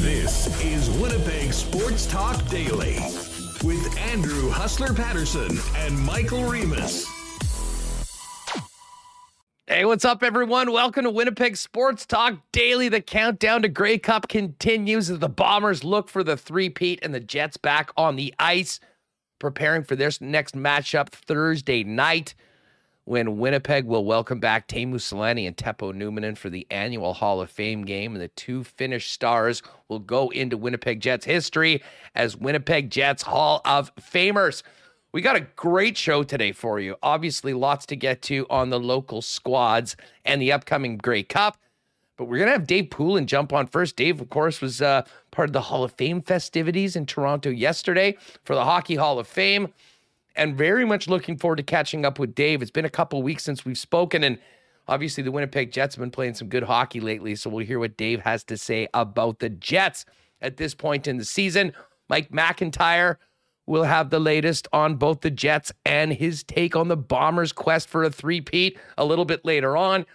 This is Winnipeg Sports Talk Daily with Andrew Hustler Paterson and Michael Remis. Hey, what's up, everyone? Welcome to Winnipeg Sports Talk Daily. The countdown to Grey Cup continues as the Bombers look for the three-peat and the Jets back on the ice, preparing for their next matchup Thursday night when Winnipeg will welcome back Teemu Selanne and Teppo Numminen for the annual Hall of Fame game. And the two Finnish stars will go into Winnipeg Jets history as Winnipeg Jets Hall of Famers. We got a great show today for you. Obviously, lots to get to on the local squads and the upcoming Grey Cup. But we're going to have Dave Poulin jump on first. Dave, of course, was uh, part of the Hall of Fame festivities in Toronto yesterday for the Hockey Hall of Fame. And very much looking forward to catching up with Dave. It's been a couple weeks since we've spoken. And obviously, the Winnipeg Jets have been playing some good hockey lately. So we'll hear what Dave has to say about the Jets at this point in the season. Mike McIntyre We'll have the latest on both the Jets and his take on the Bombers' quest for a three-peat a little bit later on.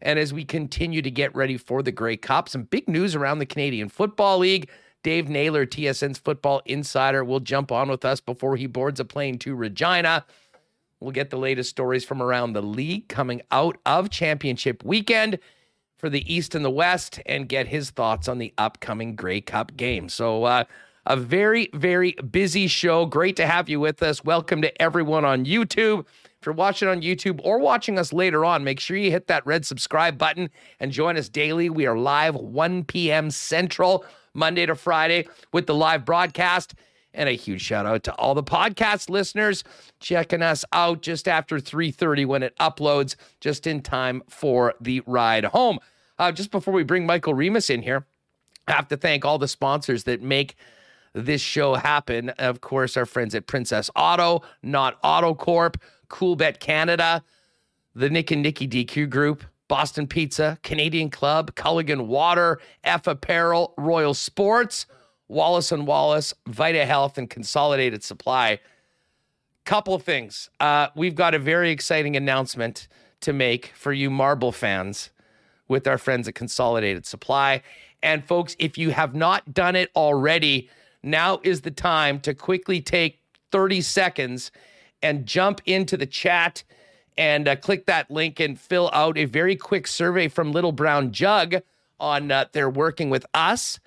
And as we continue to get ready for the Grey Cup, some big news around the Canadian Football League. Dave Naylor, TSN's football insider, will jump on with us before he boards a plane to Regina. We'll get the latest stories from around the league coming out of championship weekend for the East and the West and get his thoughts on the upcoming Grey Cup game. So, uh, a very, very busy show. Great to have you with us. Welcome to everyone on YouTube. If you're watching on YouTube or watching us later on, make sure you hit that red subscribe button and join us daily. We are live 1 p.m. Central, Monday to Friday, with the live broadcast. And a huge shout out to all the podcast listeners checking us out just after 3:30 when it uploads, just in time for the ride home. Uh, just before we bring Michael Remis in here, I have to thank all the sponsors that make this show happen. Of course, our friends at Princess Auto, Not Auto Corp, Coolbet Canada, the Nick and Nicky DQ Group, Boston Pizza, Canadian Club, Culligan Water, F Apparel, Royal Sports, Wallace and Wallace, Vita Health, and Consolidated Supply. Couple of things. Uh, we've got a very exciting announcement to make for you marble fans with our friends at Consolidated Supply. And folks, if you have not done it already, now is the time to quickly take 30 seconds and jump into the chat and uh, click that link and fill out a very quick survey from Little Brown Jug on uh, they're working with us.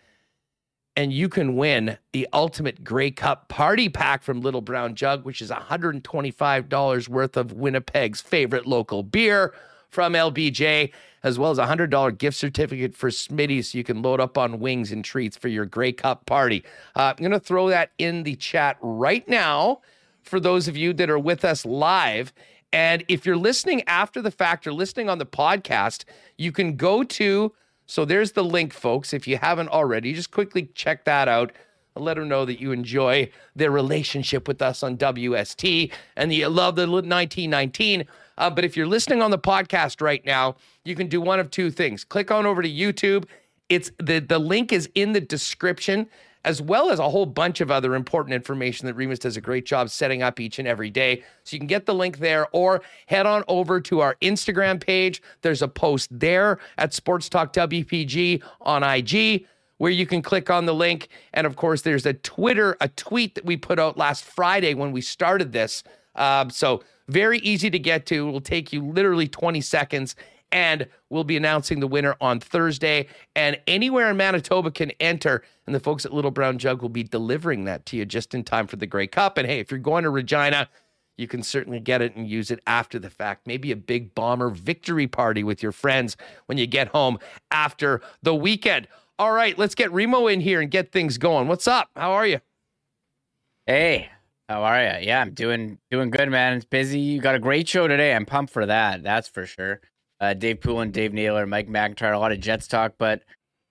And you can win the ultimate Grey Cup party pack from Little Brown Jug, which is $125 worth of Winnipeg's favorite local beer from LBJ as well as a $100 gift certificate for Smitty so you can load up on wings and treats for your Grey Cup party. Uh, I'm going to throw that in the chat right now for those of you that are with us live. And if you're listening after the fact or listening on the podcast, you can go to, so there's the link, folks. If you haven't already, just quickly check that out let them know that you enjoy their relationship with us on WST and that you love the 1919. Uh, but if you're listening on the podcast right now, you can do one of two things. Click on over to YouTube. It's the the link is in the description, as well as a whole bunch of other important information that Remis does a great job setting up each and every day. So you can get the link there, or head on over to our Instagram page. There's a post there at Sports Talk WPG on IG where you can click on the link. And of course, there's a Twitter, a tweet that we put out last Friday when we started this. Um, so very easy to get to. It will take you literally 20 seconds. And we'll be announcing the winner on Thursday. And anywhere in Manitoba can enter. And the folks at Little Brown Jug will be delivering that to you just in time for the Grey Cup. And hey, if you're going to Regina, you can certainly get it and use it after the fact. Maybe a big bomber victory party with your friends when you get home after the weekend. All right, let's get Remo in here and get things going. What's up? How are you? Hey, how are you? Yeah, I'm doing doing good, man. It's busy. You got a great show today. I'm pumped for that. That's for sure. Uh, Dave Poulin, Dave Naylor, Mike McIntyre, a lot of Jets talk, but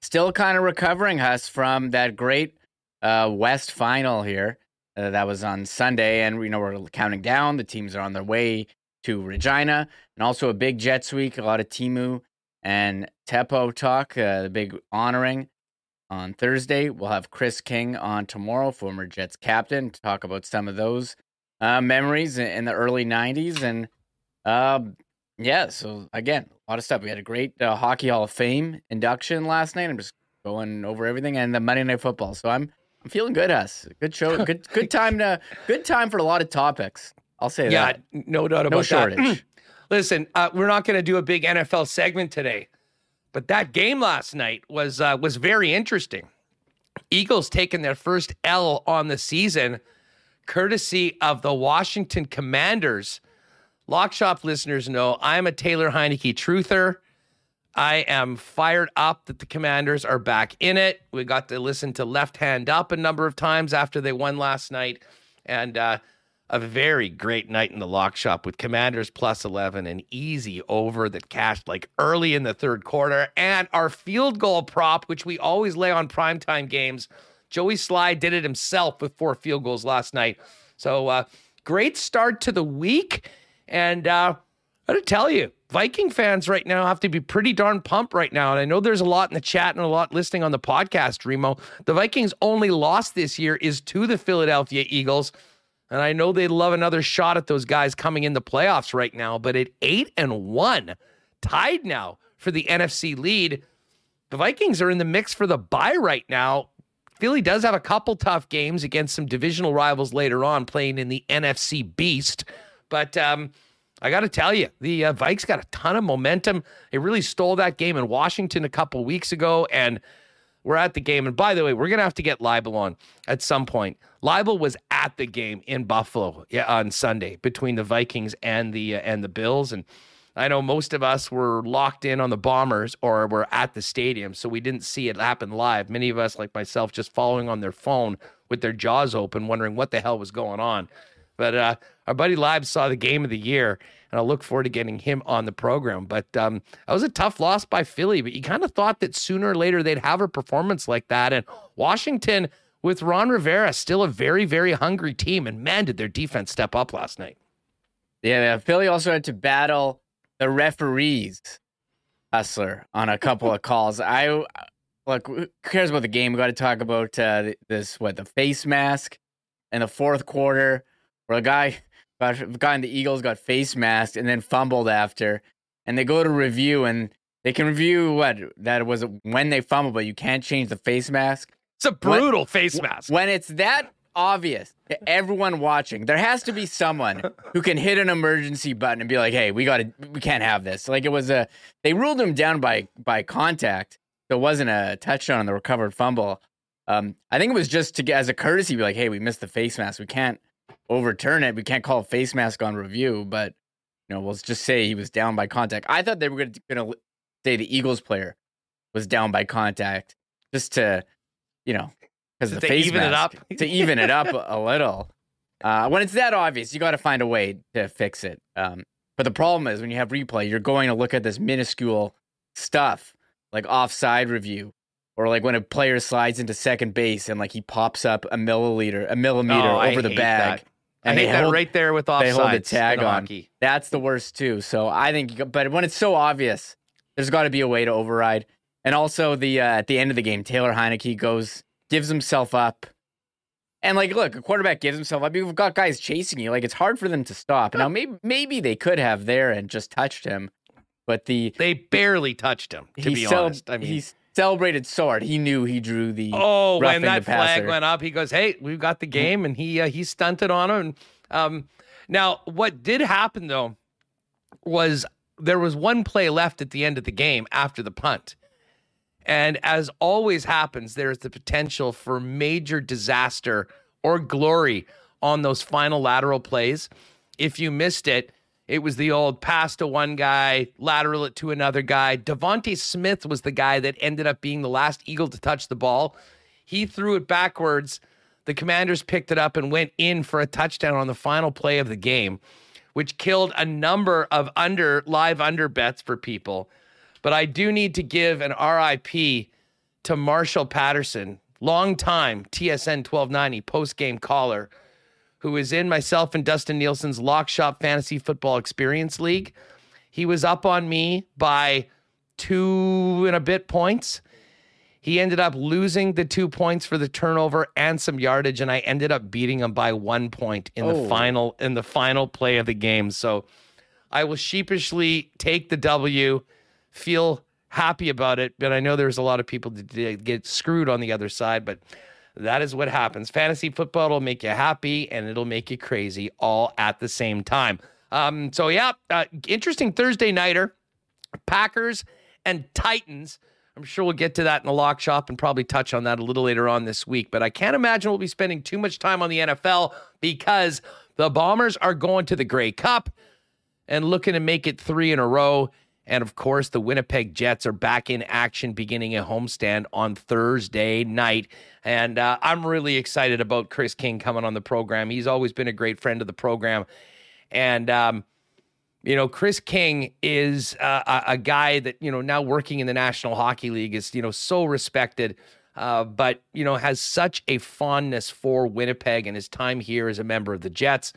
still kind of recovering us from that great uh, West final here. Uh, that was on Sunday, and you know we're counting down. The teams are on their way to Regina, and also a big Jets week. A lot of Teemu and Teppo talk, uh, the big honoring on Thursday. We'll have Chris King on tomorrow, former Jets captain, to talk about some of those uh, memories in the early 90s. And, uh, Yeah. So again, a lot of stuff. We had a great uh, Hockey Hall of Fame induction last night. I'm just going over everything and the Monday Night Football. So I'm I'm feeling good, Us. Good show. Good good time to good time for a lot of topics. I'll say yeah, that. Yeah, no doubt about No shortage. that. Listen, uh, we're not going to do a big NFL segment today, but that game last night was uh, was very interesting. Eagles taking their first L on the season, courtesy of the Washington Commanders. Lock Shop listeners know I'm a Taylor Heinicke truther. I am fired up that the Commanders are back in it. We got to listen to Left Hand Up a number of times after they won last night, and uh, a very great night in the lock shop with Commanders plus 11, an easy over that cashed like early in the third quarter, and our field goal prop, which we always lay on primetime games. Joey Slye did it himself with four field goals last night. So, uh, great start to the week. And uh, I gotta tell you, Viking fans right now have to be pretty darn pumped right now. And I know there's a lot in the chat and a lot listening on the podcast, Remo. The Vikings' only loss this year is to the Philadelphia Eagles. And I know they'd love another shot at those guys coming in the playoffs right now. But at eight and one, tied now for the NFC lead, the Vikings are in the mix for the bye right now. Philly does have a couple tough games against some divisional rivals later on, playing in the NFC Beast. But um, I got to tell you, the uh, Vikes got a ton of momentum. They really stole that game in Washington a couple weeks ago, and we're at the game. And by the way, we're gonna have to get Libel on at some point. Libel was at the game in Buffalo on Sunday between the Vikings and the uh, and the Bills, and I know most of us were locked in on the Bombers or were at the stadium, so we didn't see it happen live. Many of us, like myself, just following on their phone with their jaws open, wondering what the hell was going on. But uh, our buddy Live saw the game of the year, and I look forward to getting him on the program. But um, that was a tough loss by Philly, but you kind of thought that sooner or later they'd have a performance like that. And Washington, with Ron Rivera, still a very, very hungry team, and man, did their defense step up last night. Yeah. Philly also had to battle the referees, Hustler, on a couple of calls. I look, who cares about the game? We got to talk about uh, this what the face mask in the fourth quarter, where a guy, got, a guy in the Eagles got face masked and then fumbled after, and they go to review and they can review what that was when they fumbled, but you can't change the face mask. It's a brutal face mask. When it's that obvious to everyone watching, there has to be someone who can hit an emergency button and be like, "Hey, we got to, we can't have this." Like it was a, they ruled him down by by contact. So it wasn't a touchdown on the recovered fumble. Um, I think it was just to get as a courtesy, be like, "Hey, we missed the face mask. We can't overturn it. We can't call face mask on review." But you know, we'll just say he was down by contact. I thought they were going to say the Eagles player was down by contact, just to, you know, because the To face even it up. to even it up a, little. Uh, when it's that obvious, you got to find a way to fix it. Um, but the problem is when you have replay, you're going to look at this minuscule stuff like offside review, or like when a player slides into second base and like he pops up a milliliter, a millimeter Oh, I over the bag. that. I hate they that hold- right there with they hold the tag on. hockey. That's the worst too. So I think, but when it's so obvious, there's got to be a way to override. And also the uh, at the end of the game, Taylor Heinicke goes, gives himself up, and like, look, a quarterback gives himself up. You've got guys chasing you. Like it's hard for them to stop. Now maybe maybe they could have there and just touched him, but the They barely touched him, to be cel- honest. I mean, he celebrated so hard. He knew he drew the Oh, when that flag went up, he goes, "Hey, we've got the game," and he uh, he stunted on him. And, um, now, what did happen though was there was one play left at the end of the game after the punt, and as always happens, there's the potential for major disaster or glory on those final lateral plays. If you missed it, it was the old pass to one guy, lateral it to another guy. DeVonta Smith was the guy that ended up being the last Eagle to touch the ball. He threw it backwards. The commanders picked it up and went in for a touchdown on the final play of the game, which killed a number of under live under bets for people. But I do need to give an RIP to Marshall Patterson, long time TSN 1290 post game caller, who is in myself and Dustin Nielson's Lock Shop Fantasy Football Experience League. He was up on me by two and a bit points. He ended up losing the two points for the turnover and some yardage, and I ended up beating him by one point in Oh. the final in the final play of the game. So I will sheepishly take the W, feel happy about it, but I know there's a lot of people that get screwed on the other side, but that is what happens. Fantasy football will make you happy and it'll make you crazy all at the same time. Um, so yeah, uh, interesting Thursday nighter. Packers and Titans. I'm sure we'll get to that in the lock shop and probably touch on that a little later on this week. But I can't imagine we'll be spending too much time on the NFL because the Bombers are going to the Grey Cup and looking to make it three in a row. And of course, the Winnipeg Jets are back in action beginning a homestand on Thursday night. And uh, I'm really excited about Chris King coming on the program. He's always been a great friend of the program. And, um, you know, Chris King is uh, a, guy that, you know, now working in the National Hockey League is, you know, so respected, uh, but, you know, has such a fondness for Winnipeg and his time here as a member of the Jets.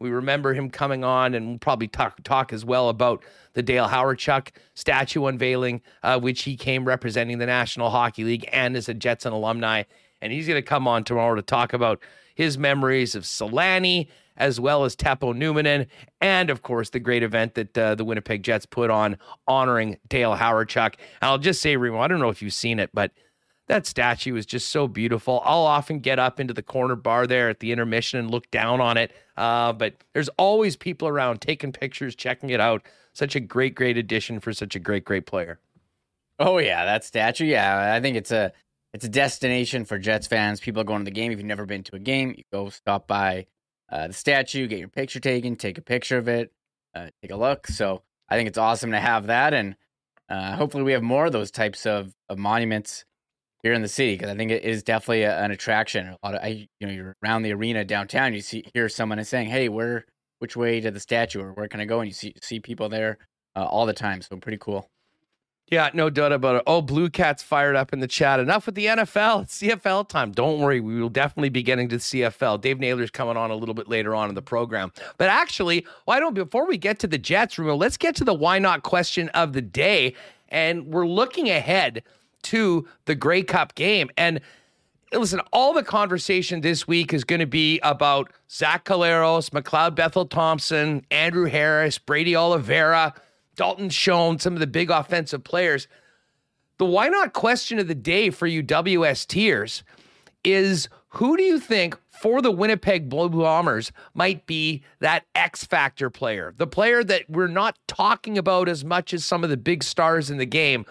We remember him coming on, and we'll probably talk, talk as well about the Dale Hawerchuk statue unveiling, uh, which he came representing the National Hockey League and as a Jetson alumni. And he's going to come on tomorrow to talk about his memories of Selanne as well as Teppo Numminen, and of course the great event that uh, the Winnipeg Jets put on honoring Dale Hawerchuk. And I'll just say, Remo, I don't know if you've seen it, but that statue is just so beautiful. I'll often get up into the corner bar there at the intermission and look down on it. Uh, but there's always people around taking pictures, checking it out. Such a great, great addition for such a great, great player. Oh yeah, that statue. Yeah, I think it's a it's a destination for Jets fans. People are going to the game. If you've never been to a game, you go stop by uh, the statue, get your picture taken, take a picture of it, uh, take a look. So I think it's awesome to have that, and uh, hopefully we have more of those types of, of monuments here in the city because I think it is definitely a, an attraction. A lot of I, you know, you're around the arena downtown, you see hear someone is saying, "Hey, where, which way to the statue, or where can I go?" And you see see people there uh, all the time. So pretty cool. Yeah, no doubt about it. Oh, Blue Cats fired up in the chat. Enough with the NFL. It's CFL time. Don't worry. We will definitely be getting to the CFL. Dave Naylor's coming on a little bit later on in the program. But actually, why don't, before we get to the Jets, Rumo, let's get to the why not question of the day. And we're looking ahead to the Grey Cup game. And listen, all the conversation this week is going to be about Zach Collaros, McLeod Bethel Thompson, Andrew Harris, Brady Oliveira Dalton Schoen, some of the big offensive players. The why not question of the day for you WSTers is who do you think for the Winnipeg Blue Bombers might be that X factor player? The player that we're not talking about as much as some of the big stars in the game,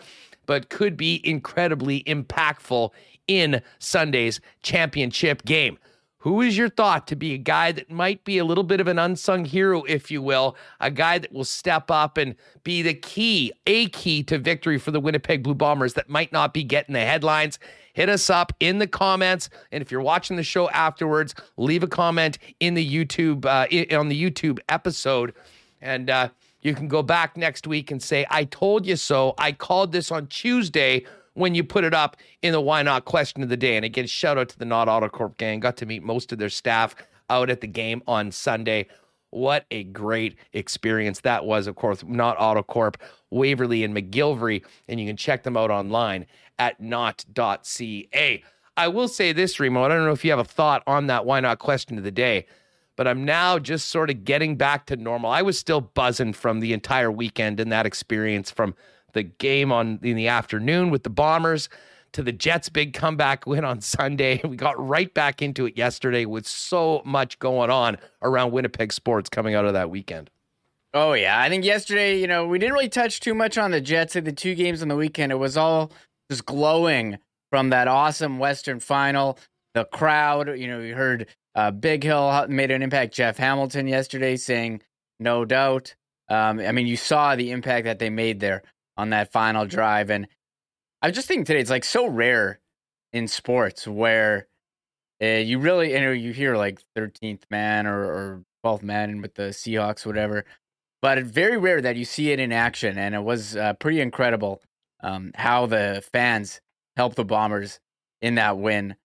but could be incredibly impactful in Sunday's championship game. Who is your thought to be a guy that might be a little bit of an unsung hero, if you will, a guy that will step up and be the key, a key to victory for the Winnipeg Blue Bombers that might not be getting the headlines? Hit us up in the comments, and if you're watching the show afterwards, leave a comment in the YouTube uh, on the YouTube episode, and uh, you can go back next week and say, "I told you so." I called this on Tuesday when you put it up in the why not question of the day. And again, shout out to the Not Autocorp gang. Got to meet most of their staff out at the game on Sunday. What a great experience that was. Of course, Not Autocorp, Waverly, and McGillivray. And you can check them out online at not.ca. I will say this, Remo. I don't know if you have a thought on that why not question of the day, but I'm now just sort of getting back to normal. I was still buzzing from the entire weekend and that experience from the game on in the afternoon with the Bombers to the Jets' big comeback win on Sunday. We got right back into it yesterday with so much going on around Winnipeg sports coming out of that weekend. Oh yeah, I think yesterday, you know, we didn't really touch too much on the Jets in the two games on the weekend. It was all just glowing from that awesome Western final. The crowd, you know, we heard uh, Big Hill made an impact. Jeff Hamilton yesterday saying, "No doubt." Um, I mean, you saw the impact that they made there on that final drive. And I just thinking today, it's like so rare in sports where uh, you really, you know, you hear like 13th man or, or 12th man with the Seahawks, whatever. But very rare that you see it in action. And it was uh, pretty incredible um, how the fans helped the Bombers in that win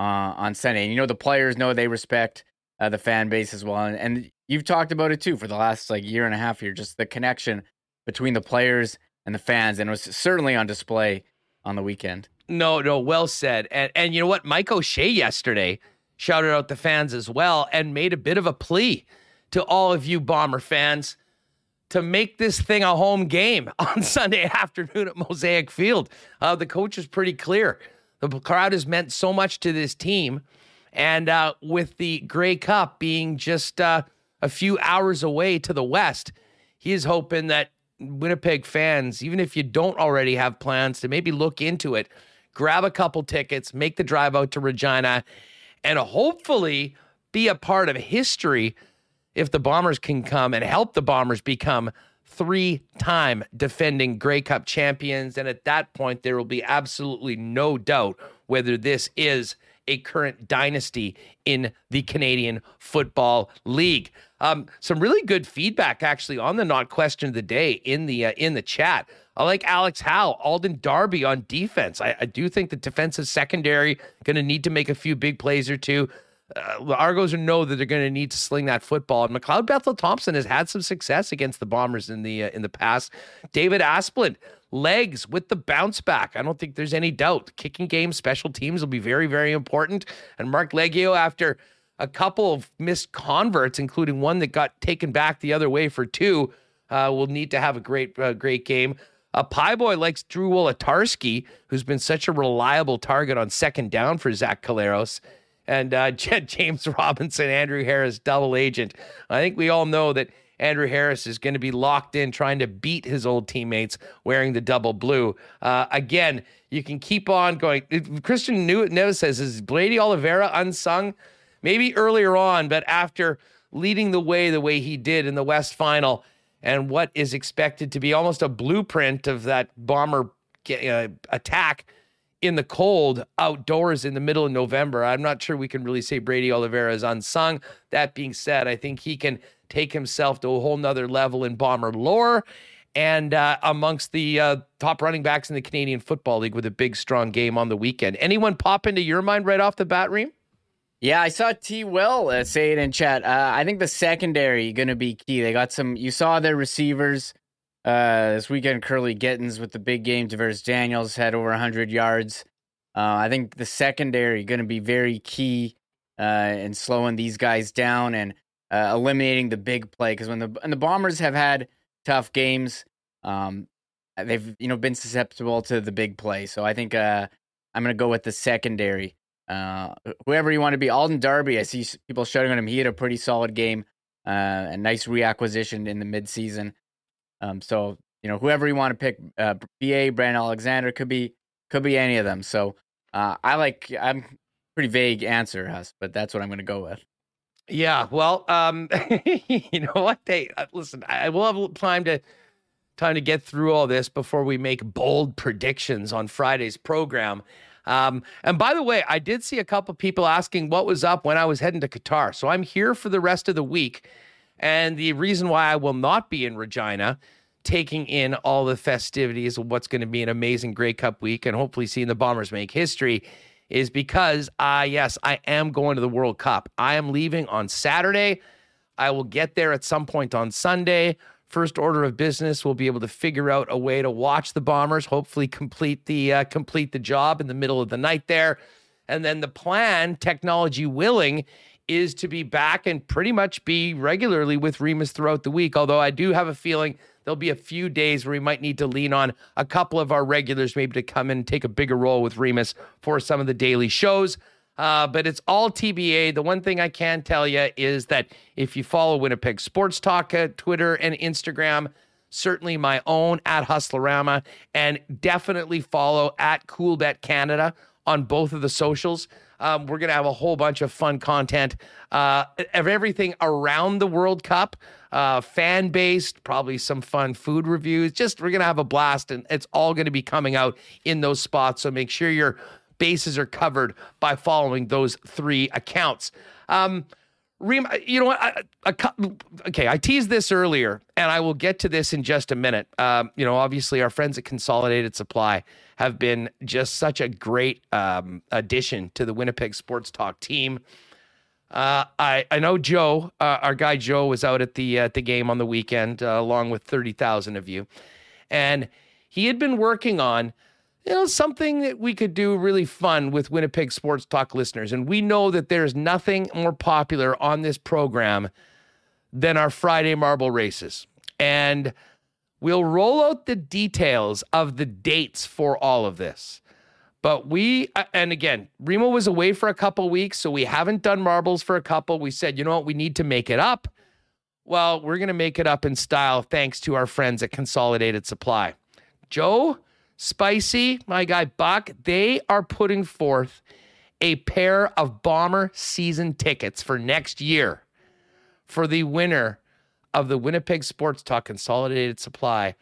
uh, on Sunday. And you know, the players know they respect uh, the fan base as well. And, and you've talked about it too for the last like year and a half here, just the connection between the players and the fans, and it was certainly on display on the weekend. No, no, well said. And and you know what? Mike O'Shea yesterday shouted out the fans as well and made a bit of a plea to all of you Bomber fans. to make this thing a home game on Sunday afternoon at Mosaic Field. Uh, the coach is pretty clear. The crowd has meant so much to this team. And uh, with the Grey Cup being just uh, a few hours away to the west, he is hoping that Winnipeg fans, even if you don't already have plans to maybe look into it, grab a couple tickets, make the drive out to Regina, and hopefully be a part of history if the Bombers can come and help the Bombers become three time defending Grey Cup champions. And at that point, there will be absolutely no doubt whether this is a current dynasty in the Canadian Football League. Um, some really good feedback actually on the not question of the day in the uh, in the chat. I like Alex Howe, Alden Darby on defense. I, I do think the defensive secondary going to need to make a few big plays or two. Uh, the Argos know that they're going to need to sling that football. And McLeod Bethel Thompson has had some success against the Bombers in the uh, in the past. David Asplund legs with the bounce back. I don't think there's any doubt. Kicking game, special teams will be very, very important. And Marc Liegghio after a couple of missed converts, including one that got taken back the other way for two, uh, will need to have a great, uh, great game. A pie boy likes Drew Wolitarsky, who's been such a reliable target on second down for Zach Collaros. And uh, James Robinson, Andrew Harris, double agent. I think we all know that Andrew Harris is going to be locked in trying to beat his old teammates wearing the double blue. Uh, again, you can keep on going. Christian Neves says, is Brady Oliveira unsung? Maybe earlier on, but after leading the way the way he did in the West Final and what is expected to be almost a blueprint of that bomber uh, attack in the cold outdoors in the middle of November. I'm not sure we can really say Brady Oliveira is unsung. That being said, I think he can take himself to a whole nother level in bomber lore and uh, amongst the uh, top running backs in the Canadian Football League with a big, strong game on the weekend. Anyone pop into your mind right off the bat, Reem? Yeah, I saw T. Will uh, say it in chat. Uh, I think the secondary going to be key. They got some. You saw their receivers uh, this weekend. Kurleigh Gittens with the big game. DaVaris Daniels had over 100 yards. Uh, I think the secondary going to be very key uh, in slowing these guys down and uh, eliminating the big play because when the and the Bombers have had tough games, um, they've you know been susceptible to the big play. So I think uh, I'm going to go with the secondary. Uh, whoever you want to be, Alden Darby. I see people shouting on him. He had a pretty solid game, uh, a nice reacquisition in the midseason. Um, so you know whoever you want to pick, uh, BA Brandon Alexander could be could be any of them. So uh, I like I'm pretty vague answer, Huss, but that's what I'm going to go with. Yeah, well, um, you know what? They uh, listen. I will have time to time to get through all this before we make bold predictions on Friday's program. Um, and by the way, I did see a couple people asking what was up when I was heading to Qatar. So I'm here for the rest of the week, and the reason why I will not be in Regina, taking in all the festivities of what's going to be an amazing Grey Cup week, and hopefully seeing the Bombers make history is because, uh, yes, I am going to the World Cup. I am leaving on Saturday. I will get there at some point on Sunday. First order of business, we'll be able to figure out a way to watch the Bombers. Hopefully, complete the uh, complete the job in the middle of the night there, and then the plan, technology willing, is to be back and pretty much be regularly with Remis throughout the week. Although I do have a feeling there'll be a few days where we might need to lean on a couple of our regulars, maybe to come and take a bigger role with Remis for some of the daily shows. Uh, but it's all TBA. The one thing I can tell you is that if you follow Winnipeg Sports Talk at Twitter and Instagram, certainly my own at Hustlerama, and definitely follow at Coolbet Canada on both of the socials. Um, we're going to have a whole bunch of fun content uh, of everything around the World Cup, uh, fan based, probably some fun food reviews. Just we're going to have a blast, and it's all going to be coming out in those spots. So make sure your bases are covered by following those three accounts. Um, you know what? I, I, okay, I teased this earlier, and I will get to this in just a minute. Um, you know, obviously, our friends at Consolidated Supply have been just such a great um, addition to the Winnipeg Sports Talk team. Uh, I I know Joe, uh, our guy Joe, was out at the uh, the game on the weekend, uh, along with thirty thousand of you, and he had been working on you know, something that we could do really fun with Winnipeg Sports Talk listeners. And we know that there's nothing more popular on this program than our Friday marble races. And we'll roll out the details of the dates for all of this. But we, uh, and again, Remo was away for a couple weeks, so we haven't done marbles for a couple. We said, you know what, we need to make it up. Well, we're going to make it up in style thanks to our friends at Consolidated Supply. Joe, Spicy, my guy Buck, they are putting forth a pair of Bomber season tickets for next year for the winner of the Winnipeg Sports Talk Consolidated Supply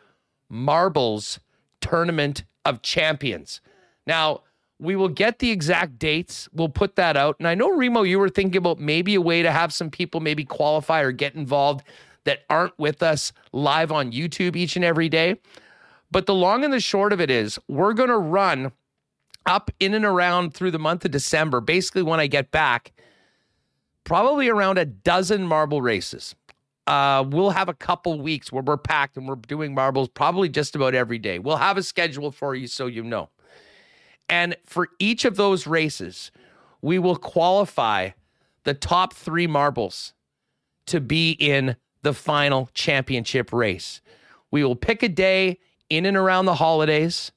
Marbles Tournament of Champions. Now, we will get the exact dates. We'll put that out. And I know, Remo, you were thinking about maybe a way to have some people maybe qualify or get involved that aren't with us live on YouTube each and every day. But the long and the short of it is, we're going to run up in and around through the month of December, basically when I get back, probably around a dozen marble races. Uh, we'll have a couple weeks where we're packed and we're doing marbles probably just about every day. We'll have a schedule for you so you know. And for each of those races, we will qualify the top three marbles to be in the final championship race. We will pick a day in and around the holidays,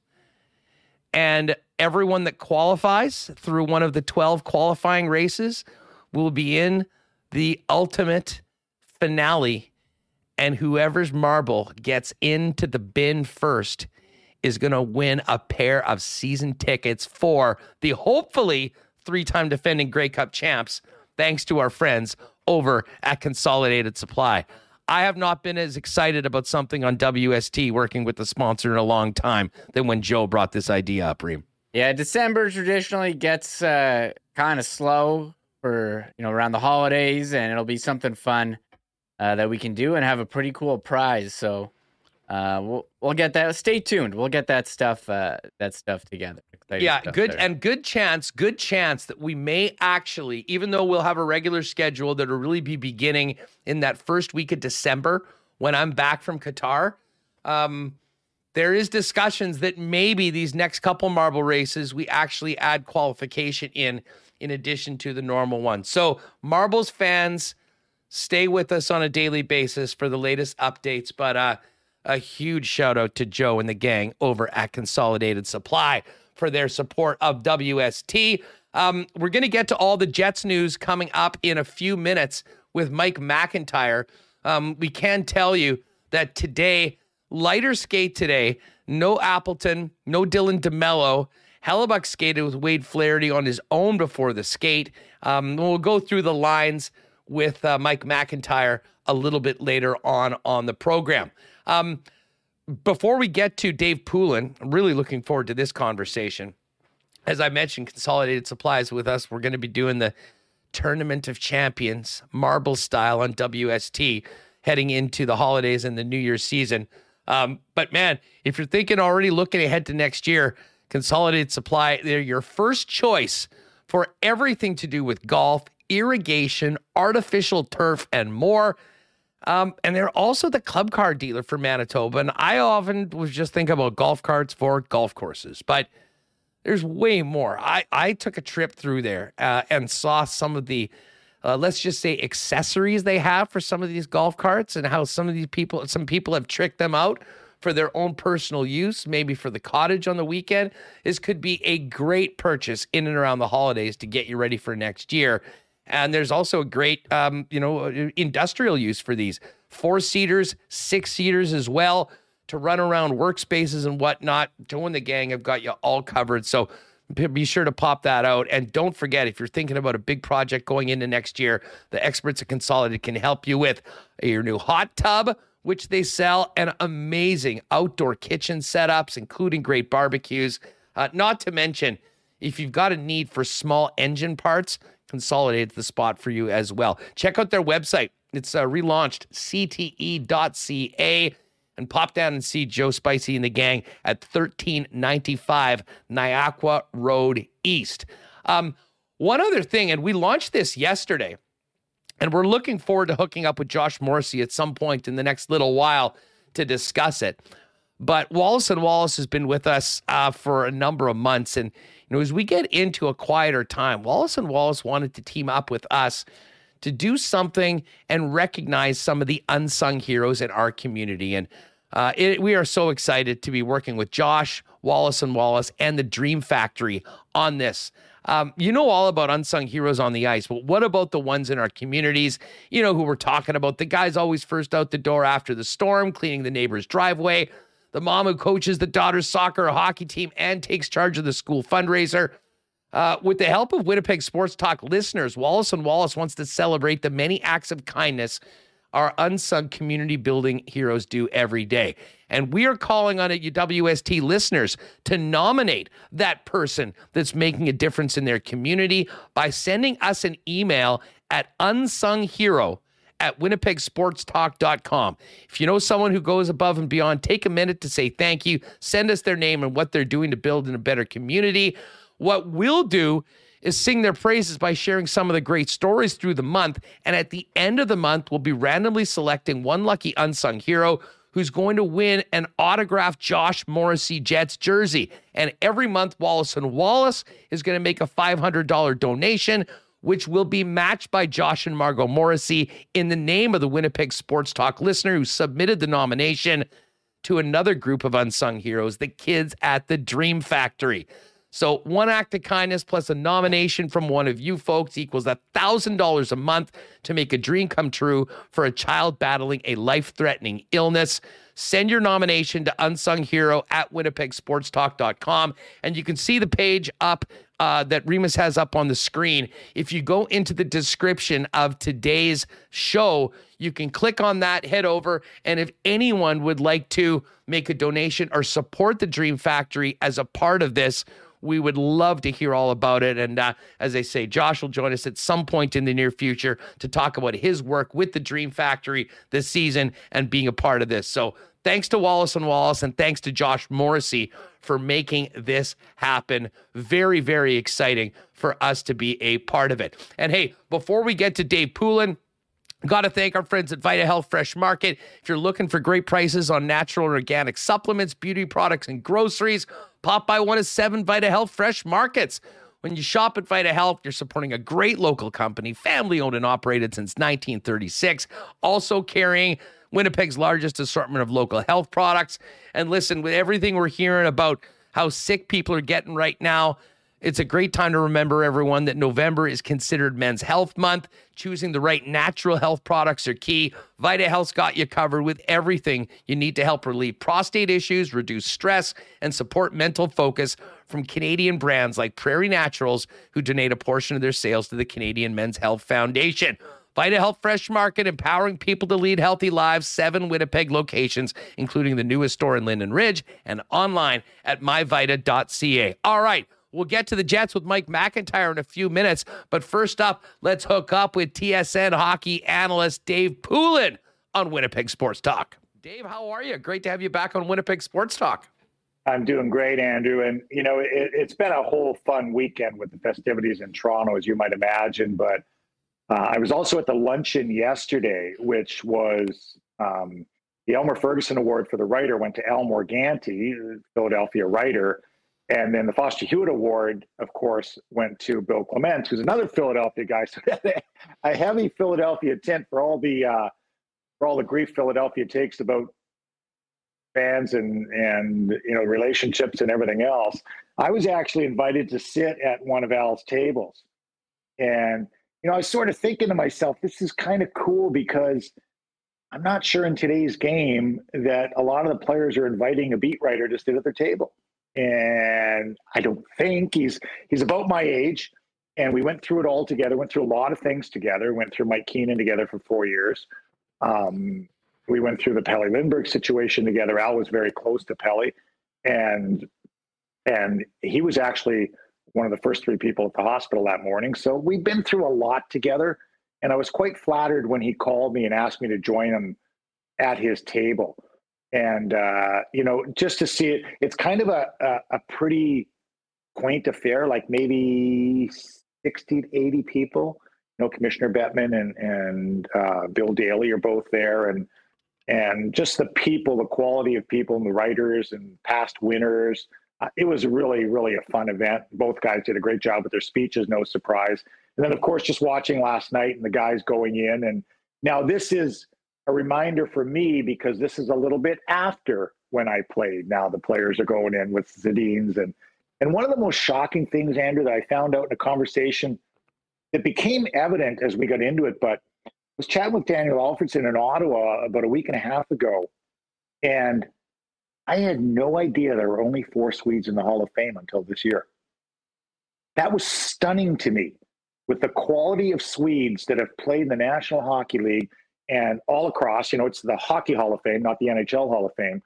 and everyone that qualifies through one of the 12 qualifying races will be in the ultimate finale. And whoever's marble gets into the bin first is going to win a pair of season tickets for the hopefully three time defending Grey Cup champs, thanks to our friends over at Consolidated Supply. I have not been as excited about something on WST working with the sponsor in a long time than when Joe brought this idea up, Reem. Yeah, December traditionally gets uh, kind of slow for you know around the holidays, and it'll be something fun uh, that we can do and have a pretty cool prize. So uh, we'll we'll get that. Stay tuned. We'll get that stuff uh, that stuff together. Yeah, good there. and good chance, good chance that we may actually, even though we'll have a regular schedule that'll really be beginning in that first week of December when I'm back from Qatar. Um, there is discussions that maybe these next couple marble races we actually add qualification in in addition to the normal one. So marbles fans, stay with us on a daily basis for the latest updates. But uh, a huge shout out to Joe and the gang over at Consolidated Supply for their support of WST. Um, we're going to get to all the Jets news coming up in a few minutes with Mike McIntyre. Um, we can tell you that today, lighter skate today, no Appleton, no Dylan DeMello. Hellebuyck skated with Wade Flaherty on his own before the skate. Um, we'll go through the lines with uh, Mike McIntyre a little bit later on on the program. Um, before we get to Dave Poulin, I'm really looking forward to this conversation. As I mentioned, Consolidated Supplies with us. We're going to be doing the Tournament of Champions, marble style on WST, heading into the holidays and the New Year's season. Um, but man, if you're thinking already looking ahead to next year, Consolidated Supply, they're your first choice for everything to do with golf, irrigation, artificial turf, and more. Um, and they're also the club car dealer for Manitoba. And I often was just thinking about golf carts for golf courses, but there's way more. I, I took a trip through there uh, and saw some of the, uh, let's just say, accessories they have for some of these golf carts and how some of these people, some people have tricked them out for their own personal use, maybe for the cottage on the weekend. This could be a great purchase in and around the holidays to get you ready for next year. And there's also a great, um, you know, industrial use for these four seaters, six seaters as well to run around workspaces and whatnot. Joe and the gang have got you all covered. So be sure to pop that out. And don't forget, if you're thinking about a big project going into next year, the experts at Consolidated can help you with your new hot tub, which they sell, and amazing outdoor kitchen setups, including great barbecues. Uh, not to mention, if you've got a need for small engine parts, Consolidated the spot for you as well. Check out their website. It's uh, relaunched, cte.ca. And pop down and see Joe Spicy and the gang at 1395 Niagara Road East. Um, one other thing, and we launched this yesterday, and we're looking forward to hooking up with Josh Morrissey at some point in the next little while to discuss it. But Wallace and Wallace has been with us uh, for a number of months, and you know, as we get into a quieter time, Wallace and Wallace wanted to team up with us to do something and recognize some of the unsung heroes in our community. And uh, it, we are so excited to be working with Josh Wallace and Wallace and the Dream Factory on this. Um, you know all about unsung heroes on the ice, but what about the ones in our communities? You know who we're talking about? The guys always first out the door after the storm, cleaning the neighbor's driveway. The mom who coaches the daughter's soccer or hockey team and takes charge of the school fundraiser. Uh, with the help of Winnipeg Sports Talk listeners, Wallace and Wallace wants to celebrate the many acts of kindness our unsung community building heroes do every day. And we are calling on it, you WST listeners, to nominate that person that's making a difference in their community by sending us an email at unsunghero at winnipegsportstalk.com. If you know someone who goes above and beyond, take a minute to say thank you. Send us their name and what they're doing to build in a better community. What we'll do is sing their praises by sharing some of the great stories through the month. And at the end of the month, we'll be randomly selecting one lucky unsung hero who's going to win an autographed Josh Morrissey Jets jersey. And every month, Wallace and Wallace is going to make a $500 donation, which will be matched by Josh and Margot Morrissey in the name of the Winnipeg Sports Talk listener who submitted the nomination to another group of unsung heroes, the kids at the Dream Factory. So one act of kindness plus a nomination from one of you folks equals $1,000 a month to make a dream come true for a child battling a life-threatening illness. Send your nomination to unsung hero at winnipegsportstalk.com and you can see the page up uh, that Remis has up on the screen. If you go into the description of today's show, you can click on that, head over, and if anyone would like to make a donation or support the Dream Factory as a part of this, we would love to hear all about it. And uh, as I say, Josh will join us at some point in the near future to talk about his work with the Dream Factory this season and being a part of this. So thanks to Wallace and Wallace and thanks to Josh Morrissey for making this happen. Very, very exciting for us to be a part of it. And hey, before we get to Dave Poulin, Got to thank our friends at Vita Health Fresh Market. If you're looking for great prices on natural and organic supplements, beauty products, and groceries, pop by one of seven Vita Health Fresh Markets. When you shop at Vita Health, you're supporting a great local company, family owned and operated since 1936, also carrying Winnipeg's largest assortment of local health products. And listen, with everything we're hearing about how sick people are getting right now, it's a great time to remember, everyone, that November is considered Men's Health Month. Choosing the right natural health products are key. Vita Health's got you covered with everything you need to help relieve prostate issues, reduce stress, and support mental focus from Canadian brands like Prairie Naturals, who donate a portion of their sales to the Canadian Men's Health Foundation. Vita Health Fresh Market, empowering people to lead healthy lives. Seven Winnipeg locations, including the newest store in Linden Ridge, and online at myvita.ca. All right. We'll get to the Jets with Mike McIntyre in a few minutes. But first up, let's hook up with TSN hockey analyst Dave Poulin on Winnipeg Sports Talk. Dave, how are you? Great to have you back on Winnipeg Sports Talk. I'm doing great, Andrew. And, you know, it, has been a whole fun weekend with the festivities in Toronto, as you might imagine. But uh, I was also at the luncheon yesterday, which was um, the Elmer Ferguson Award for the writer went to Al Morganti, Philadelphia writer. And then the Foster Hewitt Award, of course, went to Bill Clement, who's another Philadelphia guy. So a heavy Philadelphia tint for all the uh, for all the grief Philadelphia takes about fans and and you know relationships and everything else. I was actually invited to sit at one of Al's tables, and you know I was sort of thinking to myself, this is kind of cool because I'm not sure in today's game that a lot of the players are inviting a beat writer to sit at their table and I don't think he's he's about my age. And we went through it all together. Went through a lot of things together. Went through Mike Keenan together for four years. Um, we went through the Pelle Lindbergh situation together. Al was very close to Pelle, and and he was actually one of the first three people at the hospital that morning. So we've been through a lot together. And I was quite flattered when he called me and asked me to join him at his table and uh, you know just to see it it's kind of a, a, a pretty quaint affair like maybe 60 to 80 people. You know commissioner bettman and and uh, bill daly are both there and and just the people the quality of people and the writers and past winners. Uh, it was really really a fun event. Both guys did a great job with their speeches no surprise. And then, of course, just watching last night and the guys going in. And now this is a reminder for me because this is a little bit after when I played. Now the players are going in with Sedins. And, and one of the most shocking things, Andrew, that I found out in a conversation that became evident as we got into it, but I was chatting with Daniel Alfredsson in Ottawa about a week and a half ago. And I had no idea there were only four Swedes in the Hall of Fame until this year. That was stunning to me with the quality of Swedes that have played in the National Hockey League and all across. You know, it's the Hockey Hall of Fame, not the NHL Hall of Fame.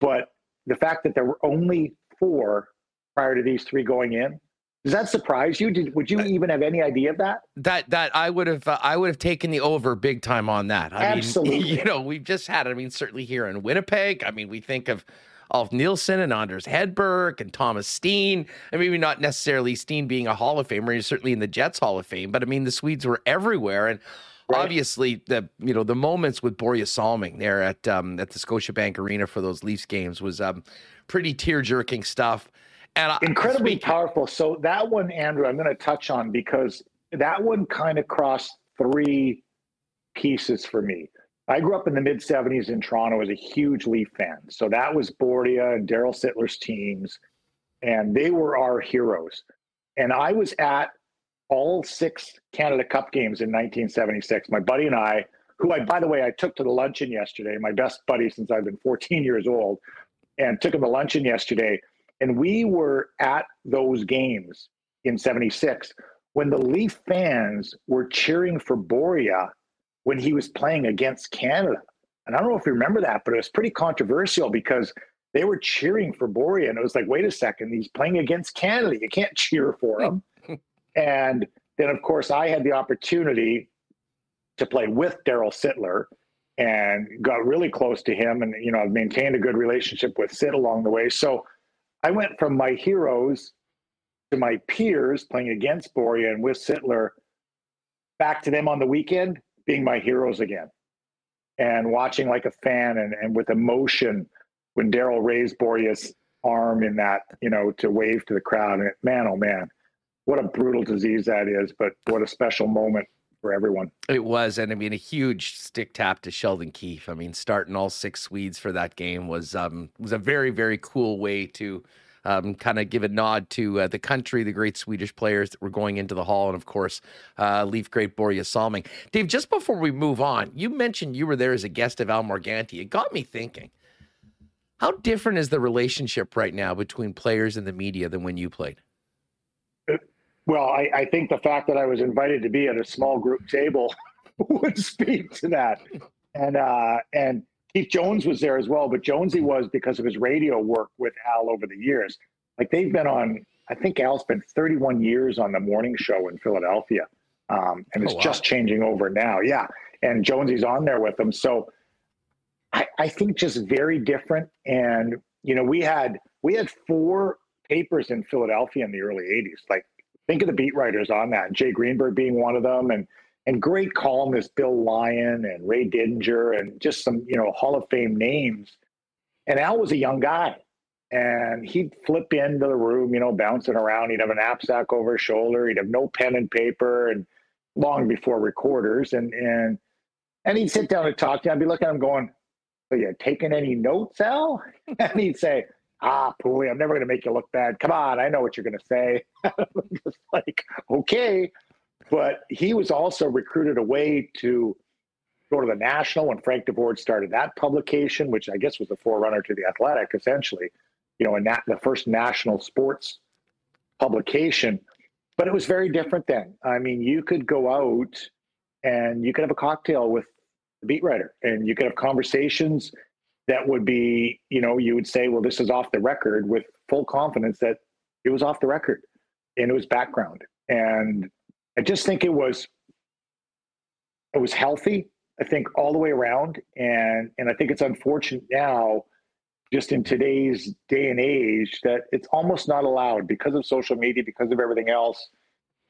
But the fact that there were only four prior to these three going in, does that surprise you? Did would you even have any idea of that? That that I would have uh, I would have taken the over big time on that. I Absolutely. mean, you know, we've just had. I mean, certainly here in Winnipeg. I mean, we think of Ulf Nilsson and Anders Hedberg and Thomas Steen. I mean, maybe not necessarily Steen being a Hall of Famer, he's certainly in the Jets Hall of Fame, but I mean, the Swedes were everywhere. And right. obviously, the you know the moments with Börje Salming there at um, at the Scotiabank Arena for those Leafs games was um, pretty tear jerking stuff. And incredibly speaking, powerful. So that one, Andrew, I'm going to touch on because that one kind of crossed three pieces for me. I grew up in the mid 70s in Toronto as a huge Leaf fan. So that was Börje and Darryl Sittler's teams, and they were our heroes. And I was at all six Canada Cup games in 1976. My buddy and I, who I, by the way, I took to the luncheon yesterday, my best buddy since I've been 14 years old, and took him to luncheon yesterday. And we were at those games in 76 when the Leaf fans were cheering for Börje when he was playing against Canada. And I don't know if you remember that, but it was pretty controversial because they were cheering for Börje. And it was like, wait a second, he's playing against Canada. You can't cheer for him. And then, of course, I had the opportunity to play with Darryl Sittler and got really close to him. And, you know, I've maintained a good relationship with Sid along the way. So I went from my heroes to my peers playing against Börje and with Sittler back to them on the weekend being my heroes again and watching like a fan and, and with emotion when Darryl raised Börje's arm in that, you know, to wave to the crowd. And man, oh man, what a brutal disease that is, but what a special moment for everyone. It was. And I mean, a huge stick tap to Sheldon Keefe. I mean, starting all six Swedes for that game was, um, was a very, very cool way to, um, kind of give a nod to uh, the country, the great Swedish players that were going into the hall, and of course, uh, Leaf great Börje Salming. Dave, just before we move on, you mentioned you were there as a guest of Al Morganti. It got me thinking. How different is the relationship right now between players and the media than when you played? Well, I, I think the fact that I was invited to be at a small group table would speak to that. And uh, and Keith Jones was there as well, but Jonesy was because of his radio work with Al over the years. Like they've been on, I think Al spent 31 years on the morning show in Philadelphia, um, and it's oh, wow. just changing over now. Yeah, and Jonesy's on there with them, so I, I think just very different. And you know, we had we had four papers in Philadelphia in the early 80s. Like think of the beat writers on that, Jay Greenberg being one of them, and and great columnists Bill Lyon and Ray Didinger and just some you know Hall of Fame names. And Al was a young guy, and he'd flip into the room, you know, bouncing around. He'd have a knapsack over his shoulder. He'd have no pen and paper, and long before recorders, and and and he'd sit down and talk to me. I'd be looking at him going, "Are you taking any notes, Al?" and he'd say. Ah, Pooey, I'm never going to make you look bad. Come on, I know what you're going to say. just like, okay. But he was also recruited away to go to the National when Frank Deford started that publication, which I guess was the forerunner to the Athletic, essentially. You know, and that the first national sports publication. But it was very different then. I mean, you could go out and you could have a cocktail with the beat writer, and you could have conversations that would be, you know, you would say, well, this is off the record with full confidence that it was off the record and it was background. And I just think it was it was healthy. I think all the way around, and and I think it's unfortunate now, just in today's day and age, that it's almost not allowed because of social media, because of everything else,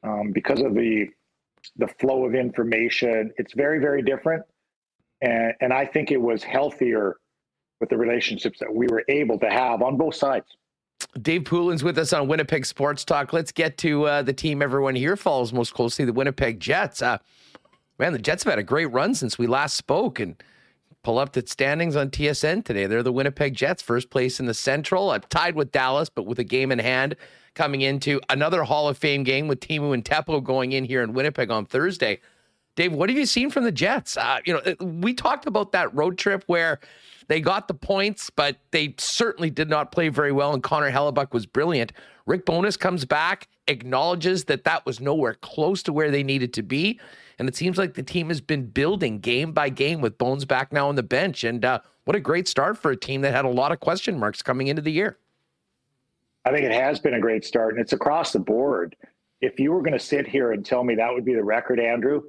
um, because of the the flow of information. It's very very different, and and I think it was healthier with the relationships that we were able to have on both sides. Dave Poulin's with us on Winnipeg Sports Talk. Let's get to uh, the team everyone here follows most closely, the Winnipeg Jets. Uh, man, the Jets have had a great run since we last spoke and pull up the standings on TSN today. They're the Winnipeg Jets, first place in the Central, uh, tied with Dallas, but with a game in hand coming into another Hall of Fame game with Teemu and Teppo going in here in Winnipeg on Thursday. Dave, what have you seen from the Jets? Uh, you know, uh, we talked about that road trip where they got the points, but they certainly did not play very well. And Connor Hellebuyck was brilliant. Rick Bowness comes back, acknowledges that that was nowhere close to where they needed to be. And it seems like the team has been building game by game with Bones back now on the bench. And uh, what a great start for a team that had a lot of question marks coming into the year. I think it has been a great start, and it's across the board. If you were going to sit here and tell me that would be the record, Andrew,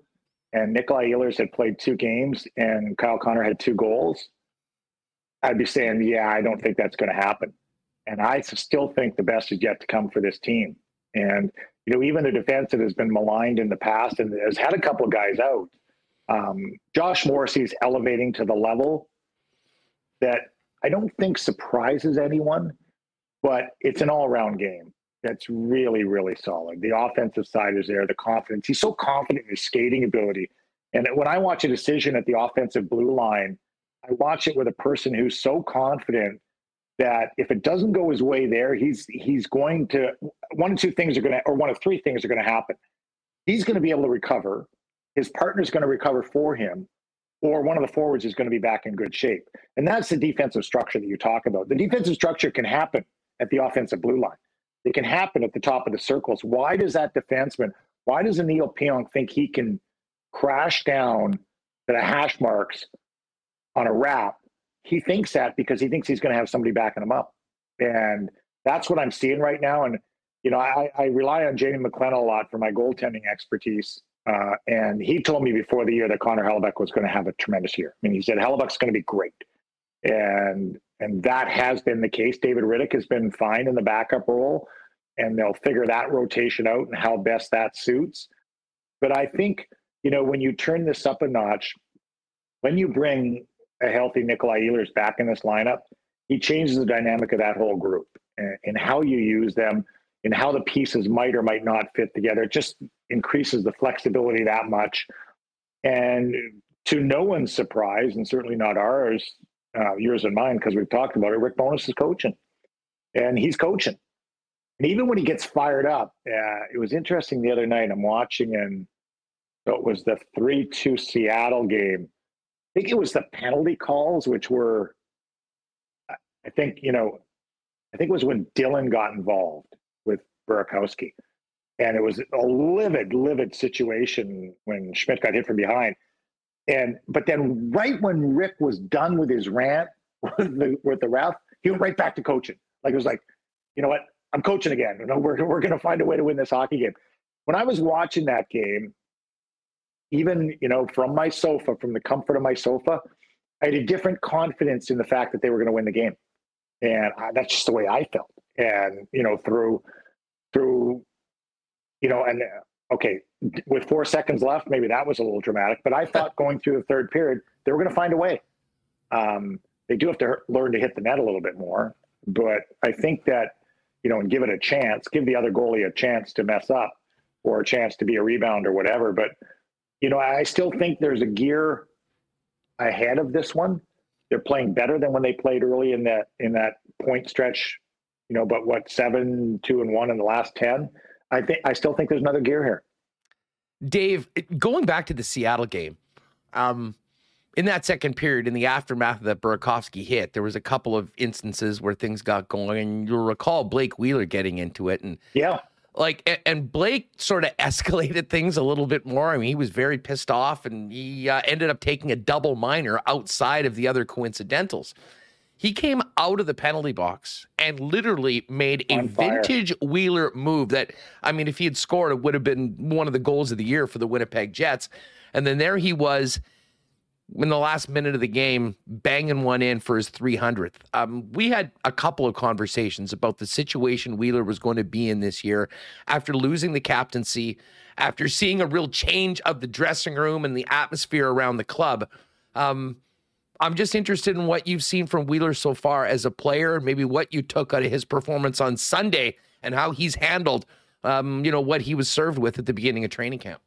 and Nikolai Ehlers had played two games and Kyle Connor had two goals, I'd be saying, yeah, I don't think that's going to happen. And I still think the best is yet to come for this team. And, you know, even the defense that has been maligned in the past and has had a couple of guys out, um, Josh Morrissey's elevating to the level that I don't think surprises anyone, but it's an all around game that's really, really solid. The offensive side is there, the confidence. He's so confident in his skating ability. And when I watch a decision at the offensive blue line, I watch it with a person who's so confident that if it doesn't go his way there, he's he's going to one of two things are going to, or one of three things are going to happen. He's going to be able to recover. His partner's going to recover for him, or one of the forwards is going to be back in good shape. And that's the defensive structure that you talk about. The defensive structure can happen at the offensive blue line. It can happen at the top of the circles. Why does that defenseman? Why does Neil Pionk think he can crash down to the hash marks on a wrap, he thinks that because he thinks he's going to have somebody backing him up. And that's what I'm seeing right now. And, you know, I, I rely on Jamie McLennan a lot for my goaltending expertise. Uh, and he told me before the year that Connor Hellebuyck was going to have a tremendous year. I mean, he said Hellebuyck's going to be great. And and that has been the case. David Rittich has been fine in the backup role, and they'll figure that rotation out and how best that suits. But I think, you know, when you turn this up a notch, when you bring a healthy Nikolai Ehlers back in this lineup, he changes the dynamic of that whole group and, how you use them and how the pieces might or might not fit together. It just increases the flexibility that much. And to no one's surprise, and certainly not ours, uh, yours and mine, because we've talked about it, Rick Bowness is coaching. And he's coaching. And even when he gets fired up, uh, it was interesting the other night. I'm watching, and so it was the 3 2 Seattle game think it was the penalty calls, which were, I think, you know, I think it was when Dylan got involved with Burakovsky. And it was a livid, livid situation when Schmidt got hit from behind. And but then right when Rick was done with his rant with the, with the ref, he went right back to coaching. Like it was like, you know what? I'm coaching again. You know, we're we're gonna find a way to win this hockey game. When I was watching that game, even you know from my sofa from the comfort of my sofa i had a different confidence in the fact that they were going to win the game. And I, that's just the way i felt. And you know through through you know and uh, okay with four seconds left maybe that was a little dramatic but i thought going through the third period they were going to find a way. Um, they do have to learn to hit the net a little bit more but i think that you know and give it a chance give the other goalie a chance to mess up or a chance to be a rebound or whatever but you know, I still think there's a gear ahead of this one. They're playing better than when they played early in that in that point stretch. You know, but what seven, two, and one in the last ten? I think I still think there's another gear here. Dave, going back to the Seattle game, um, in that second period, in the aftermath of that Burakovsky hit, there was a couple of instances where things got going, and you'll recall Blake Wheeler getting into it, and yeah, like and blake sort of escalated things a little bit more. I mean he was very pissed off and he uh, ended up taking a double minor outside of the other coincidentals. He came out of the penalty box and literally made a vintage wheeler move that i mean if he had scored it would have been one of the goals of the year for the winnipeg jets. And then there he was in the last minute of the game, banging one in for his 300th. Um, we had a couple of conversations about the situation Wheeler was going to be in this year after losing the captaincy, after seeing a real change of the dressing room and the atmosphere around the club. Um, I'm just interested in what you've seen from Wheeler so far as a player, maybe what you took out of his performance on Sunday and how he's handled, um, you know, what he was served with at the beginning of training camp.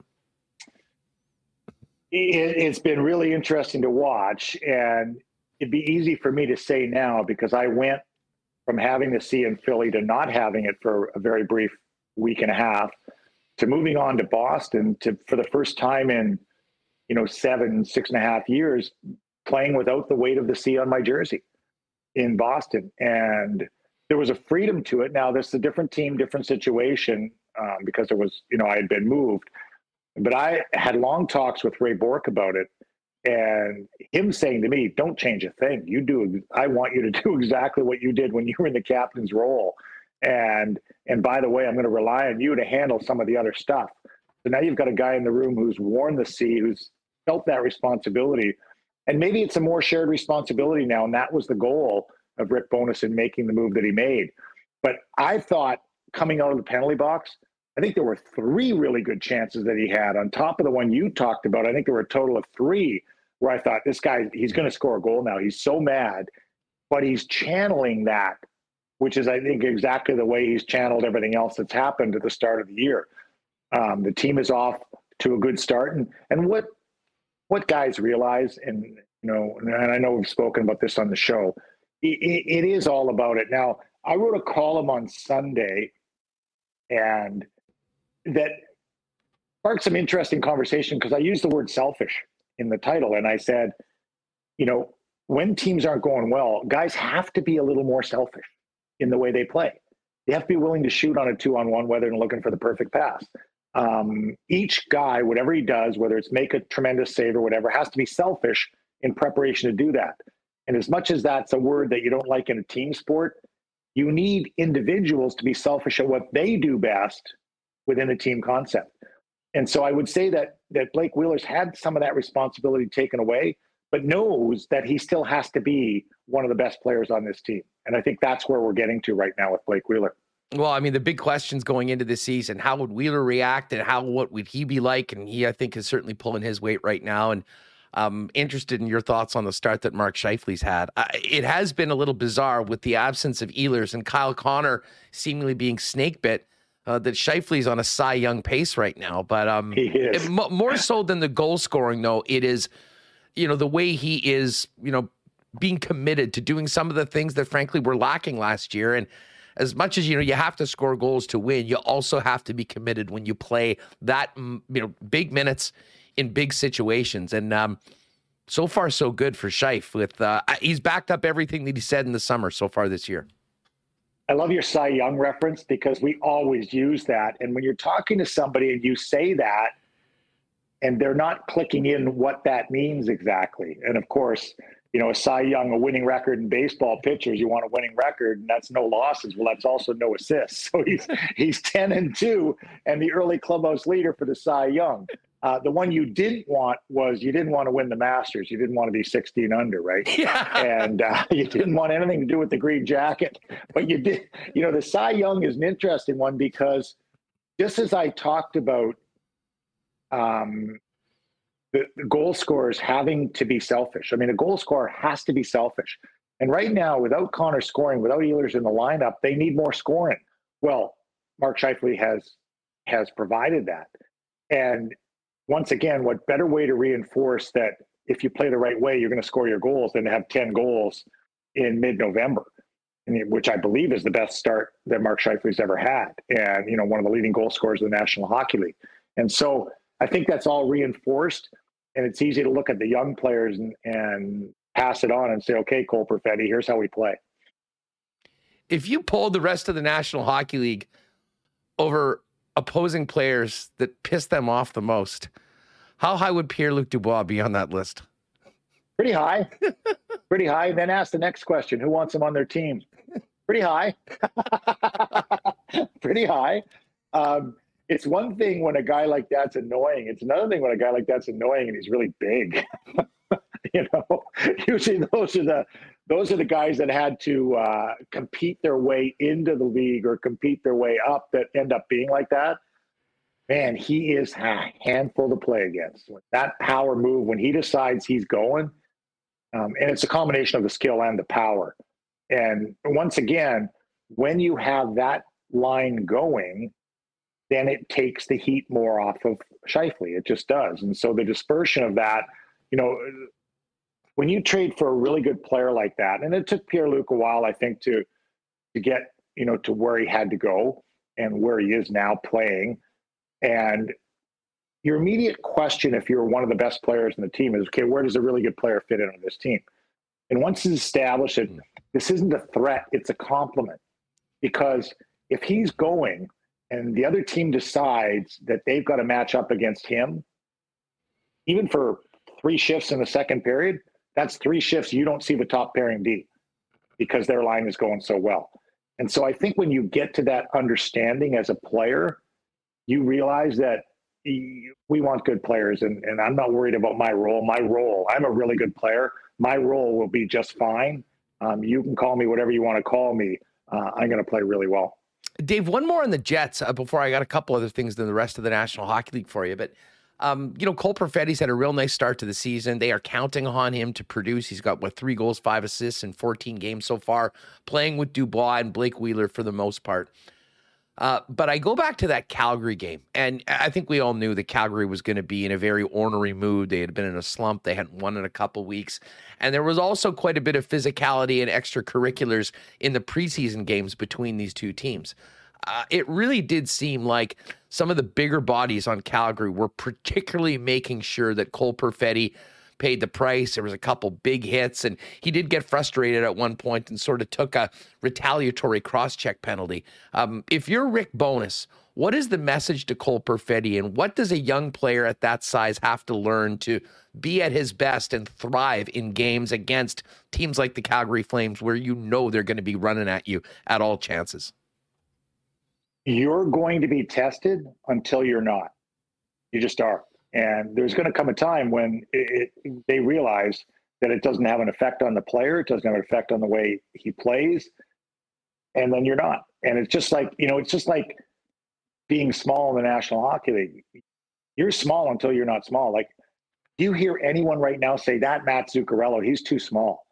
It, has been really interesting to watch, and it'd be easy for me to say now because I went from having the C in Philly to not having it for a very brief week and a half to moving on to Boston to for the first time in you know seven six and a half years playing without the weight of the C on my jersey in Boston. And there was a freedom to it. Now this is a different team different situation um, because there was you know I had been moved but I had long talks with Ray Bourque about it and him saying to me, "Don't change a thing. You do. I want you to do exactly what you did when you were in the captain's role." And and by the way, I'm going to rely on you to handle some of the other stuff. So now you've got a guy in the room who's worn the C, who's felt that responsibility, and maybe it's a more shared responsibility now. And that was the goal of Rick Bowness in making the move that he made. But I thought coming out of the penalty box, I think there were three really good chances that he had on top of the one you talked about. I think there were a total of three where I thought this guy, he's going to score a goal now. He's so mad, but he's channeling that, which is, I think, exactly the way he's channeled everything else that's happened at the start of the year. Um, the team is off to a good start, and and what what guys realize, and you know, and I know we've spoken about this on the show. it, it is all about it. Now, I wrote a column on Sunday, and that sparked some interesting conversation because I used the word selfish in the title. And I said, you know, when teams aren't going well, guys have to be a little more selfish in the way they play. They have to be willing to shoot on a two on one, whether they're looking for the perfect pass. Um, each guy, whatever he does, whether it's make a tremendous save or whatever, has to be selfish in preparation to do that. And as much as that's a word that you don't like in a team sport, you need individuals to be selfish at what they do best within the team concept. And so I would say that that Blake Wheeler's had some of that responsibility taken away, but knows that he still has to be one of the best players on this team. And I think that's where we're getting to right now with Blake Wheeler. Well, I mean, the big questions going into the season: how would Wheeler react, and how what would he be like? And he, I think, is certainly pulling his weight right now. And I'm interested in your thoughts on the start that Mark Scheifele's had. it has been a little bizarre with the absence of Ehlers and Kyle Connor seemingly being snake bit uh, that Scheifele's on a Cy Young pace right now. But um, it, more so than the goal scoring, though, it is, you know, the way he is, you know, being committed to doing some of the things that frankly were lacking last year. And as much as you know, you have to score goals to win. You also have to be committed when you play that, you know, big minutes in big situations. And um, so far, so good for Scheif. With uh, he's backed up everything that he said in the summer so far this year. I love your Cy Young reference because we always use that. And when you're talking to somebody and you say that, and they're not clicking in what that means exactly. And of course, you know, a Cy Young, a winning record in baseball pitchers, you want a winning record, and that's no losses. Well, that's also no assists. So he's he's 10 and 2 and the early clubhouse leader for the Cy Young. Uh, the one you didn't want was you didn't want to win the Masters. You didn't want to be 16 under, right? Yeah. And uh, you didn't want anything to do with the green jacket. But you did, you know, the Cy Young is an interesting one because just as I talked about um, the, the goal scorers having to be selfish, I mean, a goal scorer has to be selfish. And right now, without Connor scoring, without Ehlers in the lineup, they need more scoring. Well, Mark Scheifele has has provided that. And once again, what better way to reinforce that if you play the right way, you're going to score your goals than to have 10 goals in mid-November, which I believe is the best start that Mark Scheifele's ever had, and you know one of the leading goal scorers in the National Hockey League. And so I think that's all reinforced, and it's easy to look at the young players and, and pass it on and say, okay, Cole Perfetti, here's how we play. If you polled the rest of the National Hockey League over opposing players that piss them off the most, how high would Pierre Luc Dubois be on that list? Pretty high. Pretty high. Then ask the next question who wants him on their team? Pretty high. Pretty high. Um, it's one thing when a guy like that's annoying. It's another thing when a guy like that's annoying and he's really big. you know, usually those are the those are the guys that had to uh, compete their way into the league or compete their way up that end up being like that. Man, he is a handful to play against. That power move when he decides he's going, Um, and it's a combination of the skill and the power. And once again, when you have that line going, then it takes the heat more off of Scheifele. It just does. And so the dispersion of that, you know, when you trade for a really good player like that, and it took Pierre Luc a while, I think, to to get you know to where he had to go and where he is now playing. And your immediate question, if you're one of the best players in the team, is okay, where does a really good player fit in on this team? And once it's established that hmm. this isn't a threat, it's a compliment. Because if he's going and the other team decides that they've got to match up against him, even for three shifts in the second period, that's three shifts you don't see the top pairing D because their line is going so well. And so I think when you get to that understanding as a player, you realize that we want good players and, and I'm not worried about my role. My role, I'm a really good player. My role will be just fine. Um, you can call me whatever you want to call me. Uh, I'm going to play really well. Dave, one more on the Jets uh, before I got a couple other things than the rest of the National Hockey League for you. But, um, you know, Cole Perfetti's had a real nice start to the season. They are counting on him to produce. He's got, what, three goals, five assists in 14 games so far, playing with Dubois and Blake Wheeler for the most part. Uh, but I go back to that Calgary game, and I think we all knew that Calgary was going to be in a very ornery mood. They had been in a slump. They hadn't won in a couple weeks. And there was also quite a bit of physicality and extracurriculars in the preseason games between these two teams. Uh, it really did seem like some of the bigger bodies on Calgary were particularly making sure that Cole Perfetti paid the price. There was a couple big hits, and he did get frustrated at one point and sort of took a retaliatory cross-check penalty. Um, if you're Rick Bowness, what is the message to Cole Perfetti, and what does a young player at that size have to learn to be at his best and thrive in games against teams like the Calgary Flames, where you know they're going to be running at you at all chances? You're going to be tested until you're not. You just are. And there's going to come a time when it, it, they realize that it doesn't have an effect on the player, it doesn't have an effect on the way he plays, and then you're not. And it's just like you know, it's just like being small in the National Hockey League. You're small until you're not small. Like, do you hear anyone right now say that Matt Zuccarello, he's too small?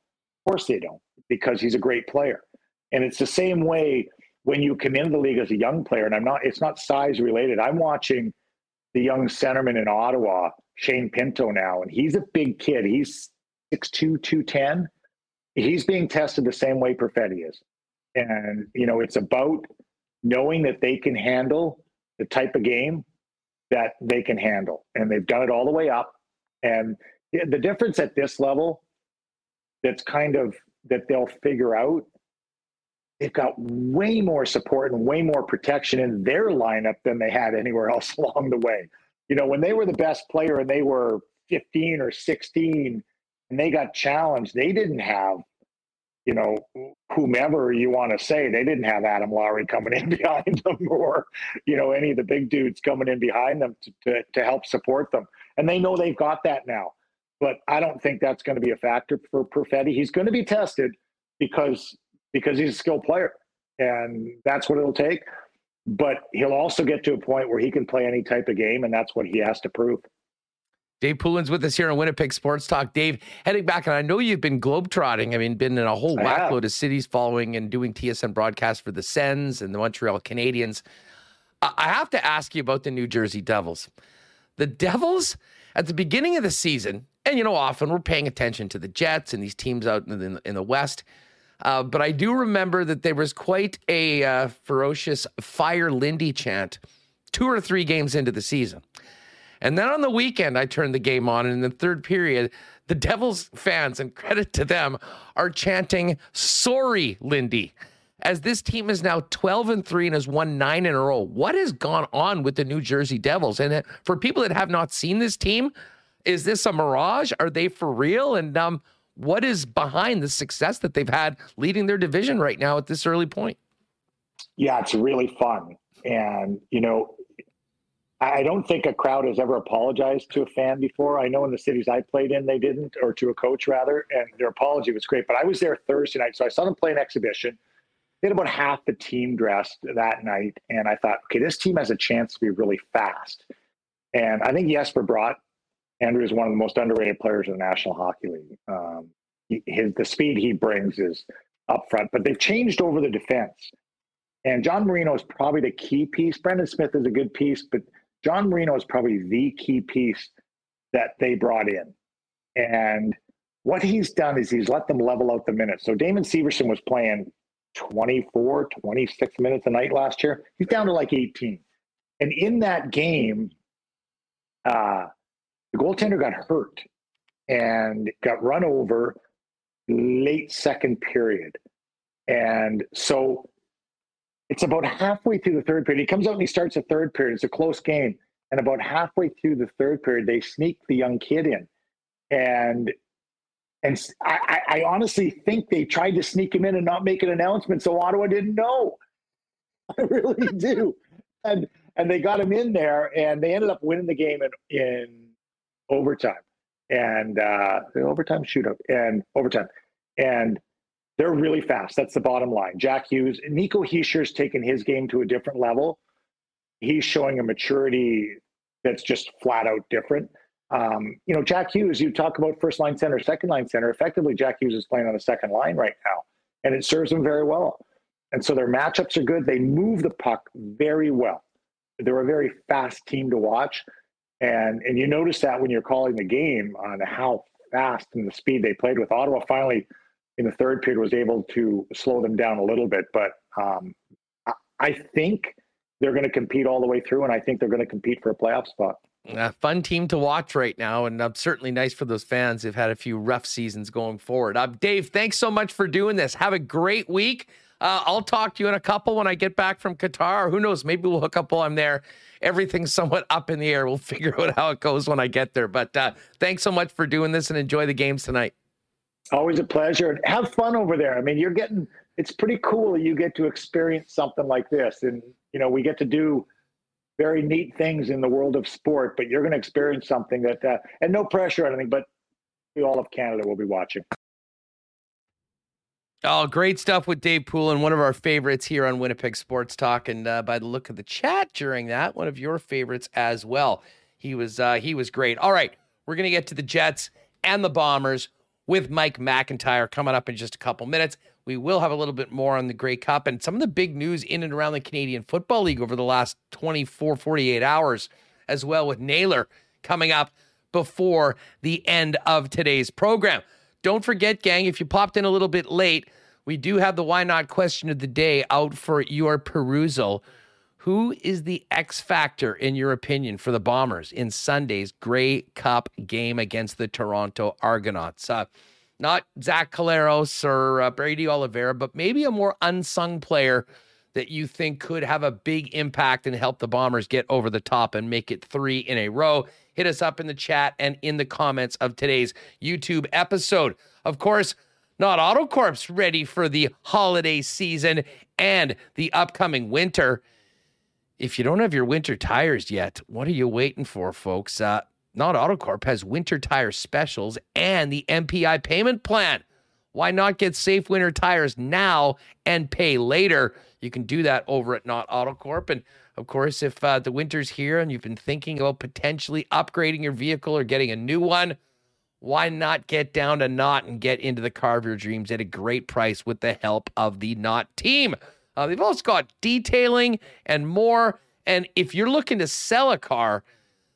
Of course they don't, because he's a great player. And it's the same way when you come into the league as a young player. And I'm not, it's not size related. I'm watching the young centerman in Ottawa, Shane Pinto now, and he's a big kid. He's 6'2", 210. He's being tested the same way Perfetti is. And, you know, it's about knowing that they can handle the type of game that they can handle. And they've done it all the way up. And the difference at this level that's kind of that they'll figure out they've got way more support and way more protection in their lineup than they had anywhere else along the way. You know, when they were the best player and they were 15 or 16 and they got challenged, they didn't have, you know, whomever you want to say, they didn't have Adam Lowry coming in behind them or, you know, any of the big dudes coming in behind them to, to, to help support them. And they know they've got that now. But I don't think that's going to be a factor for Perfetti. He's going to be tested because because he's a skilled player, and that's what it'll take. But he'll also get to a point where he can play any type of game, and that's what he has to prove. Dave Poulin's with us here on Winnipeg Sports Talk. Dave, heading back, and I know you've been globetrotting. I mean, been in a whole whackload of cities following and doing TSN broadcasts for the Sens and the Montreal Canadiens. I have to ask you about the New Jersey Devils. The Devils, at the beginning of the season, and you know, often we're paying attention to the Jets and these teams out in the, in the West. Uh, but I do remember that there was quite a uh, ferocious fire Lindy chant two or three games into the season. And then on the weekend, I turned the game on, and in the third period, the Devils fans, and credit to them, are chanting, Sorry, Lindy, as this team is now 12 and 3 and has won nine in a row. What has gone on with the New Jersey Devils? And uh, for people that have not seen this team, is this a mirage? Are they for real? And um, what is behind the success that they've had leading their division right now at this early point? Yeah, it's really fun. And, you know, I don't think a crowd has ever apologized to a fan before. I know in the cities I played in, they didn't, or to a coach rather, and their apology was great. But I was there Thursday night, so I saw them play an exhibition. They had about half the team dressed that night, and I thought, okay, this team has a chance to be really fast. And I think Jesper Bratt Andrew is one of the most underrated players in the National Hockey League. Um, his the speed he brings is up front. But they've changed over the defense. And John Marino is probably the key piece. Brendan Smith is a good piece, but John Marino is probably the key piece that they brought in. And what he's done is he's let them level out the minutes. So Damon Severson was playing 24, 26 minutes a night last year. He's down to like 18. And in that game, uh, the goaltender got hurt and got run over late second period. And so it's about halfway through the third period. He comes out and he starts the third period. It's a close game. And about halfway through the third period, they sneak the young kid in. And and I, I honestly think they tried to sneak him in and not make an announcement so Ottawa didn't know. I really do. And and they got him in there and they ended up winning the game in, in overtime and uh, overtime shootout and overtime. And they're really fast. That's the bottom line. Jack Hughes, Nico Hischier's taken his game to a different level. He's showing a maturity that's just flat out different. Um, you know, Jack Hughes, you talk about first line center, second line center. Effectively, Jack Hughes is playing on the second line right now, and it serves him very well. And so their matchups are good. They move the puck very well. They're a very fast team to watch. And and you notice that when you're calling the game on how fast and the speed they played with Ottawa finally in the third period was able to slow them down a little bit. But um, I, I think they're going to compete all the way through, and I think they're going to compete for a playoff spot. A fun team to watch right now, and uh, certainly nice for those fans who've had a few rough seasons going forward. Uh, Dave, thanks so much for doing this. Have a great week. Uh, I'll talk to you in a couple when I get back from Qatar. Who knows? Maybe we'll hook up while I'm there. Everything's somewhat up in the air. We'll figure out how it goes when I get there. But uh, thanks so much for doing this and enjoy the games tonight. Always a pleasure. Have fun over there. I mean, you're getting, it's pretty cool you get to experience something like this. And, you know, we get to do very neat things in the world of sport, but you're going to experience something that, uh, and no pressure or anything, but all of Canada will be watching. Oh, great stuff with Dave Poulin, one of our favorites here on Winnipeg Sports Talk, and uh, by the look of the chat during that, one of your favorites as well. He was uh, he was great. All right, we're gonna get to the Jets and the Bombers with Mike McIntyre coming up in just a couple minutes. We will have a little bit more on the Grey Cup and some of the big news in and around the Canadian Football League over the last 24, 48 hours, as well with Naylor coming up before the end of today's program. Don't forget, gang, if you popped in a little bit late, we do have the why not question of the day out for your perusal. Who is the X factor, in your opinion, for the Bombers in Sunday's Grey Cup game against the Toronto Argonauts? Uh, not Zach Collaros or uh, Brady Oliveira, but maybe a more unsung player that you think could have a big impact and help the Bombers get over the top and make it three in a row hit us up in the chat and in the comments of today's YouTube episode. Of course, Knott AutoCorp's ready for the holiday season and the upcoming winter. If you don't have your winter tires yet, what are you waiting for, folks? Uh, Knott AutoCorp has winter tire specials and the MPI payment plan. Why not get safe winter tires now and pay later? You can do that over at Knott AutoCorp. And of course, if uh, the winter's here and you've been thinking about potentially upgrading your vehicle or getting a new one, why not get down to Knott and get into the car of your dreams at a great price with the help of the Knott team? Uh, they've also got detailing and more. And if you're looking to sell a car,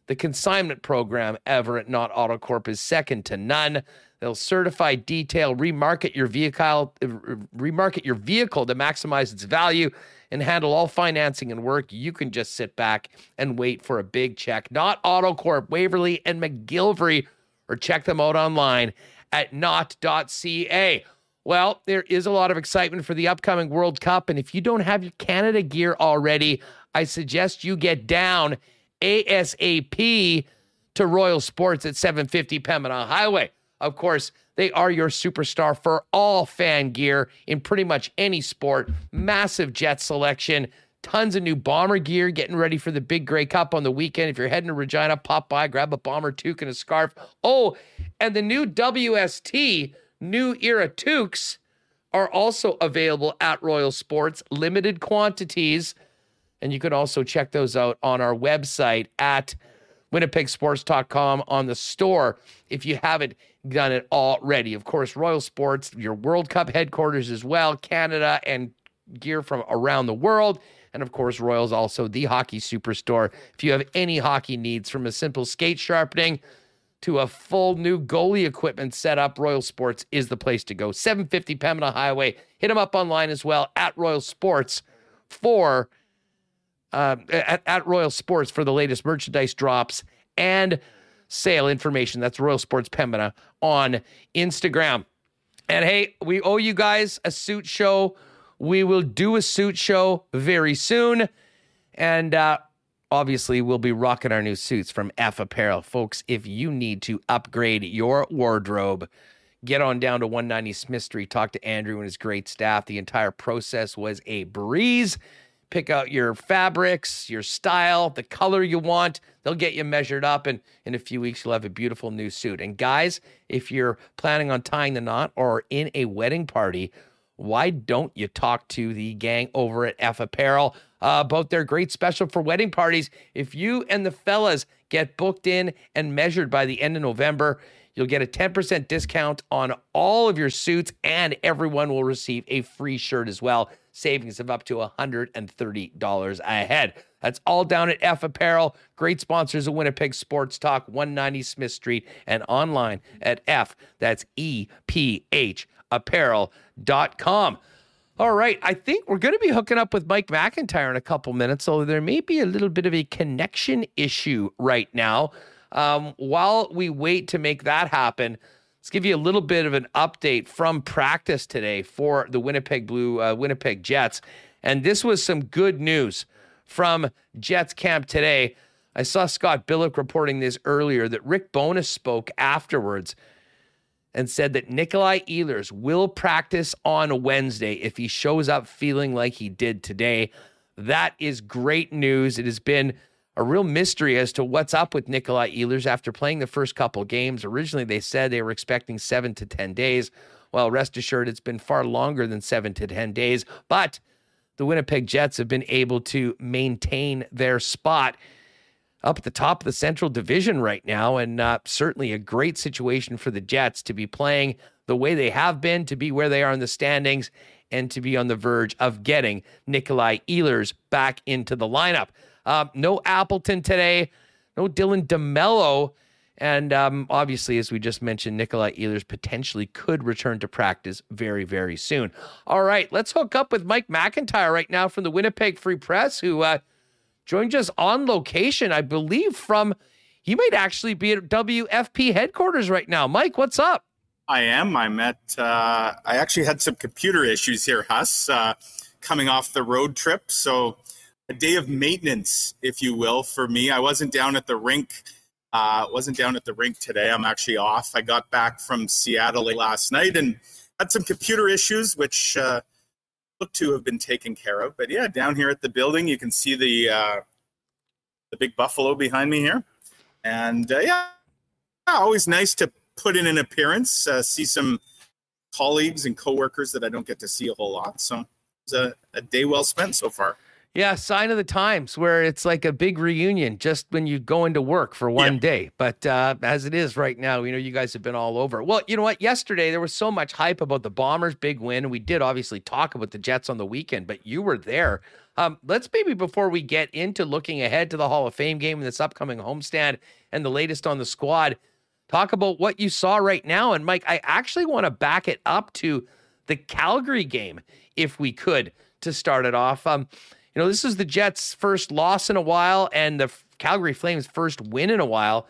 the consignment program ever at Knott AutoCorp is second to none. They'll certify, detail, remarket your vehicle, remarket your vehicle to maximize its value and handle all financing and work, you can just sit back and wait for a big check. Knott AutoCorp, Waverley, and McGillivray, or check them out online at not.ca. Well, there is a lot of excitement for the upcoming World Cup. And if you don't have your Canada gear already, I suggest you get down ASAP to Royal Sports at 750 Pembina Highway. Of course, they are your superstar for all fan gear in pretty much any sport. Massive jet selection, tons of new bomber gear, getting ready for the big Grey Cup on the weekend. If you're heading to Regina, pop by, grab a bomber toque and a scarf. Oh, and the new WST, new era toques, are also available at Royal Sports, limited quantities. And you can also check those out on our website at winnipegsports.com on the store if you haven't done it already. Of course, Royal Sports, your World Cup headquarters as well, Canada and gear from around the world. And of course, Royal's also the hockey superstore. If you have any hockey needs from a simple skate sharpening to a full new goalie equipment setup, Royal Sports is the place to go. 750 Pembina Highway. Hit them up online as well at Royal Sports for uh, at, at Royal Sports for the latest merchandise drops and sale information. That's Royal Sports Pembina on Instagram. And hey, we owe you guys a suit show. We will do a suit show very soon. And uh, obviously, we'll be rocking our new suits from EPH Apparel. Folks, if you need to upgrade your wardrobe, get on down to 190 Smith Street, talk to Andrew and his great staff. The entire process was a breeze pick out your fabrics, your style, the color you want. They'll get you measured up, and in a few weeks, you'll have a beautiful new suit. And guys, if you're planning on tying the knot or in a wedding party, why don't you talk to the gang over at EPH Apparel uh, about their great special for wedding parties? If you and the fellas get booked in and measured by the end of November, You'll get a 10% discount on all of your suits, and everyone will receive a free shirt as well. Savings of up to $130 ahead. That's all down at EPH Apparel. Great sponsors of Winnipeg Sports Talk, 190 Smith Street, and online at F. That's E P H apparel.com. All right, I think we're going to be hooking up with Mike McIntyre in a couple minutes, although there may be a little bit of a connection issue right now. Um, while we wait to make that happen, let's give you a little bit of an update from practice today for the Winnipeg Blue uh, Winnipeg Jets. And this was some good news from Jets camp today. I saw Scott Billeck reporting this earlier that Rick Bowness spoke afterwards and said that Nikolai Ehlers will practice on Wednesday if he shows up feeling like he did today. That is great news. It has been a real mystery as to what's up with Nikolai Ehlers after playing the first couple games. Originally, they said they were expecting seven to 10 days. Well, rest assured, it's been far longer than seven to 10 days. But the Winnipeg Jets have been able to maintain their spot up at the top of the Central Division right now. And uh, certainly a great situation for the Jets to be playing the way they have been, to be where they are in the standings, and to be on the verge of getting Nikolai Ehlers back into the lineup. Uh, no Appleton today. No Dylan DeMelo. And um, obviously, as we just mentioned, Nikolai Ehlers potentially could return to practice very, very soon. All right, let's hook up with Mike McIntyre right now from the Winnipeg Free Press, who uh, joined us on location, I believe, from he might actually be at WFP headquarters right now. Mike, what's up? I am. I'm at, uh, I actually had some computer issues here, Huss, uh, coming off the road trip. So a day of maintenance, if you will, for me. I wasn't down at the rink. Uh, wasn't down at the rink today. I'm actually off. I got back from Seattle last night and had some computer issues, which uh, look to have been taken care of. But yeah, down here at the building, you can see the uh, the big buffalo behind me here, and uh, yeah, always nice to put in an appearance, uh, see some colleagues and coworkers that I don't get to see a whole lot. So it's a, a day well spent so far. Yeah, sign of the times where it's like a big reunion just when you go into work for one day. But uh, as it is right now, you know, you guys have been all over. Well, you know what? Yesterday there was so much hype about the Bombers' big win. And we did obviously talk about the Jets on the weekend, but you were there. Um, let's maybe before we get into looking ahead to the Hall of Fame game and this upcoming homestand and the latest on the squad, talk about what you saw right now. And Mike, I actually want to back it up to the Calgary game, if we could, to start it off. Um, you know, this is the Jets' first loss in a while and the Calgary Flames' first win in a while.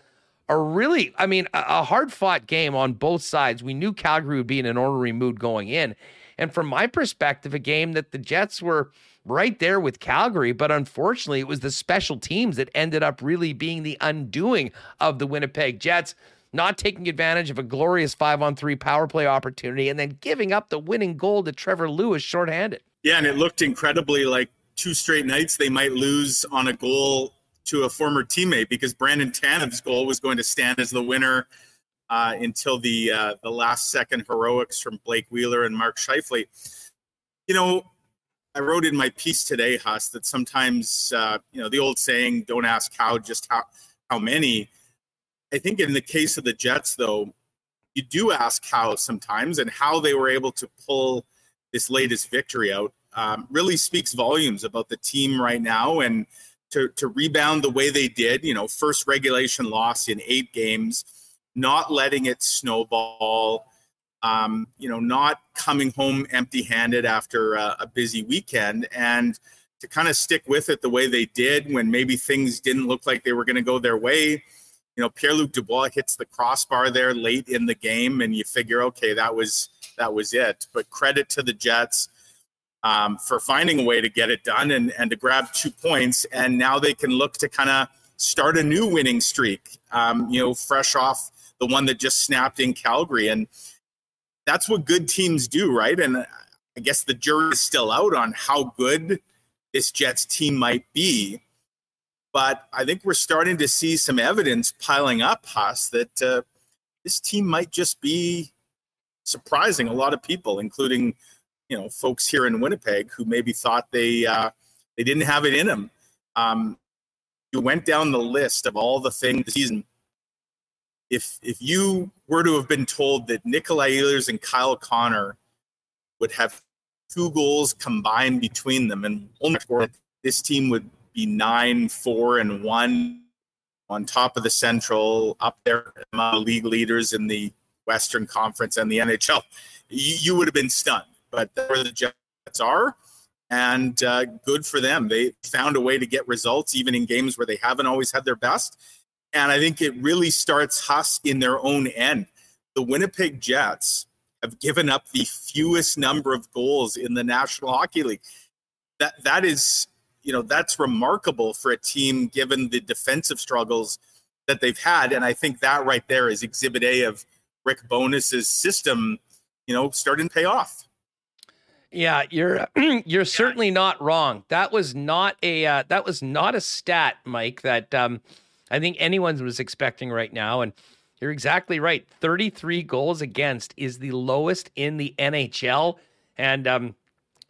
A really, I mean, a hard fought game on both sides. We knew Calgary would be in an ornery mood going in. And from my perspective, a game that the Jets were right there with Calgary, but unfortunately, it was the special teams that ended up really being the undoing of the Winnipeg Jets, not taking advantage of a glorious five on three power play opportunity and then giving up the winning goal to Trevor Lewis shorthanded. Yeah, and it looked incredibly like two straight nights they might lose on a goal to a former teammate because Brandon Tanev's goal was going to stand as the winner uh, until the uh, the last second heroics from Blake Wheeler and Mark Scheifele. You know, I wrote in my piece today, Huss, that sometimes uh, you know the old saying, "Don't ask how, just how." how many. I think in the case of the Jets, though, you do ask how sometimes and how they were able to pull this latest victory out um, really speaks volumes about the team right now. And to, to rebound the way they did, you know, first regulation loss in eight games, not letting it snowball, um, you know, not coming home empty handed after a, a busy weekend. And to kind of stick with it the way they did when maybe things didn't look like they were going to go their way you know, Pierre Luc Dubois hits the crossbar there late in the game, and you figure, okay, that was that was it. But credit to the Jets um, for finding a way to get it done and and to grab two points, and now they can look to kind of start a new winning streak. Um, you know, fresh off the one that just snapped in Calgary, and that's what good teams do, right? And I guess the jury is still out on how good this Jets team might be. But I think we're starting to see some evidence piling up, Huss, that uh, this team might just be surprising a lot of people, including you know folks here in Winnipeg who maybe thought they uh, they didn't have it in them. Um, you went down the list of all the things season. If if you were to have been told that Nikolai Ehlers and Kyle Connor would have two goals combined between them, and this team would be nine, four, and one on top of the Central, up there among league leaders in the Western Conference and the NHL. You, you would have been stunned, but where the Jets are, and uh, good for them. They found a way to get results even in games where they haven't always had their best. And I think it really starts Huss in their own end. The Winnipeg Jets have given up the fewest number of goals in the National Hockey League. That that is you know that's remarkable for a team given the defensive struggles that they've had and i think that right there is exhibit a of rick Bowness's system you know starting to pay off yeah you're you're certainly not wrong. That was not a uh, that was not a stat mike that um i think anyone was expecting right now. And you're exactly right. 33 goals against is the lowest in the nhl and um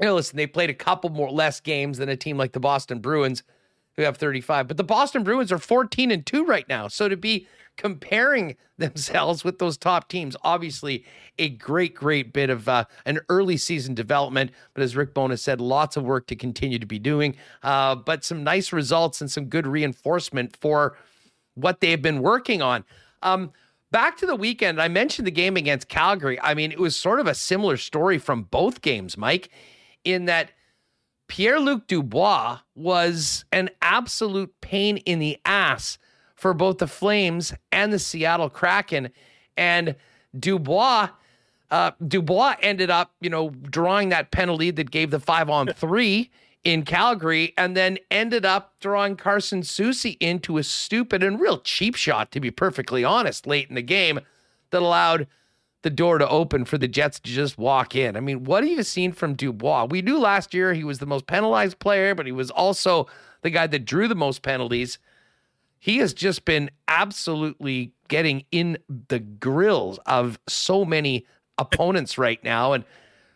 you know, listen, they played a couple more less games than a team like the Boston Bruins, who have 35. But the Boston Bruins are 14 and 2 right now. So to be comparing themselves with those top teams, obviously a great, great bit of uh, an early season development. But as Rick Bowness said, lots of work to continue to be doing. Uh, but some nice results and some good reinforcement for what they have been working on. Um, back to the weekend, I mentioned the game against Calgary. I mean, it was sort of a similar story from both games, Mike in that Pierre Luc Dubois was an absolute pain in the ass for both the Flames and the Seattle Kraken. And Dubois, uh, Dubois ended up, you know, drawing that penalty that gave the five on three in Calgary, and then ended up drawing Carson Soucy into a stupid and real cheap shot, to be perfectly honest, late in the game that allowed the door to open for the Jets to just walk in. I mean, what have you seen from Dubois? We knew last year he was the most penalized player, but he was also the guy that drew the most penalties. He has just been absolutely getting in the grills of so many opponents right now. And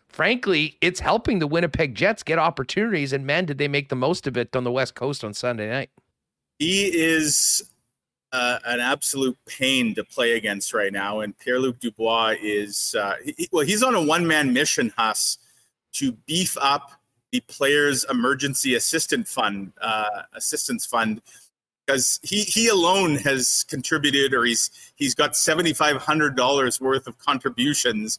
frankly, it's helping the Winnipeg Jets get opportunities. And man, did they make the most of it on the West Coast on Sunday night. He is uh, an absolute pain to play against right now. And Pierre Luc Dubois is, uh, he, well, he's on a one man mission, Huss, to beef up the players' emergency assistant fund, uh, assistance fund, because he, he alone has contributed, or he's he's got seventy five hundred dollars worth of contributions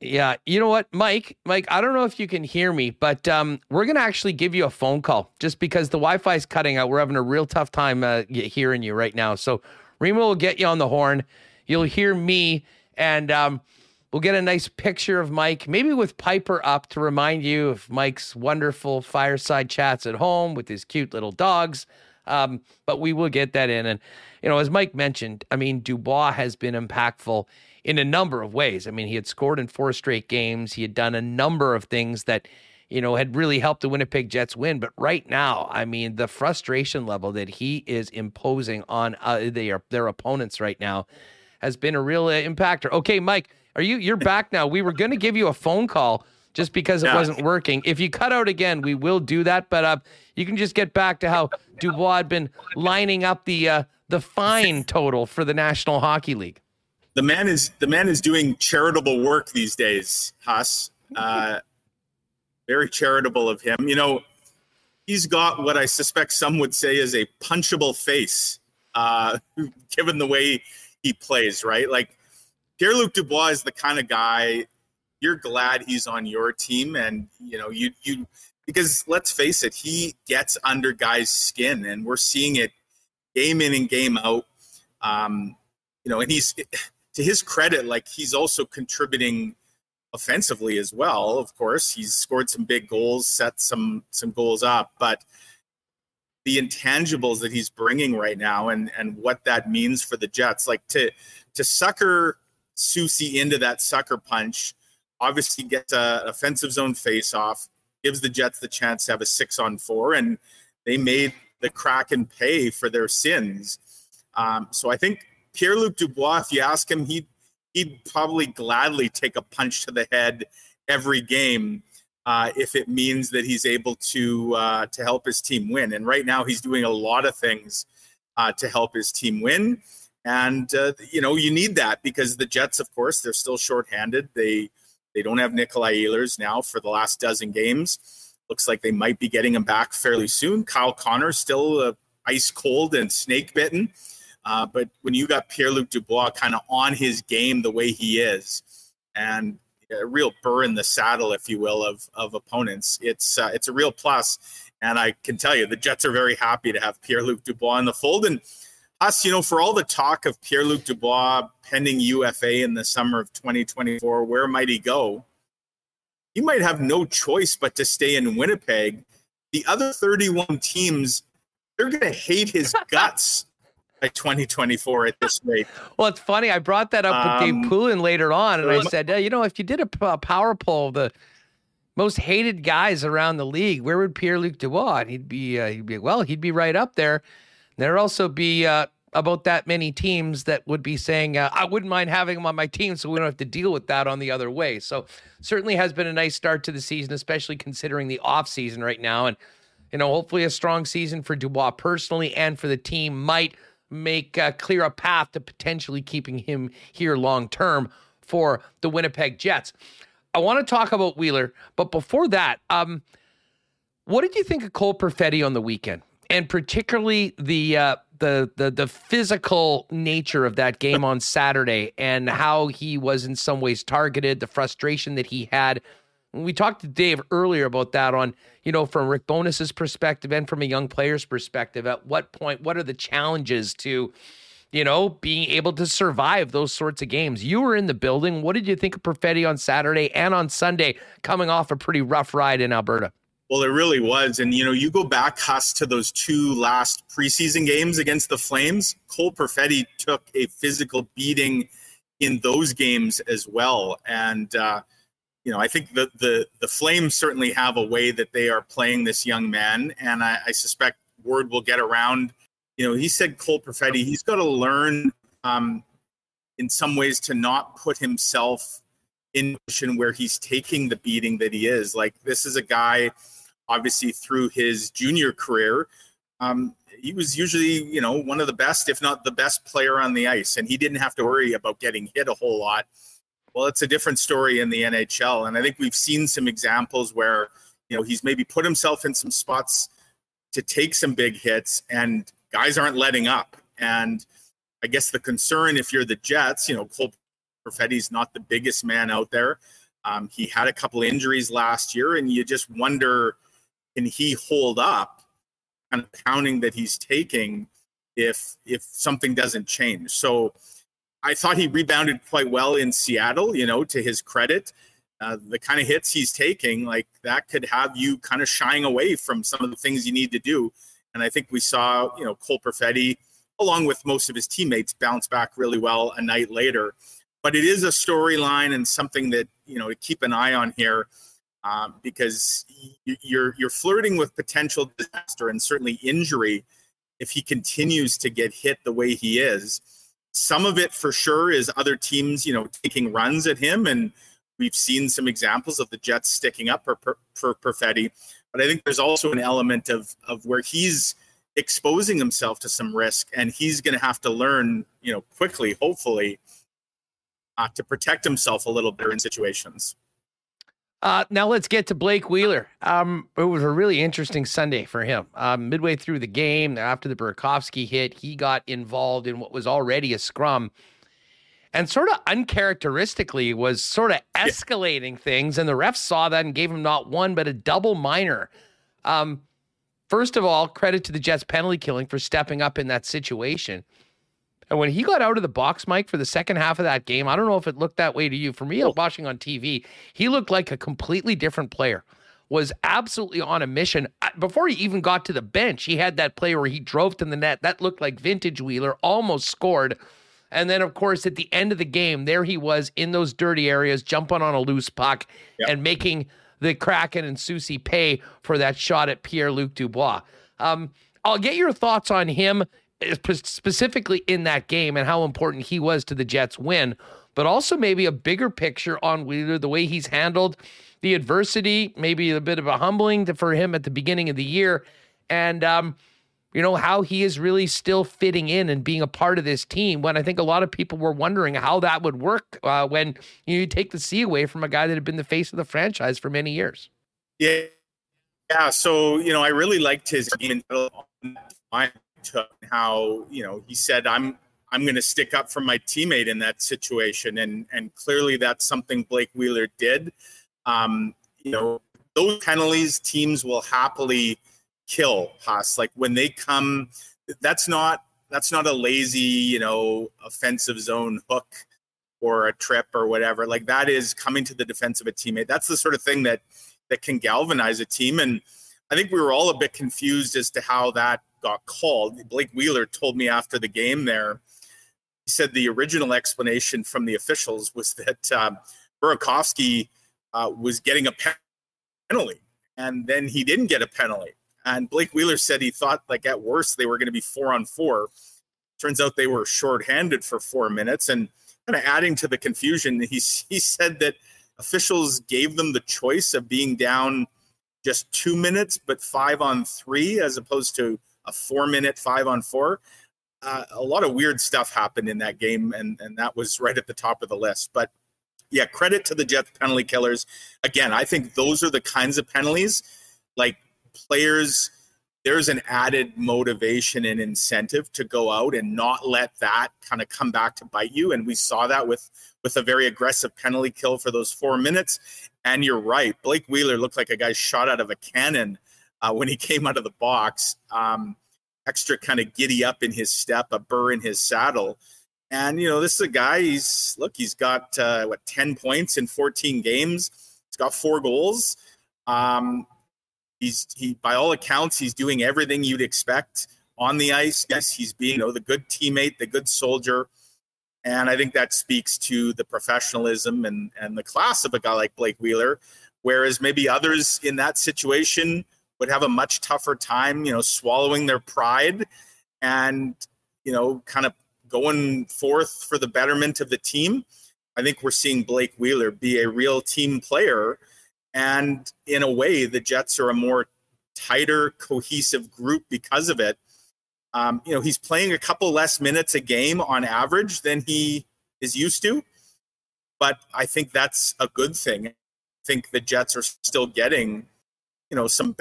yeah, you know what, Mike? Mike, I don't know if you can hear me, but um, we're gonna actually give you a phone call just because the Wi-Fi is cutting out. We're having a real tough time uh, hearing you right now. So Remo will get you on the horn. You'll hear me, and um, we'll get a nice picture of Mike, maybe with Piper up to remind you of Mike's wonderful fireside chats at home with his cute little dogs. Um, but we will get that in, and you know, as Mike mentioned, I mean, Dubois has been impactful in a number of ways. I mean, he had scored in four straight games. He had done a number of things that, you know, had really helped the Winnipeg Jets win. But right now, I mean, the frustration level that he is imposing on uh, their their opponents right now has been a real uh, impactor. Okay, Mike, are you you're back now? We were going to give you a phone call just because it yeah. wasn't working. If you cut out again, we will do that. But uh, you can just get back to how Dubois had been lining up the uh, the fine total for the National Hockey League. The man is the man is doing charitable work these days, Huss. Uh, very charitable of him. You know, he's got what I suspect some would say is a punchable face, uh, given the way he plays. Right, like Pierre Luc Dubois is the kind of guy you're glad he's on your team, and you know you you because let's face it, he gets under guys' skin, and we're seeing it game in and game out. Um, you know, and he's to his credit, like he's also contributing offensively as well. Of course, he's scored some big goals, set some some goals up, but the intangibles that he's bringing right now and and what that means for the Jets, like to to sucker Soucy into that sucker punch, obviously gets a offensive zone face off, gives the Jets the chance to have a six on four, and they made the Kraken pay for their sins. Um, so I think Pierre Luc Dubois, if you ask him, he'd he'd probably gladly take a punch to the head every game uh, if it means that he's able to uh, to help his team win. And right now, he's doing a lot of things uh, to help his team win. And uh, you know, you need that because the Jets, of course, they're still shorthanded. They they don't have Nikolai Ehlers now for the last dozen games. Looks like they might be getting him back fairly soon. Kyle Connor still uh, ice cold and snake bitten. Uh, but when you got Pierre Luc Dubois kind of on his game the way he is, and a real burr in the saddle, if you will, of of opponents, it's uh, it's a real plus. And I can tell you, the Jets are very happy to have Pierre Luc Dubois in the fold. And us, you know, for all the talk of Pierre Luc Dubois pending UFA in the summer of 2024, where might he go? He might have no choice but to stay in Winnipeg. The other 31 teams, they're going to hate his guts by 2024 at this rate. Well, it's funny. I brought that up um, with Dave um, Poulin later on, and I said, yeah, you know, if you did a, power poll of the most hated guys around the league, where would Pierre Luc Dubois? And he'd be, uh, he'd be well, he'd be right up there. There'd also be uh, about that many teams that would be saying, uh, I wouldn't mind having him on my team, so we don't have to deal with that on the other way. So certainly has been a nice start to the season, especially considering the off season right now, and you know, hopefully a strong season for Dubois personally and for the team might make uh, clear a path to potentially keeping him here long term for the Winnipeg Jets. I want to talk about Wheeler, but before that, um, what did you think of Cole Perfetti on the weekend, and particularly the uh, the the the physical nature of that game on Saturday, and how he was in some ways targeted, the frustration that he had we talked to Dave earlier about that on, you know, from Rick Bowness's perspective and from a young player's perspective. At what point, what are the challenges to, you know, being able to survive those sorts of games? You were in the building. What did you think of Perfetti on Saturday and on Sunday, coming off a pretty rough ride in Alberta? Well, it really was. And, you know, you go back, Huss, to those two last preseason games against the Flames. Cole Perfetti took a physical beating in those games as well. And, uh, you know, I think the the the Flames certainly have a way that they are playing this young man, and I, I suspect word will get around. You know, he said Cole Perfetti, he's got to learn um, in some ways to not put himself in position where he's taking the beating that he is. Like this is a guy, obviously through his junior career, um, he was usually you know one of the best, if not the best player on the ice, and he didn't have to worry about getting hit a whole lot well, it's a different story in the NHL. And I think we've seen some examples where, you know, he's maybe put himself in some spots to take some big hits and guys aren't letting up. And I guess the concern, if you're the Jets, you know, Cole Perfetti's not the biggest man out there. Um, he had a couple injuries last year, and you just wonder can he hold up kind of pounding that he's taking if if something doesn't change. So I thought he rebounded quite well in Seattle, you know, to his credit. Uh, the kind of hits he's taking, like that could have you kind of shying away from some of the things you need to do. And I think we saw, you know, Cole Perfetti, along with most of his teammates, bounce back really well a night later. But it is a storyline and something that, you know, to keep an eye on here um, because you're, you're flirting with potential disaster and certainly injury if he continues to get hit the way he is some of it for sure is other teams, you know, taking runs at him, and we've seen some examples of the Jets sticking up for, for Perfetti. But I think there's also an element of of where he's exposing himself to some risk, and he's going to have to learn, you know, quickly, hopefully, uh, to protect himself a little bit in situations. Uh, now let's get to Blake Wheeler. Um, it was a really interesting Sunday for him. Um, midway through the game, after the Burakovsky hit, he got involved in what was already a scrum, and sort of uncharacteristically was sort of escalating yeah. things. And the refs saw that and gave him not one but a double minor. Um, first of all, credit to the Jets penalty killing for stepping up in that situation. And when he got out of the box, Mike, for the second half of that game, I don't know if it looked that way to you. For me, watching on TV, he looked like a completely different player. Was absolutely on a mission. Before he even got to the bench, he had that play where he drove to the net. That looked like vintage Wheeler, almost scored. And then, of course, at the end of the game, there he was in those dirty areas, jumping on a loose puck yep. and making the Kraken and Soucy pay for that shot at Pierre Luc Dubois. Um, I'll get your thoughts on him specifically in that game and how important he was to the Jets win, but also maybe a bigger picture on Wheeler, the way he's handled the adversity, maybe a bit of a humbling to, for him at the beginning of the year, and um, you know how he is really still fitting in and being a part of this team. When I think a lot of people were wondering how that would work uh, when you take the C away from a guy that had been the face of the franchise for many years. Yeah, yeah. So you know, I really liked his game took how you know he said i'm i'm going to stick up for my teammate in that situation. And and clearly that's something blake wheeler did. Um you know those penalties teams will happily kill us like when they come that's not that's not a lazy you know offensive zone hook or a trip or whatever. Like that is coming to the defense of a teammate. That's the sort of thing that that can galvanize a team. And i think we were all a bit confused as to how that got called. Blake Wheeler told me after the game there, he said the original explanation from the officials was that um, Burakovsky uh, was getting a penalty, and then he didn't get a penalty. And Blake Wheeler said he thought, like at worst, they were going to be four on four. Turns out they were shorthanded for four minutes, and kind of adding to the confusion, he he said that officials gave them the choice of being down just two minutes, but five on three, as opposed to a four minute five on four. Uh, a lot of weird stuff happened in that game, and and that was right at the top of the list. But yeah, credit to the Jets penalty killers. Again, I think those are the kinds of penalties like players. There's an added motivation and incentive to go out and not let that kind of come back to bite you. And we saw that with with a very aggressive penalty kill for those four minutes. And you're right, Blake Wheeler looked like a guy shot out of a cannon uh, when he came out of the box. Um, extra kind of giddy up in his step, a burr in his saddle. And, you know, this is a guy, he's, look, he's got, uh, what, 10 points in 14 games. He's got four goals. Um, he's, he, by all accounts, he's doing everything you'd expect on the ice. Yes, he's being, you know, the good teammate, the good soldier. And I think that speaks to the professionalism and, and the class of a guy like Blake Wheeler. Whereas maybe others in that situation would have a much tougher time, you know, swallowing their pride and, you know, kind of going forth for the betterment of the team. I think we're seeing Blake Wheeler be a real team player. And in a way, the Jets are a more tighter, cohesive group because of it. Um, you know, he's playing a couple less minutes a game on average than he is used to. But I think that's a good thing. I think the Jets are still getting, you know, some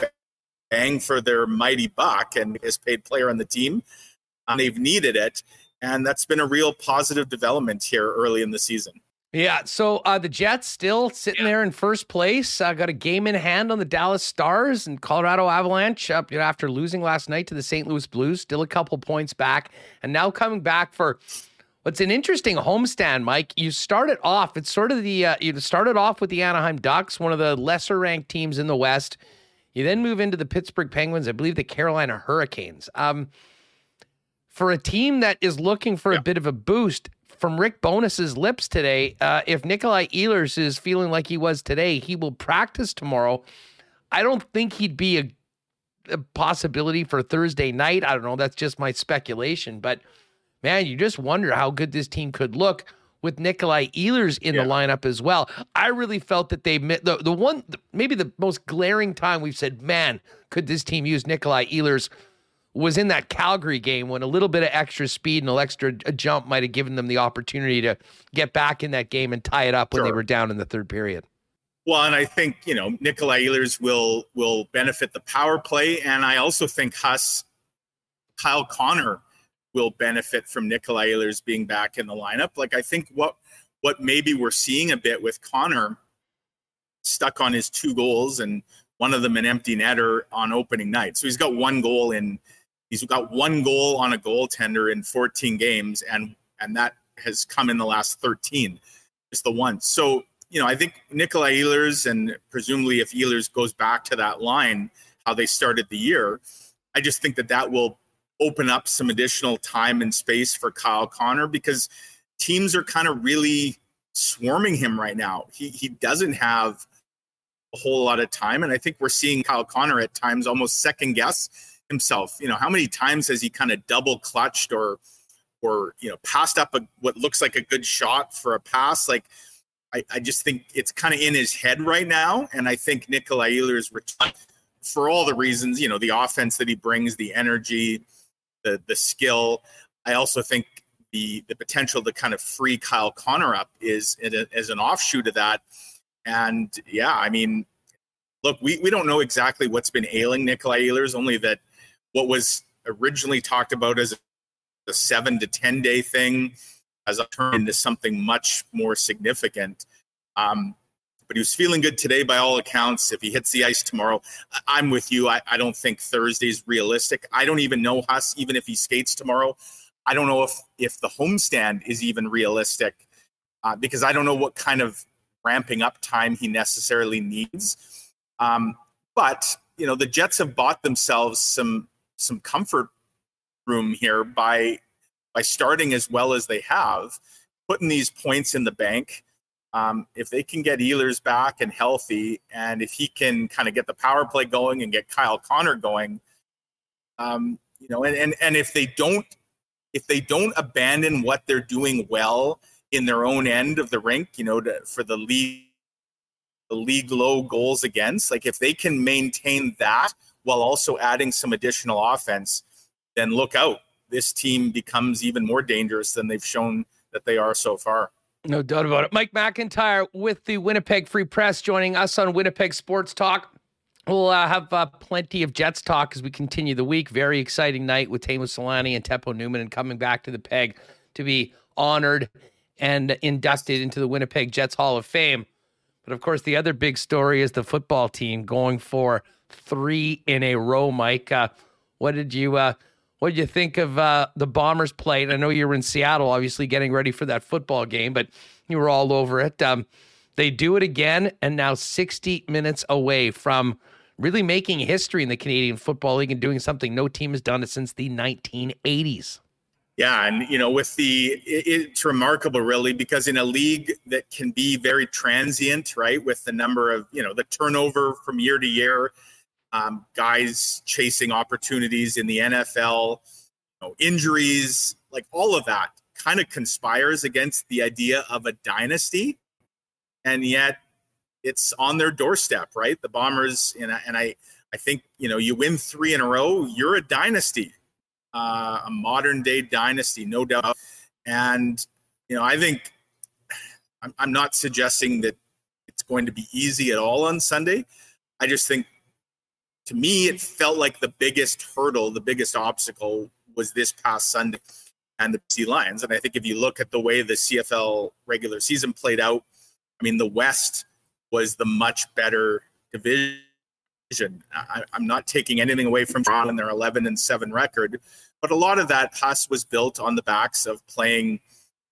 bang for their mighty buck and is paid player on the team. Um, they've needed it, and that's been a real positive development here early in the season. Yeah, so uh, the Jets still sitting yeah. there in first place. Uh, got a game in hand on the Dallas Stars and Colorado Avalanche up you know, after losing last night to the St. Louis Blues. Still a couple points back, and now coming back for what's an interesting homestand. Mike, you started off. It's sort of the uh, you started off with the Anaheim Ducks, one of the lesser ranked teams in the West. You then move into the Pittsburgh Penguins, I believe the Carolina Hurricanes. Um, for a team that is looking for yeah. a bit of a boost, from Rick Bowness's lips today, uh, if Nikolai Ehlers is feeling like he was today, he will practice tomorrow. I don't think he'd be a, a possibility for Thursday night. I don't know. That's just my speculation. But man, you just wonder how good this team could look with Nikolai Ehlers in yeah. the lineup as well. I really felt that they the the one maybe the most glaring time we've said, man, could this team use Nikolai Ehlers was in that Calgary game when a little bit of extra speed and an extra jump might have given them the opportunity to get back in that game and tie it up when sure. they were down in the third period. Well, and I think you know Nikolai Ehlers will will benefit the power play, and I also think Huss, Kyle Connor will benefit from Nikolai Ehlers being back in the lineup. Like I think what what maybe we're seeing a bit with Connor stuck on his two goals and one of them an empty netter on opening night. So he's got one goal in he's got one goal on a goaltender in 14 games and and that has come in the last 13. just the one. So, you know, I think Nikolai Ehlers and presumably if Ehlers goes back to that line how they started the year, I just think that that will open up some additional time and space for Kyle Connor because teams are kind of really swarming him right now. He he doesn't have a whole lot of time, and I think we're seeing Kyle Connor at times almost second guess himself. You know, how many times has he kind of double clutched or or you know passed up a, what looks like a good shot for a pass? Like I, I just think it's kind of in his head right now, and I think Nikolai Ehlers for all the reasons, you know, the offense that he brings, the energy, the the skill. I also think the the potential to kind of free Kyle Connor up is as an offshoot of that. And yeah, I mean, look, we, we don't know exactly what's been ailing Nikolai Ehlers, only that what was originally talked about as a seven to 10 day thing has turned into something much more significant. Um, but he was feeling good today by all accounts. If he hits the ice tomorrow, I'm with you. I, I don't think Thursday's realistic. I don't even know Huss, even if he skates tomorrow. I don't know if if the homestand is even realistic uh, because I don't know what kind of ramping up time he necessarily needs. Um, but you know, the Jets have bought themselves some some comfort room here by by starting as well as they have, putting these points in the bank. Um, if they can get Ehlers back and healthy, and if he can kind of get the power play going and get Kyle Connor going, um, you know, and, and and if they don't if they don't abandon what they're doing well in their own end of the rink, you know, to, for the league the league low goals against, like if they can maintain that while also adding some additional offense, then look out. This team becomes even more dangerous than they've shown that they are so far. No doubt about it. Mike McIntyre with the Winnipeg Free Press joining us on Winnipeg Sports Talk. We'll uh, have uh, plenty of Jets talk as we continue the week. Very exciting night with Teemu Selanne and Teppo Numminen and coming back to the peg to be honored and inducted into the Winnipeg Jets Hall of Fame. But of course, the other big story is the football team going for three in a row. Mike, uh, what did you uh, what did you think of uh, the Bombers play? And I know you were in Seattle, obviously getting ready for that football game, but you were all over it. Um, they do it again, and now 60 minutes away from really making history in the Canadian Football League and doing something no team has done since the 1980s. Yeah, and you know, with the it, it's remarkable, really, because in a league that can be very transient, right, with the number of you know the turnover from year to year, um, guys chasing opportunities in the NFL, you know, injuries, like all of that, kind of conspires against the idea of a dynasty, and yet it's on their doorstep, right? The Bombers, and I, and I, I think you know, you win three in a row, you're a dynasty, uh, a modern day dynasty, no doubt. And you know, I think I'm, I'm not suggesting that it's going to be easy at all on Sunday. I just think, to me, it felt like the biggest hurdle, the biggest obstacle was this past Sunday and the BC Lions. And I think if you look at the way the CFL regular season played out, I mean, the West was the much better division. I, am not taking anything away from Toronto and their 11 and 7 record, but a lot of that Huss was built on the backs of playing,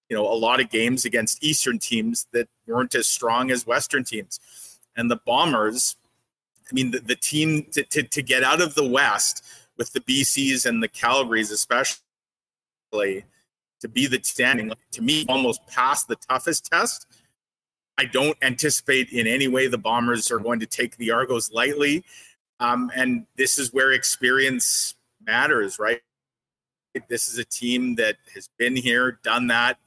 you know, a lot of games against Eastern teams that weren't as strong as Western teams. And the Bombers, I mean, the, the team to, to, to get out of the West with the BCs and the Calgarys, especially to be the standing, to me, almost past the toughest test I don't anticipate in any way the Bombers are going to take the Argos lightly. Um, and this is where experience matters, right? This is a team that has been here, done that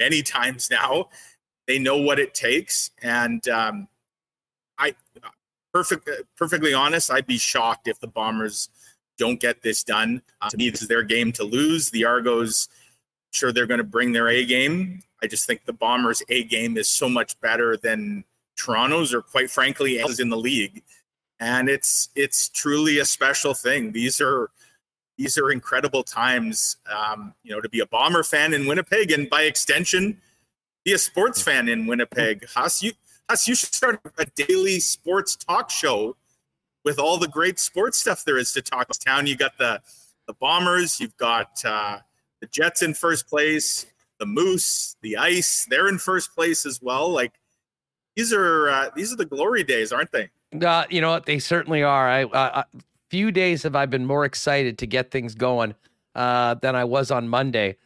many times now. They know what it takes. And um, perfect, perfectly honest, I'd be shocked if the Bombers don't get this done. Uh, to me, this is their game to lose. The Argos, sure, they're going to bring their A game. I just think the Bombers' A game is so much better than Toronto's, or quite frankly, is in the league. And it's it's truly a special thing. These are these are incredible times, um, you know, to be a Bomber fan in Winnipeg, and by extension, be a sports fan in Winnipeg. Huss, you Huss, you should start a daily sports talk show with all the great sports stuff there is to talk about town. You got the the Bombers, you've got uh, the Jets in first place, the Moose, the Ice, they're in first place as well. Like these are uh, these are the glory days, aren't they? Uh, you know what? They certainly are. I, uh, few days have I been more excited to get things going uh, than I was on Monday.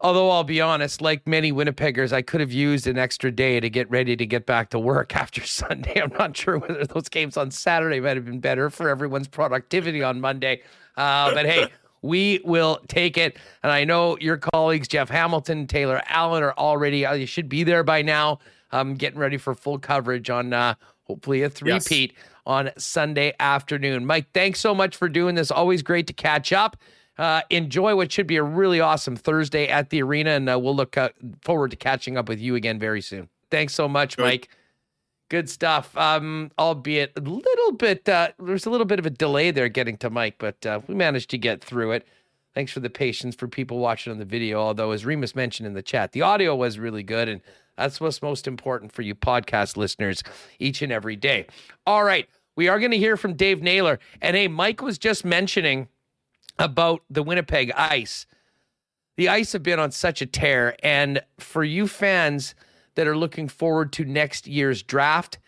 Although I'll be honest, like many Winnipeggers, I could have used an extra day to get ready to get back to work after Sunday. I'm not sure whether those games on Saturday might have been better for everyone's productivity on Monday. Uh, but hey, we will take it. And I know your colleagues, Jeff Hamilton, Taylor Allen, are already, uh, you should be there by now, um, getting ready for full coverage on uh, hopefully a three-peat yes. on Sunday afternoon. Mike, thanks so much for doing this. Always great to catch up. Uh, enjoy what should be a really awesome Thursday at the arena, and uh, we'll look uh, forward to catching up with you again very soon. Thanks so much, Good. Mike. Good stuff. Um, albeit a little bit, uh, there's a little bit of a delay there getting to Mike, but uh, we managed to get through it. Thanks for the patience for people watching on the video. Although, as Remis mentioned in the chat, the audio was really good, and that's what's most important for you podcast listeners each and every day. All right, we are going to hear from Dave Naylor, and hey, Mike was just mentioning about the Winnipeg Ice. The Ice have been on such a tear. And for you fans that are looking forward to next year's draft,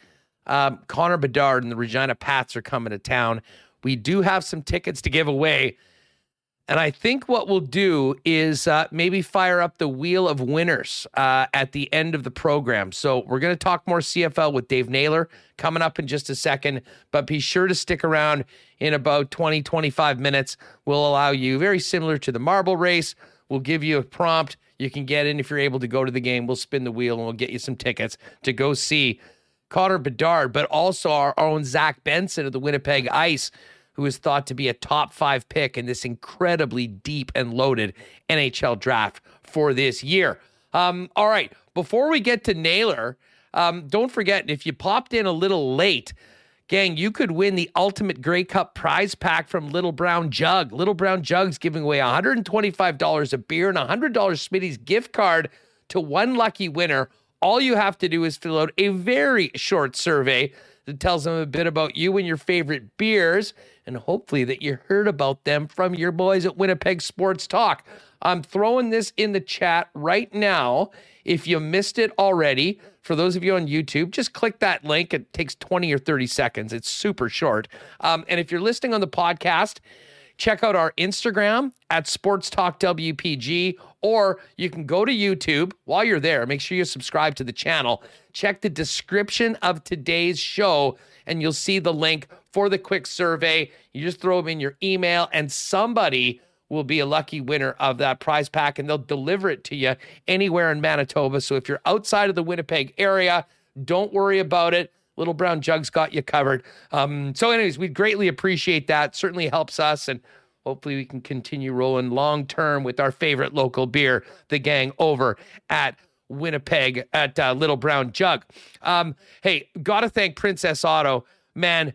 um, Connor Bedard and the Regina Pats are coming to town. We do have some tickets to give away. And I think what we'll do is uh, maybe fire up the wheel of winners uh, at the end of the program. So we're going to talk more CFL with Dave Naylor coming up in just a second. But be sure to stick around in about 20, 25 minutes. We'll allow you, very similar to the marble race, we'll give you a prompt. You can get in if you're able to go to the game. We'll spin the wheel and we'll get you some tickets to go see Connor Bedard, but also our own Zach Benson of the Winnipeg Ice who is thought to be a top five pick in this incredibly deep and loaded NHL draft for this year. Um, all right, before we get to Naylor, um, don't forget if you popped in a little late, gang, you could win the ultimate Grey Cup prize pack from Little Brown Jug. Little Brown Jug's giving away $125 a beer and $100 Smitty's gift card to one lucky winner. All you have to do is fill out a very short survey that tells them a bit about you and your favorite beers and hopefully that you heard about them from your boys at Winnipeg Sports Talk. I'm throwing this in the chat right now. If you missed it already, for those of you on YouTube, just click that link. It takes 20 or 30 seconds. It's super short. Um, and if you're listening on the podcast, check out our Instagram at Sports Talk WPG, or you can go to YouTube while you're there. Make sure you subscribe to the channel. Check the description of today's show, and you'll see the link for the quick survey. You just throw them in your email, and somebody will be a lucky winner of that prize pack, and they'll deliver it to you anywhere in Manitoba. So if you're outside of the Winnipeg area, don't worry about it. Little Brown Jugs got you covered. Um, so, anyways, we'd greatly appreciate that. Certainly helps us, and hopefully we can continue rolling long term with our favorite local beer, the gang over at Winnipeg at uh, Little Brown Jug. Um, hey, gotta thank Princess Auto, man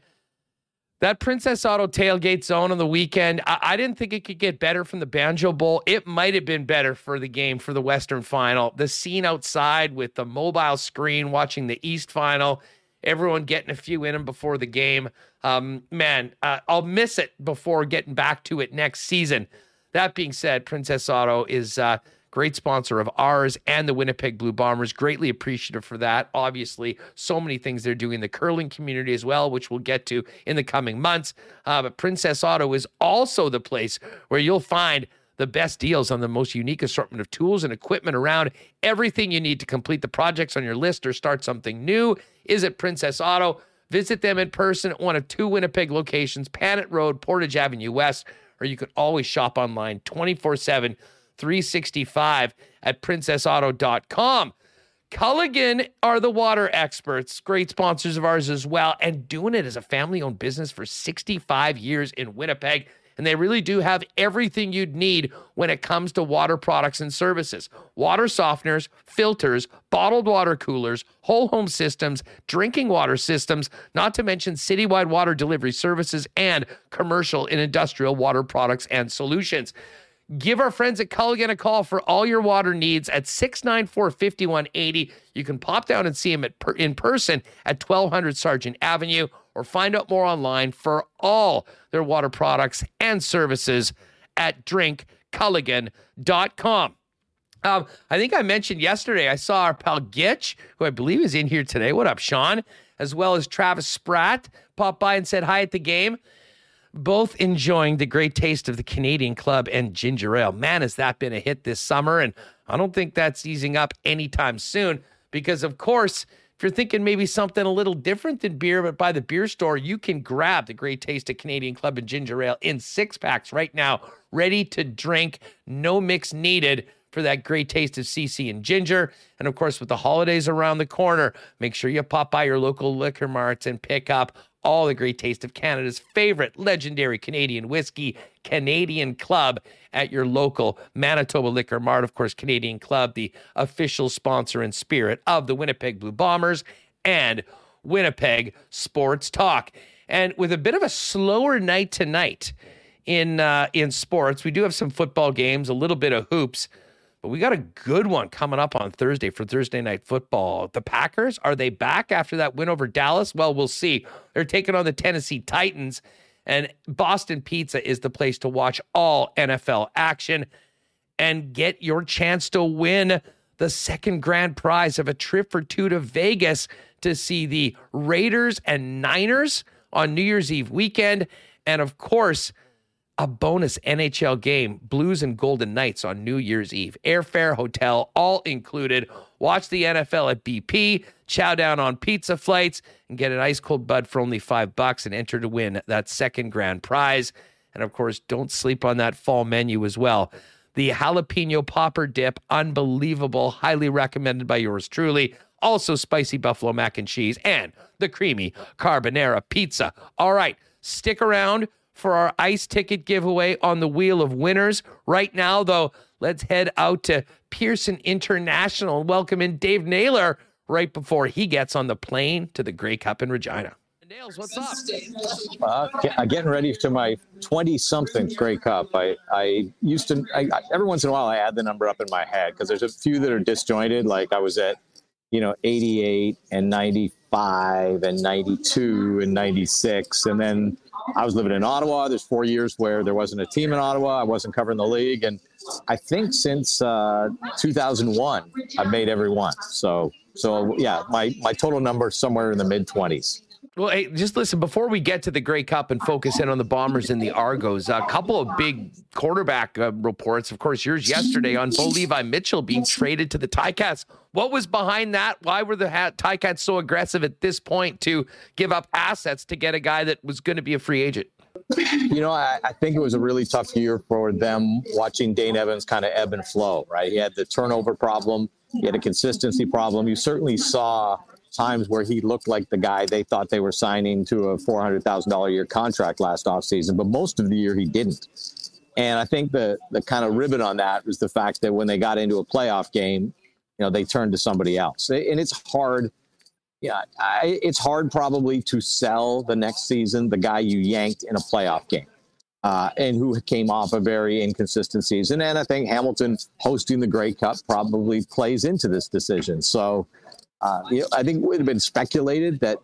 that Princess Auto tailgate zone on the weekend, I, I, didn't think it could get better from the Banjo Bowl. It might have been better for the game for the Western Final. The scene outside with the mobile screen watching the East Final, everyone getting a few in them before the game. Um, man, uh, I'll miss it before getting back to it next season. That being said, Princess Auto is. Uh, great sponsor of ours and the Winnipeg Blue Bombers. Greatly appreciative for that. Obviously, so many things they're doing in the curling community as well, which we'll get to in the coming months. Uh, but Princess Auto is also the place where you'll find the best deals on the most unique assortment of tools and equipment around. Everything you need to complete the projects on your list or start something new is at Princess Auto. Visit them in person at one of two Winnipeg locations, Panet Road, Portage Avenue West, or you could always shop online 24 7 365 at princessauto.com. Culligan are the water experts, great sponsors of ours as well, and doing it as a family owned business for 65 years in Winnipeg. And they really do have everything you'd need when it comes to water products and services water softeners, filters, bottled water coolers, whole home systems, drinking water systems, not to mention citywide water delivery services and commercial and industrial water products and solutions. Give our friends at Culligan a call for all your water needs at 694 5180. You can pop down and see them per, in person at 1200 Sargent Avenue or find out more online for all their water products and services at drinkculligan.com. Um, I think I mentioned yesterday, I saw our pal Gitch, who I believe is in here today. What up, Sean? As well as Travis Spratt popped by and said hi at the game both enjoying the great taste of the Canadian Club and ginger ale. Man, has that been a hit this summer. And I don't think that's easing up anytime soon because, of course, if you're thinking maybe something a little different than beer, but by the beer store, you can grab the great taste of Canadian Club and ginger ale in six packs right now, ready to drink, no mix needed for that great taste of CC and ginger. And of course, with the holidays around the corner, make sure you pop by your local liquor marts and pick up all the great taste of Canada's favorite legendary Canadian whiskey, Canadian Club, at your local Manitoba Liquor Mart. Of course, Canadian Club, the official sponsor and spirit of the Winnipeg Blue Bombers and Winnipeg Sports Talk. And with a bit of a slower night tonight in uh, in sports, we do have some football games, a little bit of hoops. But we got a good one coming up on Thursday for Thursday night football. The Packers, are they back after that win over Dallas? Well, we'll see. They're taking on the Tennessee Titans, and Boston Pizza is the place to watch all NFL action and get your chance to win the second grand prize of a trip for two to Vegas to see the Raiders and Niners on New Year's Eve weekend. And of course, a bonus NHL game, Blues and Golden Knights on New Year's Eve. Airfare, hotel, all included. Watch the NFL at BP, chow down on pizza flights, and get an ice cold bud for only five bucks and enter to win that second grand prize. And of course, don't sleep on that fall menu as well. The jalapeno popper dip, unbelievable, highly recommended by yours truly. Also, spicy buffalo mac and cheese and the creamy carbonara pizza. All right, stick around for our ice ticket giveaway on the wheel of winners. Right now, though, let's head out to Pearson International and welcome in Dave Naylor right before he gets on the plane to the Grey Cup in Regina. Nails, what's up? Uh, get, getting ready to my 20 something Grey Cup. I, I used to, I, every once in a while, I add the number up in my head because there's a few that are disjointed. Like I was at, you know, 88 and 95 and 92 and 96. And then I was living in Ottawa. There's four years where there wasn't a team in Ottawa. I wasn't covering the league, and I think since uh, 2001, I've made every one. So, so yeah, my my total number somewhere in the mid 20s. Well, hey, just listen before we get to the Grey Cup and focus in on the Bombers and the Argos. A couple of big quarterback uh, reports. Of course, yours yesterday on Bo Levi Mitchell being traded to the Ticats. What was behind that? Why were the Ticats so aggressive at this point to give up assets to get a guy that was going to be a free agent? You know, I, I, think it was a really tough year for them watching Dane Evans kind of ebb and flow, right? He had the turnover problem, he had a consistency problem. You certainly saw times where he looked like the guy they thought they were signing to a $400,000 a year contract last offseason, but most of the year he didn't. And I think the the kind of ribbon on that was the fact that when they got into a playoff game, you know, they turn to somebody else. And it's hard. Yeah, I, it's hard probably to sell the next season the guy you yanked in a playoff game. Uh, and who came off a very inconsistent season. And I think Hamilton hosting the Grey Cup probably plays into this decision. So uh, you know, I think it would have been speculated that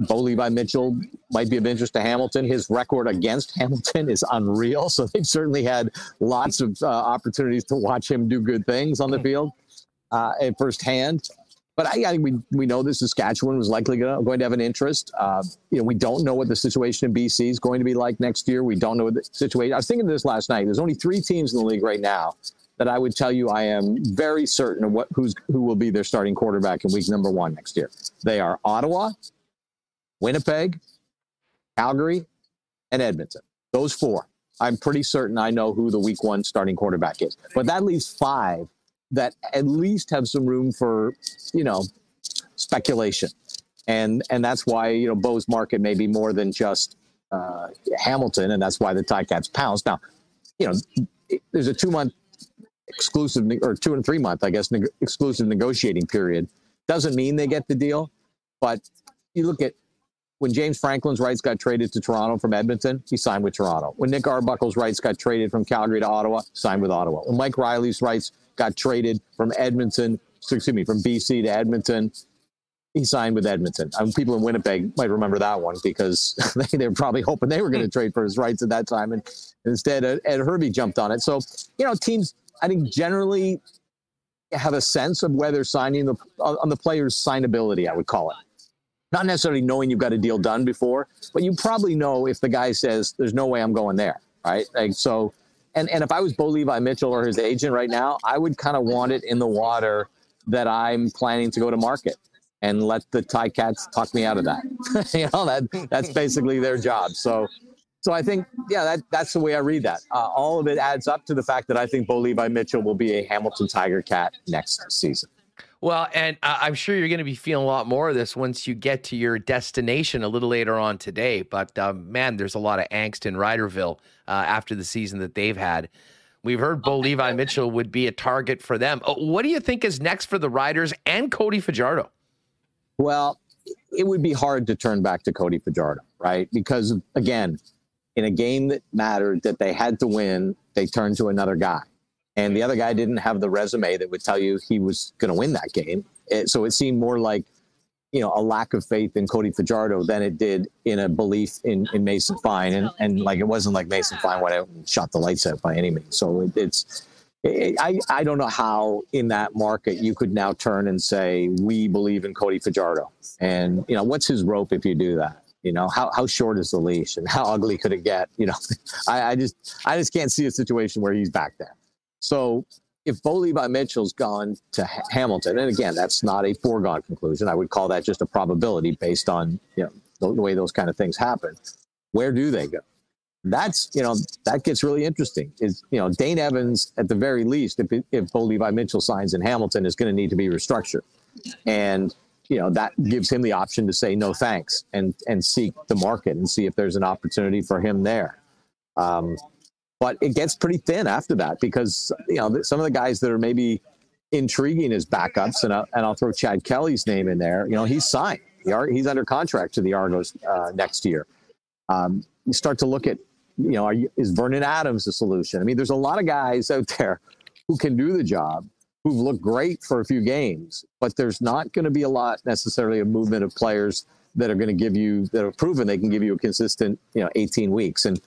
Bo Levi Mitchell might be of interest to Hamilton. His record against Hamilton is unreal. So they've certainly had lots of uh, opportunities to watch him do good things on the field uh, firsthand. But I, I, we, we know that Saskatchewan was likely gonna, going to have an interest. Uh, you know, we don't know what the situation in BC is going to be like next year. We don't know what the situation. I was thinking of this last night. There's only three teams in the league right now that I would tell you I am very certain of what who's who will be their starting quarterback in week number one next year. They are Ottawa, Winnipeg, Calgary, and Edmonton. Those four. I'm pretty certain I know who the week one starting quarterback is. But that leaves five that at least have some room for, you know, speculation. And and that's why, you know, Bo's market may be more than just uh, Hamilton, and that's why the Ticats pounced. Now, you know, there's a two month exclusive or two and three month, I guess, exclusive negotiating period. Doesn't mean they get the deal, but you look at when James Franklin's rights got traded to Toronto from Edmonton, he signed with Toronto. When Nick Arbuckle's rights got traded from Calgary to Ottawa, signed with Ottawa. When Mike Reilly's rights got traded from Edmonton, excuse me, from BC to Edmonton, he signed with Edmonton. Um, people in Winnipeg might remember that one because they, they were probably hoping they were going to trade for his rights at that time, and instead Ed, Ed Hervey jumped on it. So you know, teams I think generally have a sense of whether signing the on the player's signability, I would call it. Not necessarily knowing you've got a deal done before, but you probably know if the guy says, "There's no way I'm going there," right? Like so. And, and if I was Bo Levi Mitchell or his agent right now, I would kind of want it in the water that I'm planning to go to market and let the Ticats talk me out of that. you know, that that's basically their job. So, so I think, yeah, that that's the way I read that. Uh, all of it adds up to the fact that I think Bo Levi Mitchell will be a Hamilton Tiger Cat next season. Well, and uh, I'm sure you're going to be feeling a lot more of this once you get to your destination a little later on today. But um, man, there's a lot of angst in Riderville uh, after the season that they've had. We've heard Bo Levi Mitchell would be a target for them. Uh, what do you think is next for the Riders and Cody Fajardo? Well, it would be hard to turn back to Cody Fajardo, right? Because again, in a game that mattered that they had to win, they turned to another guy. And the other guy didn't have the resume that would tell you he was going to win that game. It, so it seemed more like, you know, a lack of faith in Cody Fajardo than it did in a belief in, in Mason Fine. And, and like, it wasn't like Mason Fine went out and shot the lights out by any means. So it, it's, I, I don't know how in that market you could now turn and say we believe in Cody Fajardo, and you know what's his rope if you do that? You know how, how short is the leash and how ugly could it get? You know, I, I just I just can't see a situation where he's back there. So if Bo Levi Mitchell's gone to Hamilton, and again that's not a foregone conclusion, I would call that just a probability based on you know the, the way those kind of things happen. Where do they go? that's you know that gets really interesting. Is you know Dane Evans at the very least, if if Bo Levi Mitchell signs in Hamilton, is going to need to be restructured, and you know that gives him the option to say no thanks and and seek the market and see if there's an opportunity for him there. Um, but it gets pretty thin after that because you know some of the guys that are maybe intriguing as backups, and I'll, and I'll throw Chad Kelly's name in there. You know he's signed. He's under contract to the Argos uh, next year. Um, you start to look at you know, you, is Vernon Adams the solution? I mean, there's a lot of guys out there who can do the job, who've looked great for a few games, but there's not going to be a lot necessarily a movement of players that are going to give you that have proven they can give you a consistent, you know, 18 weeks. And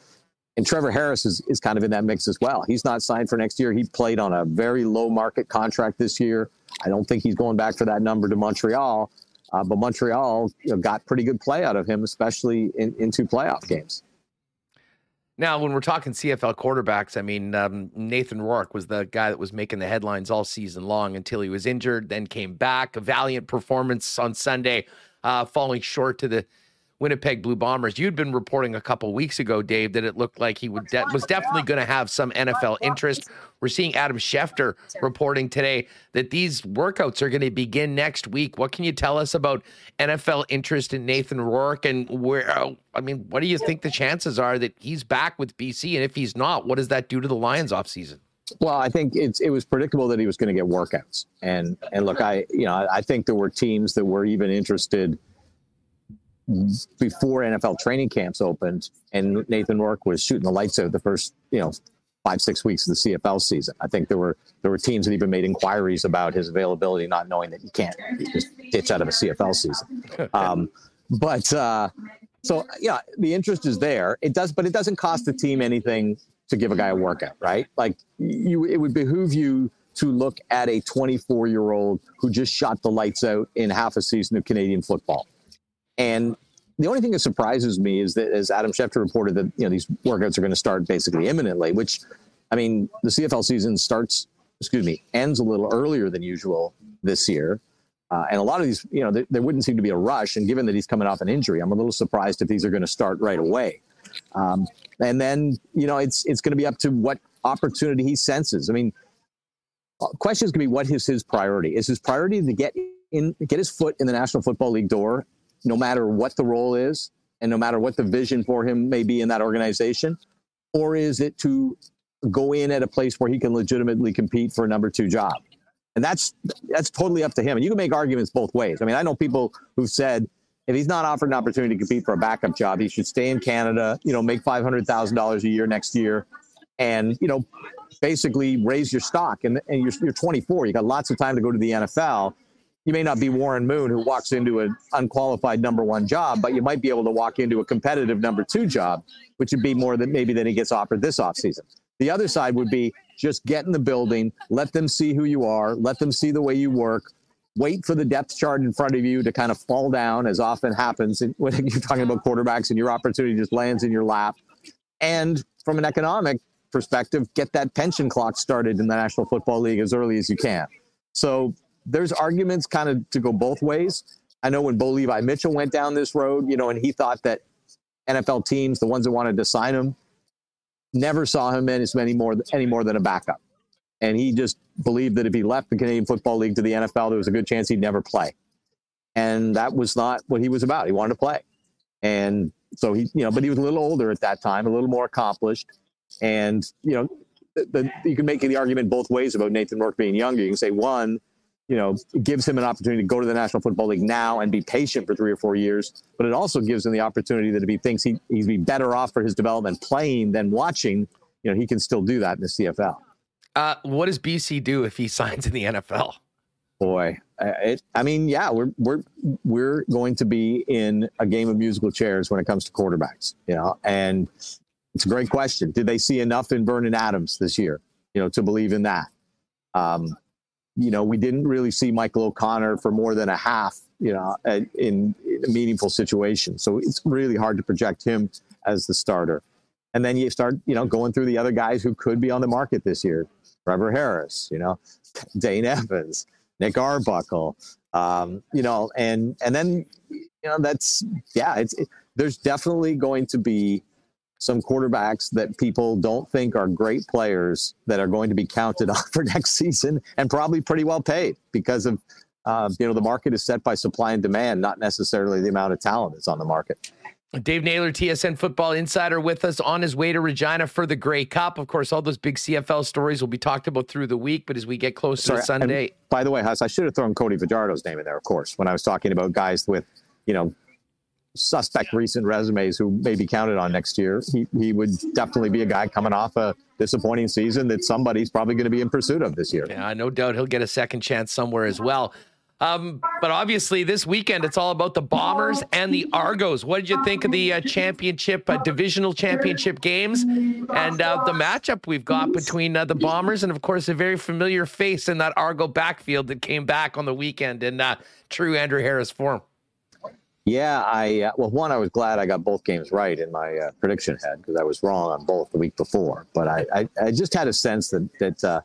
and Trevor Harris is, is kind of in that mix as well. He's not signed for next year. He played on a very low market contract this year. I don't think he's going back for that number to Montreal. Uh, but Montreal you know, got pretty good play out of him, especially in, in two playoff games. Now, when we're talking CFL quarterbacks, I mean, um, Nathan Rourke was the guy that was making the headlines all season long until he was injured, then came back. A valiant performance on Sunday, uh, falling short to the Winnipeg Blue Bombers. You'd been reporting a couple weeks ago, Dave, that it looked like he would de- was definitely going to have some NFL interest. We're seeing Adam Schefter reporting today that these workouts are going to begin next week. What can you tell us about NFL interest in Nathan Rourke and where? Uh, I mean, what do you think the chances are that he's back with BC? And if he's not, what does that do to the Lions offseason? Well, I think it's it was predictable that he was going to get workouts, and and look, I you know I think there were teams that were even interested before NFL training camps opened, and Nathan Rourke was shooting the lights out the first, you know, five six weeks of the CFL season. I think there were there were teams that even made inquiries about his availability, not knowing that he can't just ditch out of a CFL season. Um, but uh, so yeah, the interest is there. It does, but it doesn't cost the team anything to give a guy a workout, right? Like you, it would behoove you to look at a 24 year old who just shot the lights out in half a season of Canadian football and the only thing that surprises me is that, as Adam Schefter reported, that you know these workouts are going to start basically imminently. Which, I mean, the CFL season starts, excuse me, ends a little earlier than usual this year, uh, and a lot of these, you know, there, there, wouldn't seem to be a rush. And given that he's coming off an injury, I'm a little surprised if these are going to start right away. Um, and then, you know, it's it's going to be up to what opportunity he senses. I mean, questions can be what is his priority? Is his priority to get in, get his foot in the National Football League door, no matter what the role is, and no matter what the vision for him may be in that organization, or is it to go in at a place where he can legitimately compete for a number two job? And that's that's totally up to him. And you can make arguments both ways. I mean, I know people who've said if he's not offered an opportunity to compete for a backup job, he should stay in Canada, you know, make five hundred thousand dollars a year next year, and you know, basically raise your stock. And, and you're, you're 24, you got lots of time to go to the NFL. You may not be Warren Moon who walks into an unqualified number one job, but you might be able to walk into a competitive number two job, which would be more than maybe than he gets offered this offseason. The other side would be just get in the building, let them see who you are, let them see the way you work, wait for the depth chart in front of you to kind of fall down, as often happens when you're talking about quarterbacks and your opportunity just lands in your lap. And from an economic perspective, get that pension clock started in the National Football League as early as you can. So there's arguments kind of to go both ways. I know when Bo Levi Mitchell went down this road, you know, and he thought that NFL teams, the ones that wanted to sign him, never saw him in as many more any more than a backup. And he just believed that if he left the Canadian Football League to the NFL, there was a good chance he'd never play. And that was not what he was about. He wanted to play. And so he, you know, but he was a little older at that time, a little more accomplished. And, you know, the, the, you can make the argument both ways about Nathan Rourke being younger. You can say, one, you know, gives him an opportunity to go to the National Football League now and be patient for three or four years. But it also gives him the opportunity that if he thinks he, he'd be better off for his development playing than watching, you know, he can still do that in the CFL. Uh, what does BC do if he signs in the NFL? Boy, it, I mean, yeah, we're we're we're going to be in a game of musical chairs when it comes to quarterbacks, you know, and it's a great question. Did they see enough in Vernon Adams this year, you know, to believe in that? Um, you know, we didn't really see Michael O'Connor for more than a half, you know, in, in a meaningful situation. So it's really hard to project him as the starter. And then you start, you know, going through the other guys who could be on the market this year. Trevor Harris, you know, Dane Evans, Nick Arbuckle, um, you know, and and then you know that's yeah, it's it, there's definitely going to be some quarterbacks that people don't think are great players that are going to be counted on for next season and probably pretty well paid because of uh, you know the market is set by supply and demand, not necessarily the amount of talent that's on the market. Dave Naylor, TSN Football Insider, with us on his way to Regina for the Grey Cup. Of course, all those big CFL stories will be talked about through the week, but as we get closer Sorry, to Sunday. By the way, Huss, I should have thrown Cody Fajardo's name in there, of course, when I was talking about guys with, you know, suspect recent resumes who may be counted on next year. He, he would definitely be a guy coming off a disappointing season that somebody's probably going to be in pursuit of this year. Yeah, no doubt he'll get a second chance somewhere as well. Um, but obviously, this weekend it's all about the Bombers and the Argos. What did you think of the uh, championship, uh, divisional championship games, and uh, the matchup we've got between uh, the Bombers and, of course, a very familiar face in that Argo backfield that came back on the weekend in uh, true Andrew Harris form? Yeah, I uh, well, one, I was glad I got both games right in my uh, prediction head because I was wrong on both the week before. But I, I, I just had a sense that that uh,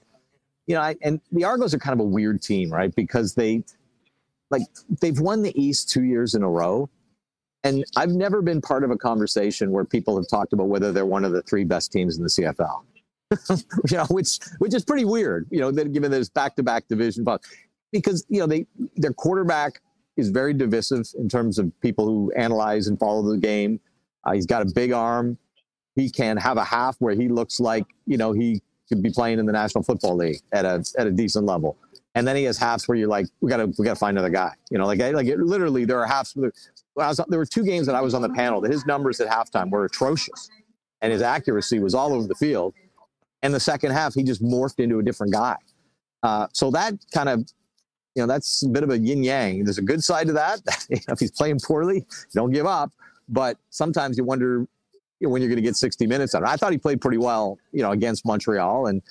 you know, I, and the Argos are kind of a weird team, right? Because they like they've won the East two years in a row, and I've never been part of a conversation where people have talked about whether they're one of the three best teams in the CFL. you know, which which is pretty weird. You know, given that given this back to back division, because you know they their quarterback is very divisive in terms of people who analyze and follow the game. Uh, he's got a big arm. He can have a half where he looks like you know he could be playing in the National Football League at a at a decent level. And then he has halves where you're like, we gotta we gotta find another guy. You know, like like it, literally there are halves. Was, there were two games that I was on the panel that his numbers at halftime were atrocious, and his accuracy was all over the field. And the second half, he just morphed into a different guy. Uh, so that kind of you know, that's a bit of a yin yang. There's a good side to that. if he's playing poorly, don't give up. But sometimes you wonder when you're going to get 60 minutes out. I thought he played pretty well, you know, against Montreal, and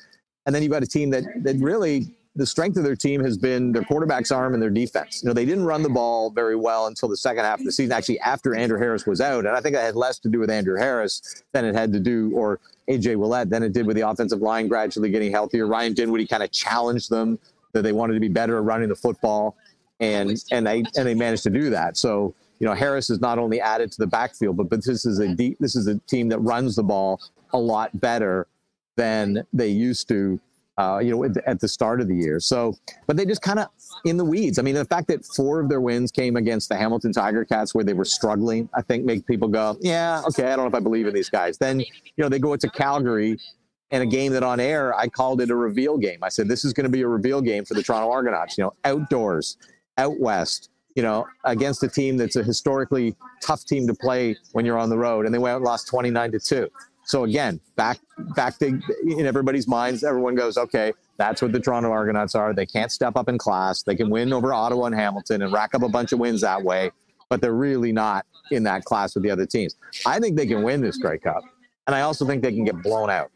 and then you've got a team that that really the strength of their team has been their quarterback's arm and their defense. You know, they didn't run the ball very well until the second half of the season, actually after Andrew Harris was out. And I think that had less to do with Andrew Harris than it had to do, or AJ Ouellette than it did with the offensive line gradually getting healthier. Ryan Dinwiddie kind of challenged them that they wanted to be better at running the football, and and they and they managed to do that. So you know Harris has not only added to the backfield, but but this is a deep, this is a team that runs the ball a lot better than they used to uh, you know, at the, at the start of the year. So, but they just kind of in the weeds. I mean, the fact that four of their wins came against the Hamilton Tiger Cats, where they were struggling, I think make people go, yeah, okay, I don't know if I believe in these guys. Then, you know, they go into Calgary and a game that on air I called it a reveal game. I said this is going to be a reveal game for the Toronto Argonauts. You know, outdoors, out west. You know, against a team that's a historically tough team to play when you're on the road, and they went out and lost 29 to two. So again, back back to in everybody's minds, everyone goes, okay, that's what the Toronto Argonauts are. They can't step up in class. They can win over Ottawa and Hamilton and rack up a bunch of wins that way, but they're really not in that class with the other teams. I think they can win this Grey Cup, and I also think they can get blown out.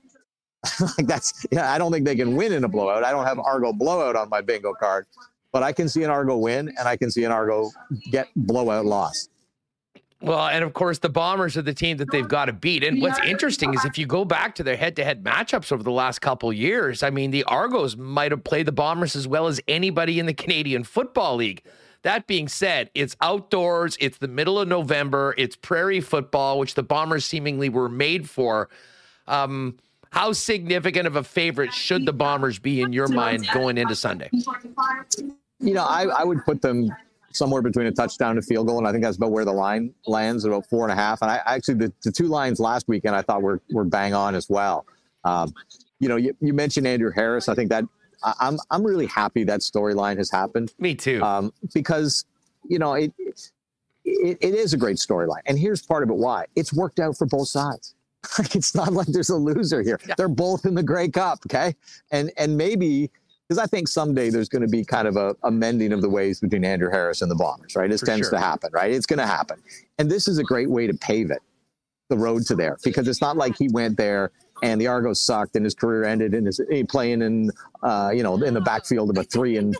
like that's yeah, I don't think they can win in a blowout. I don't have Argo blowout on my bingo card, but I can see an Argo win and I can see an Argo get blowout loss. Well, and of course, the Bombers are the team that they've got to beat. And what's interesting is if you go back to their head to head matchups over the last couple years, I mean, the Argos might have played the Bombers as well as anybody in the Canadian Football League. That being said, it's outdoors, it's the middle of November, it's prairie football, which the Bombers seemingly were made for. Um, how significant of a favorite should the Bombers be in your mind going into Sunday? You know, I, I would put them somewhere between a touchdown and field goal, and I think that's about where the line lands, about four and a half. And I actually the, the two lines last weekend I thought were were bang on as well. Um, you know, you, you mentioned Andrew Harris. I think that I, I'm I'm really happy that storyline has happened. Me too. Um, because you know it, it it is a great storyline, and here's part of it why it's worked out for both sides. Like it's not like there's a loser here. Yeah. They're both in the Grey Cup, okay? And and maybe because I think someday there's going to be kind of a, a, mending of the ways between Andrew Harris and the Bombers, right? This For tends sure. to happen, right? It's going to happen, and this is a great way to pave it, the road to there, because it's not like he went there and the Argos sucked and his career ended and his playing in, uh, you know, in the backfield of a three and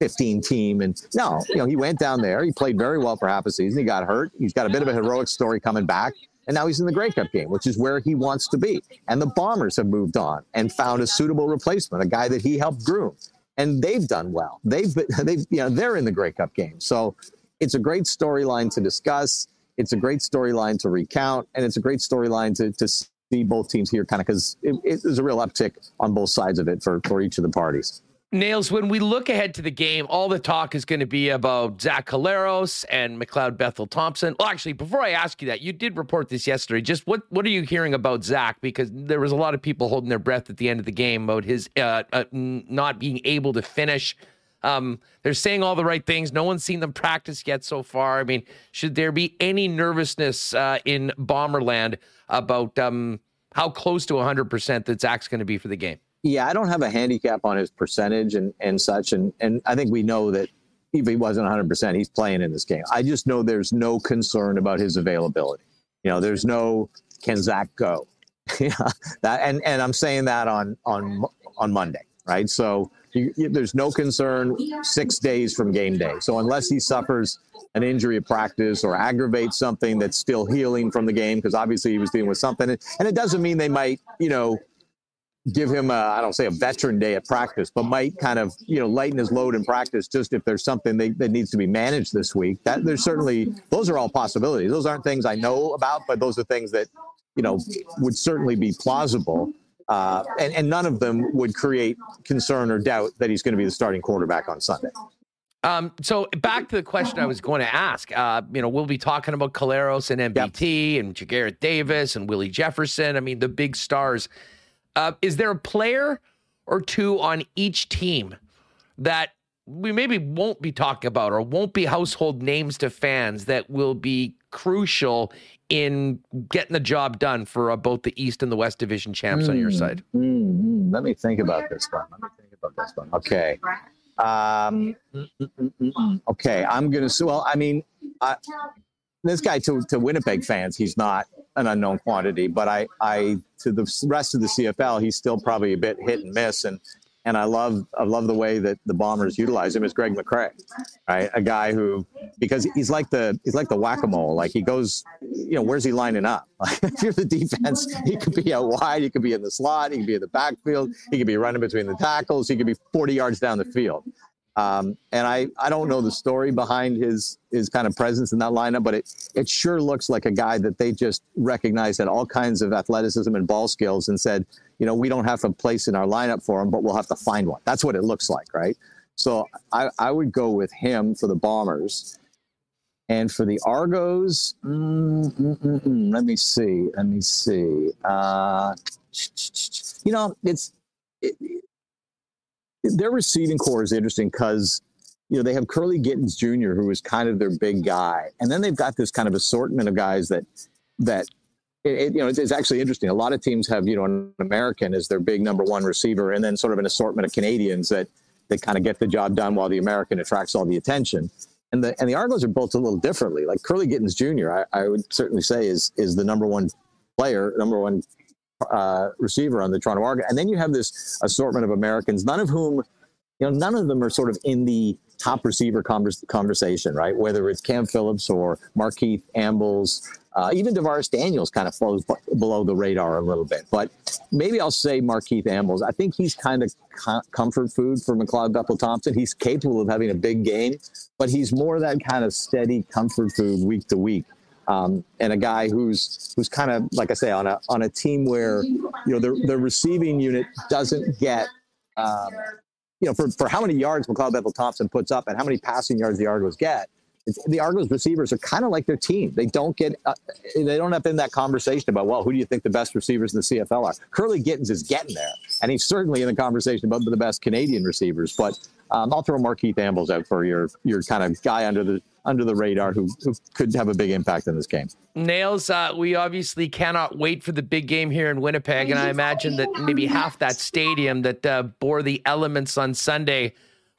15 team. And no, you know, he went down there. He played very well for half a season. He got hurt. He's got a bit of a heroic story coming back. And now he's in the Grey Cup game, which is where he wants to be. And the Bombers have moved on and found a suitable replacement, a guy that he helped groom. And they've done well. They've, they've, you know, they're in the Grey Cup game. So it's a great storyline to discuss. It's a great storyline to recount, and it's a great storyline to, to see both teams here, kind of because it, it, a real uptick on both sides of it for, for each of the parties. Nails, when we look ahead to the game, all the talk is going to be about Zach Collaros and McLeod Bethel Thompson. Well, actually, before I ask you that, you did report this yesterday. Just what what are you hearing about Zach? Because there was a lot of people holding their breath at the end of the game about his uh, uh, not being able to finish. Um, they're saying all the right things. No one's seen them practice yet so far. I mean, should there be any nervousness uh, in Bomberland about um, how close to 100% that Zach's going to be for the game? Yeah, I don't have a handicap on his percentage and, and such. And, and I think we know that if he wasn't 100%, he's playing in this game. I just know there's no concern about his availability. You know, there's no, can Zach go? yeah, that, and, and I'm saying that on, on, on Monday, right? So you, you, there's no concern six days from game day. So unless he suffers an injury at practice or aggravates something that's still healing from the game, because obviously he was dealing with something, and it doesn't mean they might, you know, give him a I don't say a veteran day at practice, but might kind of you know lighten his load in practice just if there's something they, that needs to be managed this week. That there's certainly those are all possibilities. Those aren't things I know about, but those are things that you know would certainly be plausible. Uh, and, and none of them would create concern or doubt that he's going to be the starting quarterback on Sunday. Um, so back to the question I was going to ask. Uh, you know, we'll be talking about Collaros and MBT yep. and Ja'Gared Davis and Willie Jefferson. I mean, the big stars. Uh, is there a player or two on each team that we maybe won't be talking about or won't be household names to fans that will be crucial in getting the job done for uh, both the East and the West Division champs mm, on your hmm. side? Mm, let me think about this one. Let me think about this one. Okay. Um, okay, I'm gonna. Well, I mean, I, this guy to, to Winnipeg fans, he's not an unknown quantity, but I, I to the rest of the CFL, he's still probably a bit hit and miss. And and I love I love the way that the Bombers utilize him is Greg McCrae, right? A guy who because he's like the he's like the whack a mole. Like he goes, you know, where's he lining up? if you're the defense, he could be out wide, he could be in the slot, he could be in the backfield, he could be running between the tackles, he could be 40 yards down the field. Um, and I, I don't know the story behind his his kind of presence in that lineup, but it it sure looks like a guy that they just recognized had all kinds of athleticism and ball skills and said, you know, we don't have a place in our lineup for him, but we'll have to find one. That's what it looks like, right? So I, I would go with him for the Bombers. And for the Argos, mm, mm, mm, mm let me see. Let me see. Uh, you know, it's it, their receiving corps is interesting because you know they have Kurleigh Gittens Jr., who is kind of their big guy, and then they've got this kind of assortment of guys that that it, it, you know it's actually interesting. A lot of teams have you know an American as their big number one receiver, and then sort of an assortment of Canadians that that kind of get the job done while the American attracts all the attention. And the and the Argos are built a little differently. Like Kurleigh Gittens Jr., I, I would certainly say is is the number one player, number one uh, receiver on the Toronto Argonauts. And then you have this assortment of Americans, none of whom, you know, none of them are sort of in the top receiver converse, conversation, right? Whether it's Cam Phillips or Markeith Ambles, uh, even DaVaris Daniels kind of flows b- below the radar a little bit. But maybe I'll say Markeith Ambles. I think he's kind of com- comfort food for McLeod Bethel Thompson. He's capable of having a big game, but he's more that kind of steady comfort food week to week. Um, and a guy who's who's kind of like I say on a on a team where you know the the receiving unit doesn't get um, you know for, for how many yards McLeod Bethel Thompson puts up and how many passing yards the Argos get the Argos receivers are kind of like their team. They don't get, uh, they don't have in that conversation about, well, who do you think the best receivers in the CFL are? Kurleigh Gittens is getting there, and he's certainly in the conversation about the best Canadian receivers. But um, I'll throw Markeith Ambles out for your your kind of guy under the under the radar who, who could have a big impact in this game. Nails, uh, we obviously cannot wait for the big game here in Winnipeg, and I imagine that maybe half that stadium that uh, bore the elements on Sunday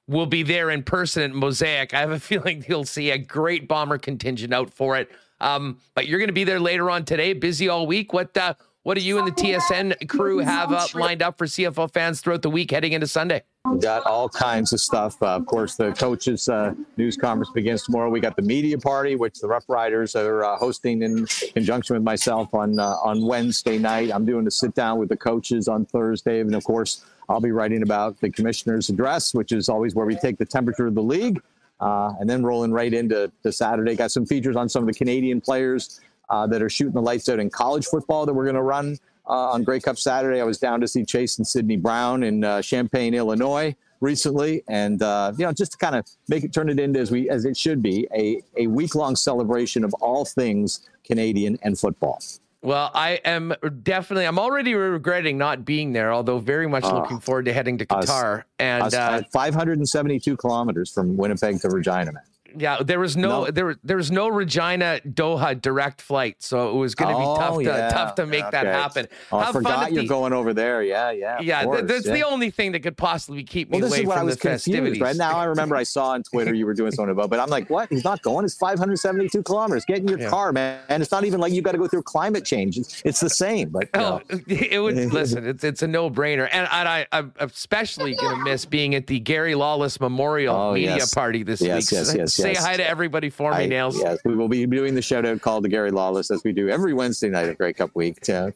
will be there in person at Mosaic. I have a feeling you'll see a great bomber contingent out for it. Um, but you're going to be there later on today, busy all week. What uh, what do you and the TSN crew have up, lined up for CFL fans throughout the week heading into Sunday? We got all kinds of stuff. Uh, of course, the coaches' uh, news conference begins tomorrow. We got the media party, which the Rough Riders are uh, hosting in conjunction with myself on uh, on Wednesday night. I'm doing a sit down with the coaches on Thursday, and of course, I'll be writing about the commissioner's address, which is always where we take the temperature of the league. Uh, and then rolling right into Saturday. Got some features on some of the Canadian players uh, that are shooting the lights out in college football that we're going to run uh, on Grey Cup Saturday. I was down to see Chase and Sydney Brown in uh, Champaign, Illinois recently, and uh, you know just to kind of make it turn it into as we as it should be a a week long celebration of all things Canadian and football. Well, I am definitely. I'm already regretting not being there, although very much uh, looking forward to heading to Qatar. Us, and us, uh, 572 kilometers from Winnipeg to Regina, man yeah, there was no, no. there there was no Regina Doha direct flight, so it was going to be oh, tough to yeah. tough to make okay. that happen. Oh, I forgot you're the, going over there. Yeah, yeah. Yeah, th- that's yeah. the only thing that could possibly keep me well, away from the festivities. Right now, I remember I saw on Twitter you were doing something about, but I'm like, what? He's not going. It's 572 kilometers. Get in your yeah. car, man. And it's not even like you got to go through climate change. It's, it's the same. But oh, it would listen. It's it's a no brainer, and, and I I'm especially going to miss being at the Gary Lawless Memorial oh, Media yes. Party this yes, week. Yes, yes, Say yes. hi to everybody for me, I, Nails. Yes, we will be doing the shout out call to Gary Lawless as we do every Wednesday night at Grey Cup Week, to,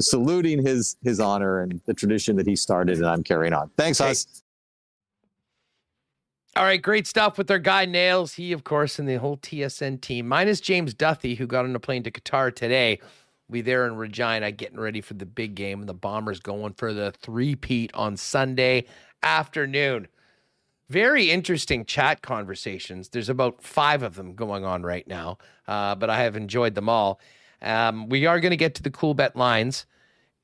saluting his his honor and the tradition that he started, and I'm carrying on. Thanks, hey. Huss. All right, great stuff with our guy Nails. He, of course, and the whole TSN team, minus James Duthie, who got on a plane to Qatar today. We there in Regina getting ready for the big game, and the Bombers going for the three-peat on Sunday afternoon very interesting chat conversations. There's about five of them going on right now, uh, but I have enjoyed them all. Um, we are going to get to the CoolBet lines,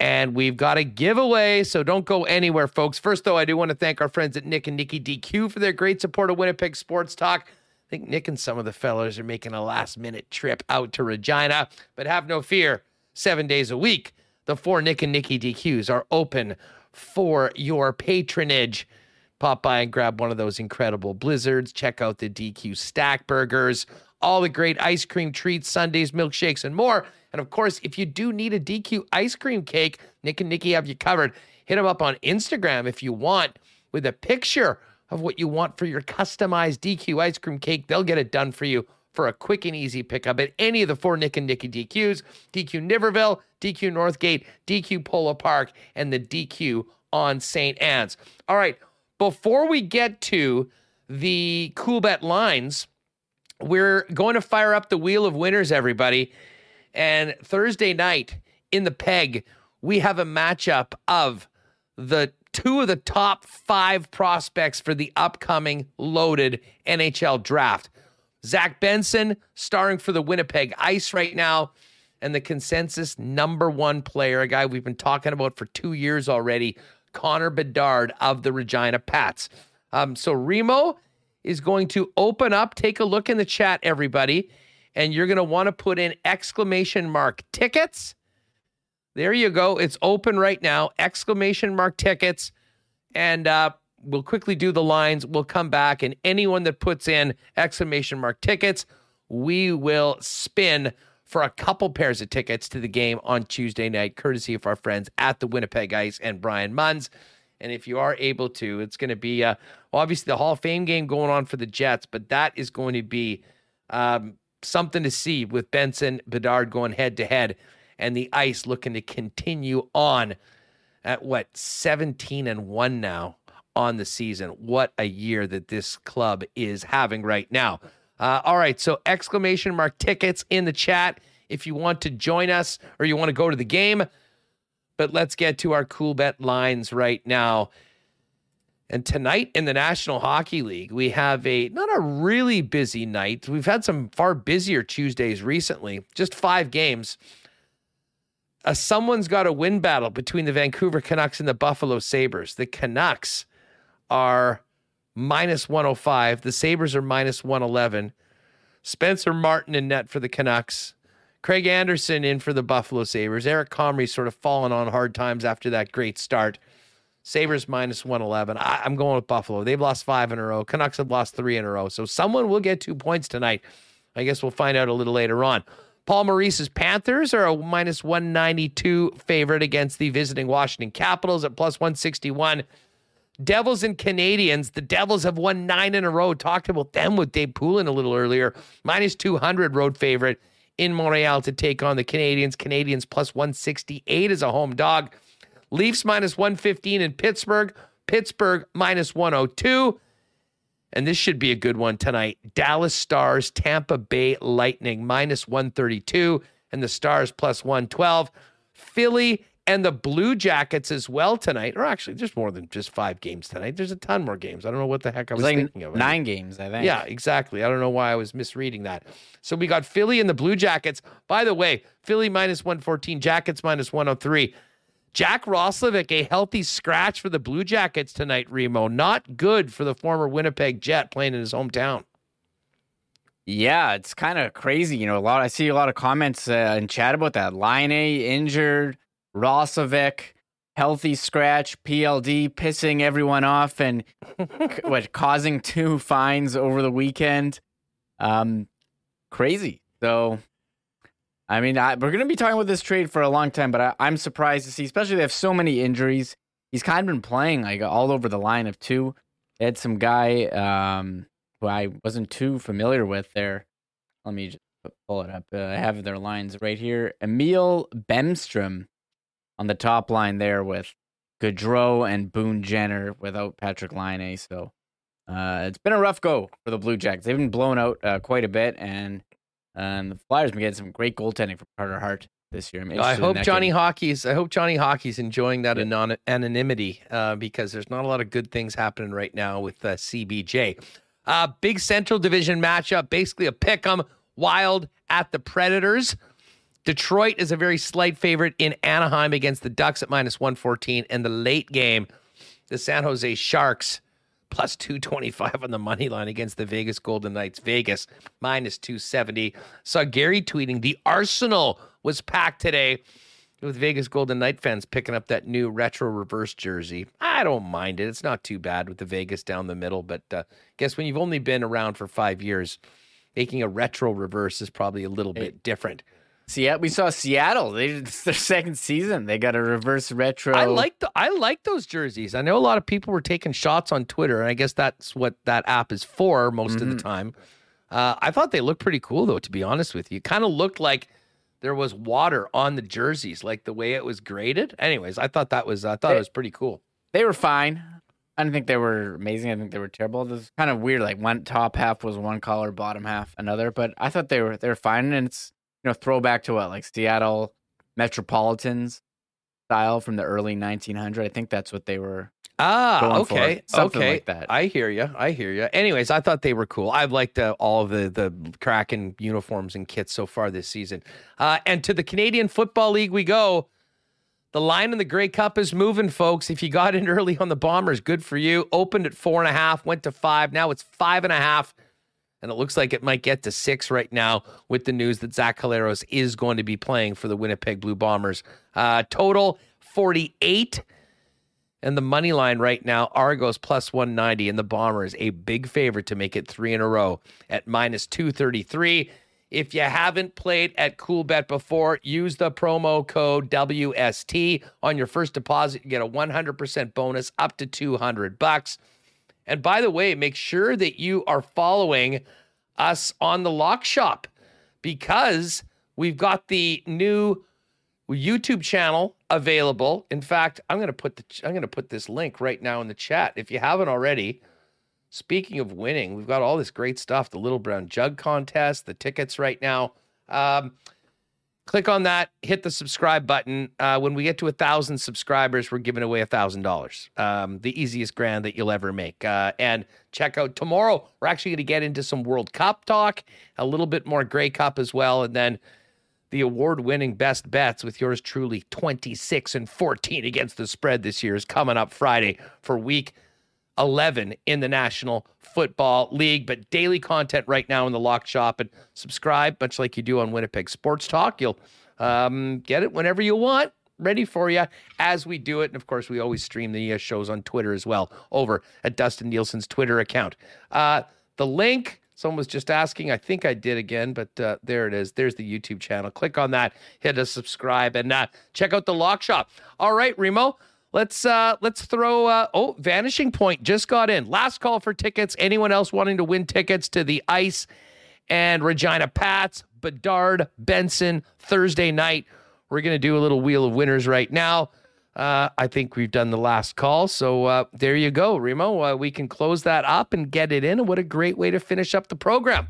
and we've got a giveaway, so don't go anywhere, folks. First, though, I do want to thank our friends at Nick and Nikki DQ for their great support of Winnipeg Sports Talk. I think Nick and some of the fellows are making a last minute trip out to Regina, but have no fear. Seven days a week, the four Nick and Nikki DQs are open for your patronage. Pop by and grab one of those incredible blizzards. Check out the DQ Stack Burgers, all the great ice cream treats, sundaes, milkshakes, and more. And of course, if you do need a DQ ice cream cake, Nick and Nikki have you covered. Hit them up on Instagram if you want with a picture of what you want for your customized DQ ice cream cake. They'll get it done for you for a quick and easy pickup at any of the four Nick and Nikki DQs DQ Niverville, DQ Northgate, DQ Polo Park, and the DQ on St. Anne's. All right before we get to the CoolBet lines, we're going to fire up the wheel of winners, everybody. And Thursday night in the peg, we have a matchup of the two of the top five prospects for the upcoming loaded NHL draft. Zach Benson, starring for the Winnipeg Ice right now, and the consensus number one player, a guy we've been talking about for two years already, Connor Bedard of the Regina Pats. Um, so Remo is going to open up. Take a look in the chat, everybody, and you're going to want to put in exclamation mark tickets. There you go. It's open right now. Exclamation mark tickets, and uh, we'll quickly do the lines. We'll come back, and anyone that puts in exclamation mark tickets, we will spin for a couple pairs of tickets to the game on Tuesday night, courtesy of our friends at the Winnipeg Ice and Brian Munns. And if you are able to, it's going to be uh, obviously the Hall of Fame game going on for the Jets, but that is going to be um, something to see with Benson Bedard going head to head and the Ice looking to continue on at what 17 and 1 now on the season. What a year that this club is having right now. Uh, all right, so exclamation mark tickets in the chat if you want to join us or you want to go to the game. But let's get to our CoolBet lines right now. And tonight in the National Hockey League, we have a not a really busy night. We've had some far busier Tuesdays recently, just five games. Uh, someone's got a win battle between the Vancouver Canucks and the Buffalo Sabres. The Canucks are minus 105. The Sabres are minus 111. Spencer Martin in net for the Canucks. Craig Anderson in for the Buffalo Sabres. Eric Comrie sort of fallen on hard times after that great start. Sabres minus 111. I, I'm going with Buffalo. They've lost five in a row. Canucks have lost three in a row. So someone will get two points tonight. I guess we'll find out a little later on. Paul Maurice's Panthers are a minus 192 favorite against the visiting Washington Capitals at plus 161. Devils and Canadiens. The Devils have won nine in a row. Talked about them with Dave Poulin a little earlier. Minus 200 road favorite in Montreal to take on the Canadiens. Canadiens plus 168 as a home dog. Leafs minus 115 in Pittsburgh. Pittsburgh minus 102. And this should be a good one tonight. Dallas Stars, Tampa Bay Lightning minus 132, and the Stars plus 112. Philly and the Blue Jackets as well tonight. Or actually, there's more than just five games tonight. There's a ton more games. I don't know what the heck I was like thinking of. Nine games, I think. Yeah, exactly. I don't know why I was misreading that. So we got Philly and the Blue Jackets. By the way, Philly minus 114, Jackets minus 103. Jack Roslovic, a healthy scratch for the Blue Jackets tonight, Remo. Not good for the former Winnipeg Jet playing in his hometown. Yeah, it's kind of crazy. You know, a lot. I see a lot of comments uh, in chat about that. Laine injured, Roslovic, healthy scratch, PLD pissing everyone off and what causing two fines over the weekend. Um, crazy. So I mean, I, we're going to be talking about this trade for a long time, but I, am surprised to see, especially they have so many injuries. He's kind of been playing like all over the line of two. They had some guy um, who I wasn't too familiar with there. Let me just pull it up. Uh, I have their lines right here. Emil Bemstrom on the top line there with Gaudreau and Boone Jenner without Patrick Laine. So uh, it's been a rough go for the Blue Jackets. They've been blown out uh, quite a bit, and and the Flyers have been getting some great goaltending from Carter Hart this year. I hope Johnny game. Hockey's. I hope Johnny Hockey's enjoying that yeah. anon- anonymity uh, because there's not a lot of good things happening right now with uh, CBJ. Uh, big Central Division matchup, basically a pick 'em. Wild at the Predators. Detroit is a very slight favorite in Anaheim against the Ducks at minus 114. And the late game, the San Jose Sharks plus 225 on the money line against the Vegas Golden Knights. Vegas minus 270. Saw Gary tweeting the Arsenal was packed today with Vegas Golden Knight fans picking up that new retro reverse jersey. I don't mind it. It's not too bad with the Vegas down the middle, but uh, guess when you've only been around for five years, making a retro reverse is probably a little bit different. Yeah, we saw Seattle. They it's their second season. They got a reverse retro. I like the I like those jerseys. I know a lot of people were taking shots on Twitter, and I guess that's what that app is for most mm-hmm. of the mm-hmm. time. Uh, I thought they looked pretty cool, though. To be honest with you, kind of looked like there was water on the jerseys, like the way it was graded. Anyways, I thought that was I thought they, it was pretty cool. They were fine. I didn't think they were amazing. I think they were terrible. It was kind of weird. Like one top half was one color, bottom half another. But I thought they were they were fine, and it's you know, throwback to what like Seattle Metropolitans style from the early 1900. I think that's what they were. Ah, okay, something okay. like that. I hear you. I hear you. Anyways, I thought they were cool. I've liked uh, all of the the Kraken uniforms and kits so far this season. Uh, and to the Canadian Football League we go. The line in the Grey Cup is moving, folks. If you got in early on the Bombers, good for you. Opened at four and a half, went to five. Now it's five and a half. And it looks like it might get to six right now with the news that Zach Collaros is going to be playing for the Winnipeg Blue Bombers. Uh, total 48. And the money line right now, Argos plus 190, and the Bombers a big favorite to make it three in a row at minus 233. If you haven't played at CoolBet before, use the promo code WST on your first deposit. You get a 100% bonus up to 200 bucks. And by the way, make sure that you are following us on the Lock Shop because we've got the new YouTube channel available. In fact, I'm going to put the I'm going to put this link right now in the chat if you haven't already. Speaking of winning, we've got all this great stuff, the Little Brown Jug contest, the tickets right now. Um, click on that, hit the subscribe button. Uh, when we get to a thousand subscribers, we're giving away a thousand dollars. Um, the easiest grand that you'll ever make. Uh, and check out tomorrow. We're actually going to get into some World Cup talk, a little bit more Grey Cup as well, and then the award-winning best bets with yours truly 26 and 14 against the spread this year is coming up Friday for week 11 in the National Football League. But daily content right now in the Lock Shop and subscribe, much like you do on Winnipeg Sports Talk. You'll um, get it whenever you want. Ready for you as we do it. And of course, we always stream the uh, shows on Twitter as well over at Dustin Nielson's Twitter account. Uh, the link, someone was just asking. I think I did again, but uh, there it is. There's the YouTube channel. Click on that, hit a subscribe, and uh, check out the Lock Shop. All right, Remo, Let's uh let's throw uh oh vanishing point just got in. Last call for tickets. Anyone else wanting to win tickets to the Ice and Regina Pats, Bedard, Benson Thursday night. We're gonna do a little wheel of winners right now. Uh, I think we've done the last call, so uh, there you go, Remo. Uh, we can close that up and get it in. What a great way to finish up the program.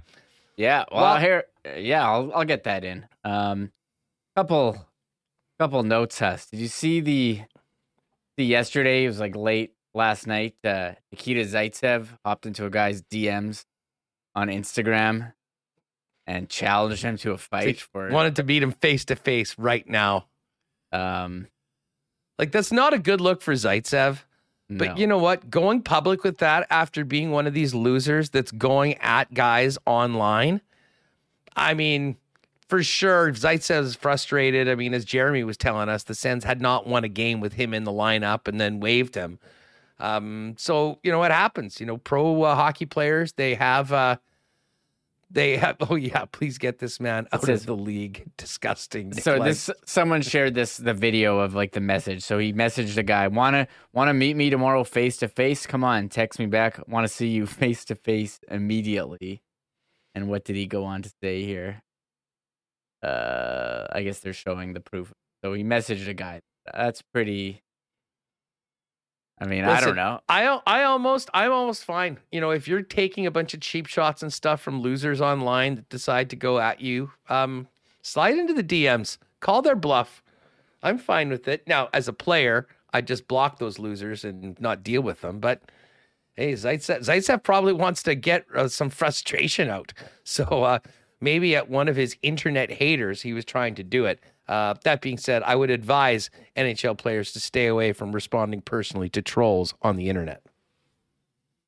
Yeah, well, Well- here, yeah, I'll I'll get that in. Um, couple, couple notes, Huss. Did you see the, the yesterday? It was like late last night. Uh, Nikita Zaitsev hopped into a guy's DMs on Instagram and challenged him to a fight for. Wanted to beat him face to face right now. Um, Like that's not a good look for Zaitsev. But you know what? Going public with that after being one of these losers that's going at guys online, I mean, for sure, Zaitsev is frustrated. I mean, as Jeremy was telling us, the Sens had not won a game with him in the lineup and then waived him. Um, so you know what happens? You know, pro uh, hockey players they have uh, they have. Oh yeah, please get this man out says- of the league. Disgusting. So Nikolai. this someone shared this the video of like the message. So he messaged a guy, "Wanna wanna meet me tomorrow face to face? Come on, text me back. Want to see you face to face immediately." And what did he go on to say here? Uh, I guess they're showing the proof. So he messaged a guy. That's pretty. I mean, I don't know. I I almost I'm almost fine. You know, if you're taking a bunch of cheap shots and stuff from losers online that decide to go at you, um, slide into the DMs, call their bluff. I'm fine with it. Now, as a player, I just block those losers and not deal with them. But hey, Zaitsev, Zaitsev probably wants to get uh, some frustration out. So uh, maybe at one of his internet haters, he was trying to do it. Uh, that being said, I would advise NHL players to stay away from responding personally to trolls on the internet.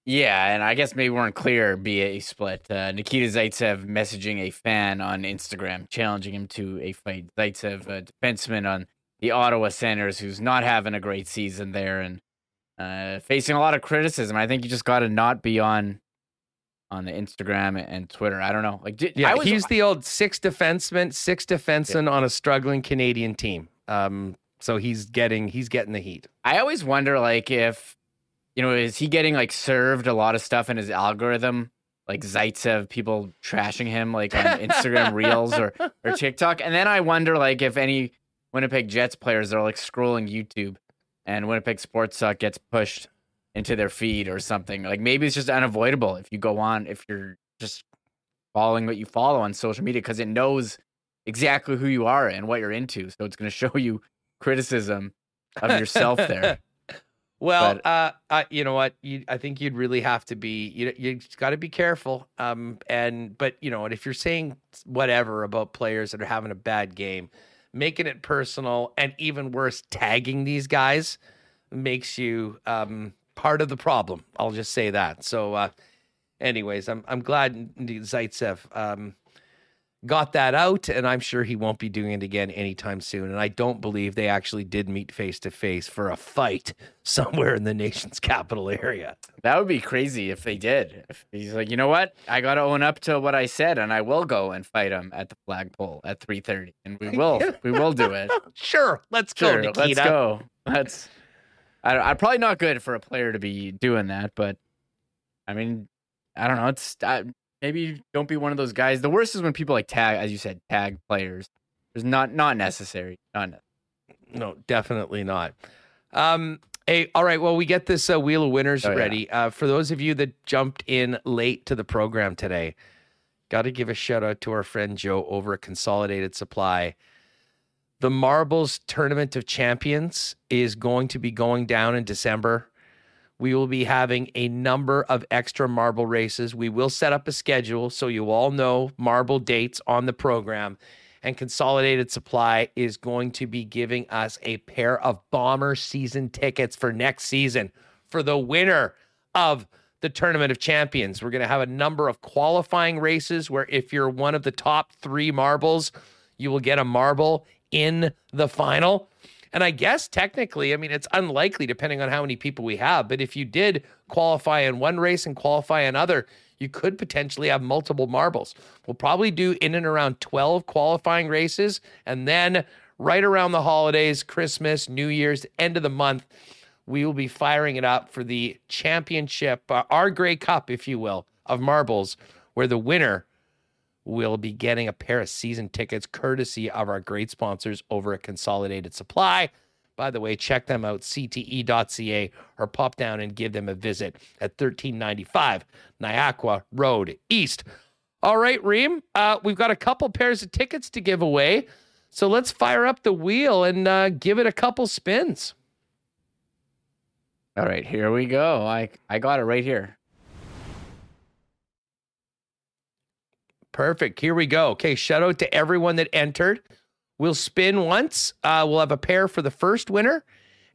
Yeah, and I guess maybe we weren't clear. A split. Uh, Nikita Zaitsev messaging a fan on Instagram, challenging him to a fight. Zaitsev, a defenseman on the Ottawa Senators, who's not having a great season there and uh, facing a lot of criticism. I think you just got to not be on on the Instagram and Twitter. I don't know. Like, did, Yeah, I was, he's the old six defenseman, six defenseman on a struggling Canadian team. Um, so he's getting he's getting the heat. I always wonder, like, if you know, is he getting like served a lot of stuff in his algorithm, like Zaitsev, people trashing him like on Instagram Reels or or TikTok, and then I wonder, like, if any Winnipeg Jets players are like scrolling YouTube, and Winnipeg Sports Suck gets pushed into their feed or something. Like, maybe it's just unavoidable if you go on if you're just following what you follow on social media because it knows exactly who you are and what you're into, so it's going to show you criticism of yourself there. Well, But- uh, uh, you know what? You, I think you'd really have to be. You, you got to be careful. Um, and but you know what? If you're saying whatever about players that are having a bad game, making it personal, and even worse, tagging these guys makes you um part of the problem. I'll just say that. So, uh, anyways, I'm I'm glad Zaitsev um got that out, and I'm sure he won't be doing it again anytime soon. And I don't believe they actually did meet face to face for a fight somewhere in the nation's capital area. That would be crazy if they did. If he's like, you know what? I got to own up to what I said, and I will go and fight him at the flagpole at three thirty, and we will, we will do it. Sure, let's go, Nikita. let's go. Let's. I, I probably not good for a player to be doing that, but I mean, I don't know. It's I, maybe don't be one of those guys. The worst is when people like tag, as you said, tag players. There's not not necessary. Not ne- No, definitely not. Um, hey, all right. Well, we get this uh, wheel of winners Oh, yeah. ready. Uh, for those of you that jumped in late to the program today, got to give a shout out to our friend Joe over at Consolidated Supply. The Marbles Tournament of Champions is going to be going down in December. We will be having a number of extra marble races. We will set up a schedule so you all know marble dates on the program. And Consolidated Supply is going to be giving us a pair of Bomber season tickets for next season for the winner of the Tournament of Champions. We're going to have a number of qualifying races where if you're one of the top three marbles, you will get a marble in the final. And I guess technically, I mean, it's unlikely depending on how many people we have. But if you did qualify in one race and qualify in other, you could potentially have multiple marbles. We'll probably do in and around 12 qualifying races. And then right around the holidays, Christmas, New Year's, end of the month, we will be firing it up for the championship, uh, our Grey Cup, if you will, of marbles, where the winner will be getting a pair of season tickets courtesy of our great sponsors over at Consolidated Supply. By the way, check them out, cte.ca, or pop down and give them a visit at 1395 Niagara Road East. All right, Reem, uh, we've got a couple pairs of tickets to give away. So let's fire up the wheel and uh, give it a couple spins. All right, here we go. I I got it right here. Perfect. Here we go. Okay, shout out to everyone that entered. We'll spin once. Uh, we'll have a pair for the first winner,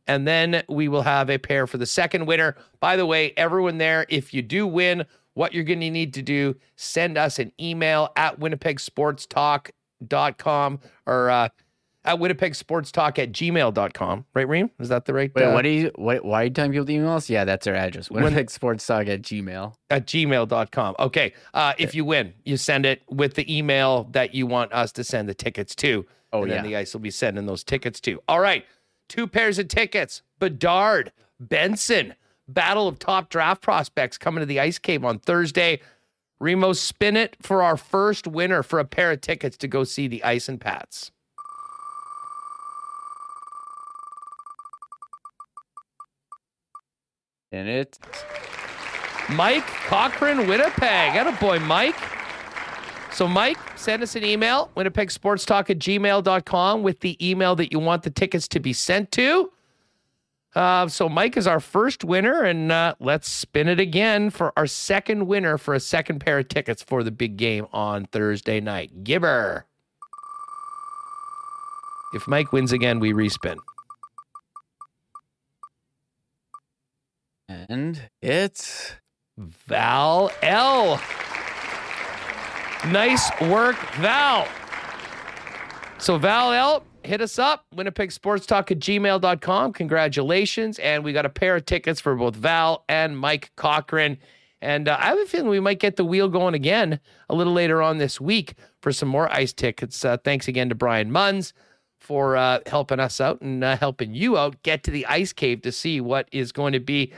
and then we will have a pair for the second winner. By the way, everyone there, if you do win, what you're going to need to do, send us an email at winnipegsportstalk.com or uh, at winnipegsportstalk at gmail.com. Right, Reem? Is that the right? Wait, uh, what do you? What? Why are you telling people to email us? Yeah, that's our address. Winnipeg Sports Talk at Gmail. at gmail.com. Okay. Uh, if you win, you send it with the email that you want us to send the tickets to. Oh, and yeah. then the ice will be sending those tickets to. All right. Two pairs of tickets. Bedard, Benson, battle of top draft prospects coming to the ice cave on Thursday. Remo, spin it for our first winner for a pair of tickets to go see the ice and Pats. And it. Mike Cochran, Winnipeg. Got a boy, Mike. So, Mike, send us an email, winnipegsportstalk at gmail.com, with the email that you want the tickets to be sent to. Uh, so, Mike is our first winner, and uh, let's spin it again for our second winner for a second pair of tickets for the big game on Thursday night. Gibber. If Mike wins again, we respin. And it's. Val L. Nice work, Val. So, Val L, hit us up, Winnipeg Sports Talk at gmail.com. Congratulations. And we got a pair of tickets for both Val and Mike Cochran. And uh, I have a feeling we might get the wheel going again a little later on this week for some more ice tickets. Uh, thanks again to Brian Munns for uh, helping us out and uh, helping you out get to the ice cave to see what is going to be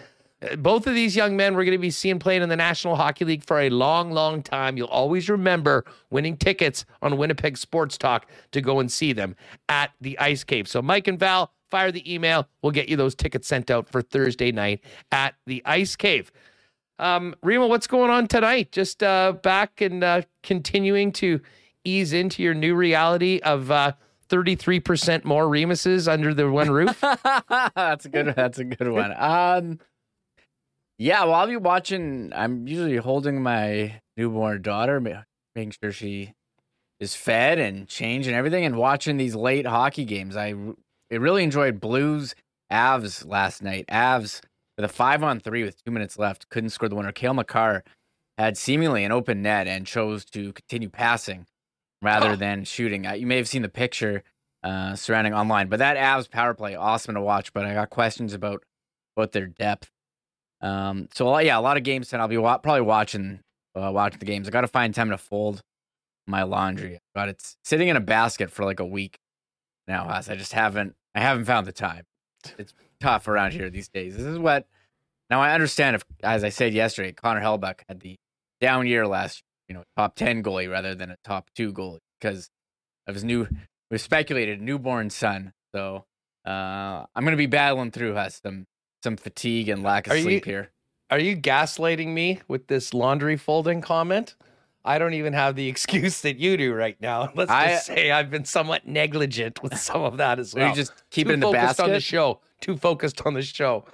both of these young men we're going to be seeing playing in the National Hockey League for a long, long time. You'll always remember winning tickets on Winnipeg Sports Talk to go and see them at the Ice Cave. So, Mike and Val, fire the email. We'll get you those tickets sent out for Thursday night at the Ice Cave. Um, Rima, what's going on tonight? Just uh, back and uh, continuing to ease into your new reality of uh, 33% more Remuses under the one roof? that's a good. That's a good one. Um, yeah. Well, I'll be watching. I'm usually holding my newborn daughter, making sure she is fed and changed and everything, and watching these late hockey games. I, I really enjoyed Blues Avs last night. Avs with a five on three with two minutes left couldn't score the winner. Cale Makar had seemingly an open net and chose to continue passing rather oh. than shooting. You may have seen the picture uh, surrounding online, but that Avs power play awesome to watch. But I got questions about about their depth. Um, so yeah, a lot of games tonight. I'll be wa- probably watching uh, watching the games. I got to find time to fold my laundry. But it's sitting in a basket for like a week now. As I just haven't I haven't found the time. It's tough around here these days. This is what now I understand if, as I said yesterday, Connor Hellebuyck had the down year last year, you know, top 10 goalie rather than a top two goalie because of his new, we speculated, newborn son. So uh, I'm to be battling through has some, some fatigue and lack of are sleep you, here. Are you gaslighting me with this laundry folding comment? I don't even have the excuse that you do right now. Let's I, just say I've been somewhat negligent with some of that as well. You just keep Too it in the basket on the show. Too focused on the show.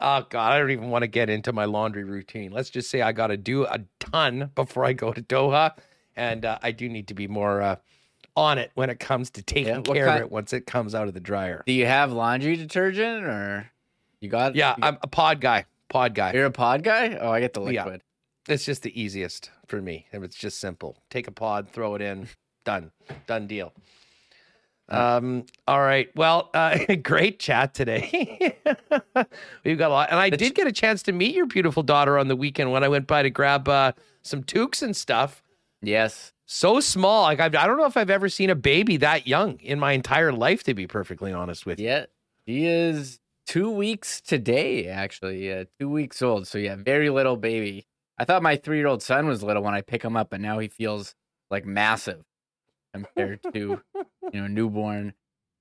Oh God, I don't even want to get into my laundry routine. Let's just say I got to do a ton before I go to Doha, and uh, I do need to be more uh, on it when it comes to taking yeah, care kind, of it once it comes out of the dryer. Do you have laundry detergent or you got? Yeah, you got... I'm a pod guy. Pod guy. You're a pod guy. Oh, I get the liquid. Yeah. It's just the easiest for me. It's just simple. Take a pod, throw it in, done, done deal. Um, all right. Well, uh, great chat today. We've got a lot. And I did get a chance to meet your beautiful daughter on the weekend when I went by to grab uh, some toques and stuff. Yes. So small. Like, I've, I don't know if I've ever seen a baby that young in my entire life, to be perfectly honest with you. Yeah. He is two weeks today, actually. Uh, two weeks old. So, yeah, very little baby. I thought my three year old son was little when I pick him up, and now he feels like massive compared to you know newborn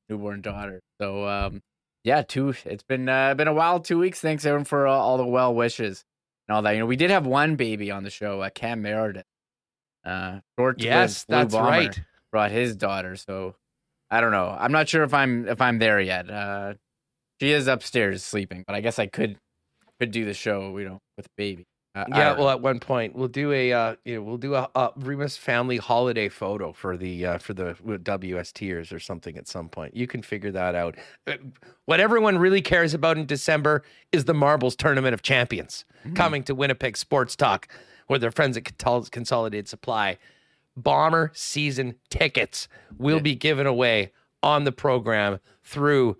newborn daughter. So um, yeah, two. It's been uh, been a while. Two weeks. Thanks everyone for all, all, the well wishes and all that. You know, we did have one baby on the show, uh, Cam Meredith. Uh, short yes, that's right. Brought his daughter. So I don't know. I'm not sure if I'm if I'm there yet. Uh, she is upstairs sleeping, but I guess I could could do the show, you know, with a baby. Uh, yeah, well, at one point we'll do a uh, you know we'll do a, a Remis family holiday photo for the uh, for the WSTers or something at some point. You can figure that out. Uh, what everyone really cares about in December is the Marbles Tournament of Champions mm-hmm. coming to Winnipeg Sports Talk with their friends at Consolidated Supply. Bomber season tickets will yeah. be given away on the program through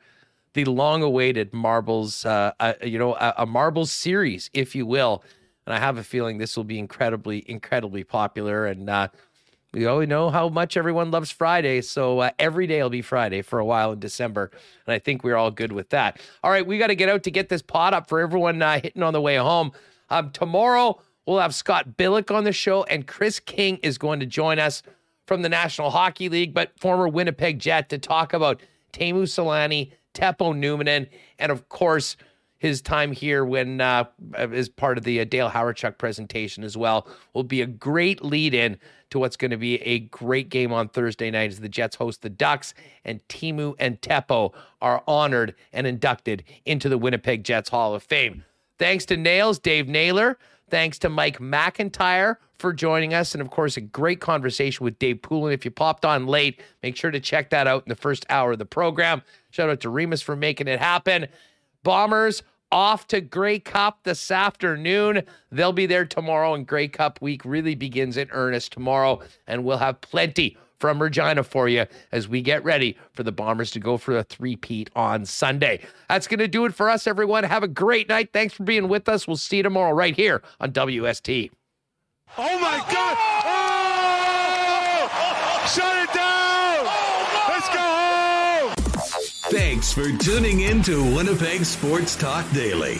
the long-awaited Marbles, uh, uh, you know, a, a Marbles series, if you will and I have a feeling this will be incredibly, incredibly popular. And uh, we all know how much everyone loves Friday, so uh, every day will be Friday for a while in December, and I think we're all good with that. All right, we got to get out to get this pot up for everyone uh, hitting on the way home. Um, tomorrow we'll have Scott Billeck on the show, and Kris King is going to join us from the National Hockey League, but former Winnipeg Jet to talk about Teemu Selanne, Teppo Numminen, and of course his time here when uh, as part of the uh, Dale Hawerchuk presentation as well will be a great lead in to what's going to be a great game on Thursday night as the Jets host the Ducks and Teemu and Teppo are honored and inducted into the Winnipeg Jets Hall of Fame. Thanks to Nails, Dave Naylor. Thanks to Mike McIntyre for joining us. And of course, a great conversation with Dave Poulin. If you popped on late, make sure to check that out in the first hour of the program. Shout out to Remis for making it happen. Bombers off to Grey Cup this afternoon. They'll be there tomorrow, and Grey Cup week really begins in earnest tomorrow, and we'll have plenty from Regina for you as we get ready for the Bombers to go for a three-peat on Sunday. That's going to do it for us, everyone. Have a great night. Thanks for being with us. We'll see you tomorrow right here on WST. Oh, my God. Oh! Shut it down. Oh, Let's go! Thanks for tuning in to Winnipeg Sports Talk Daily.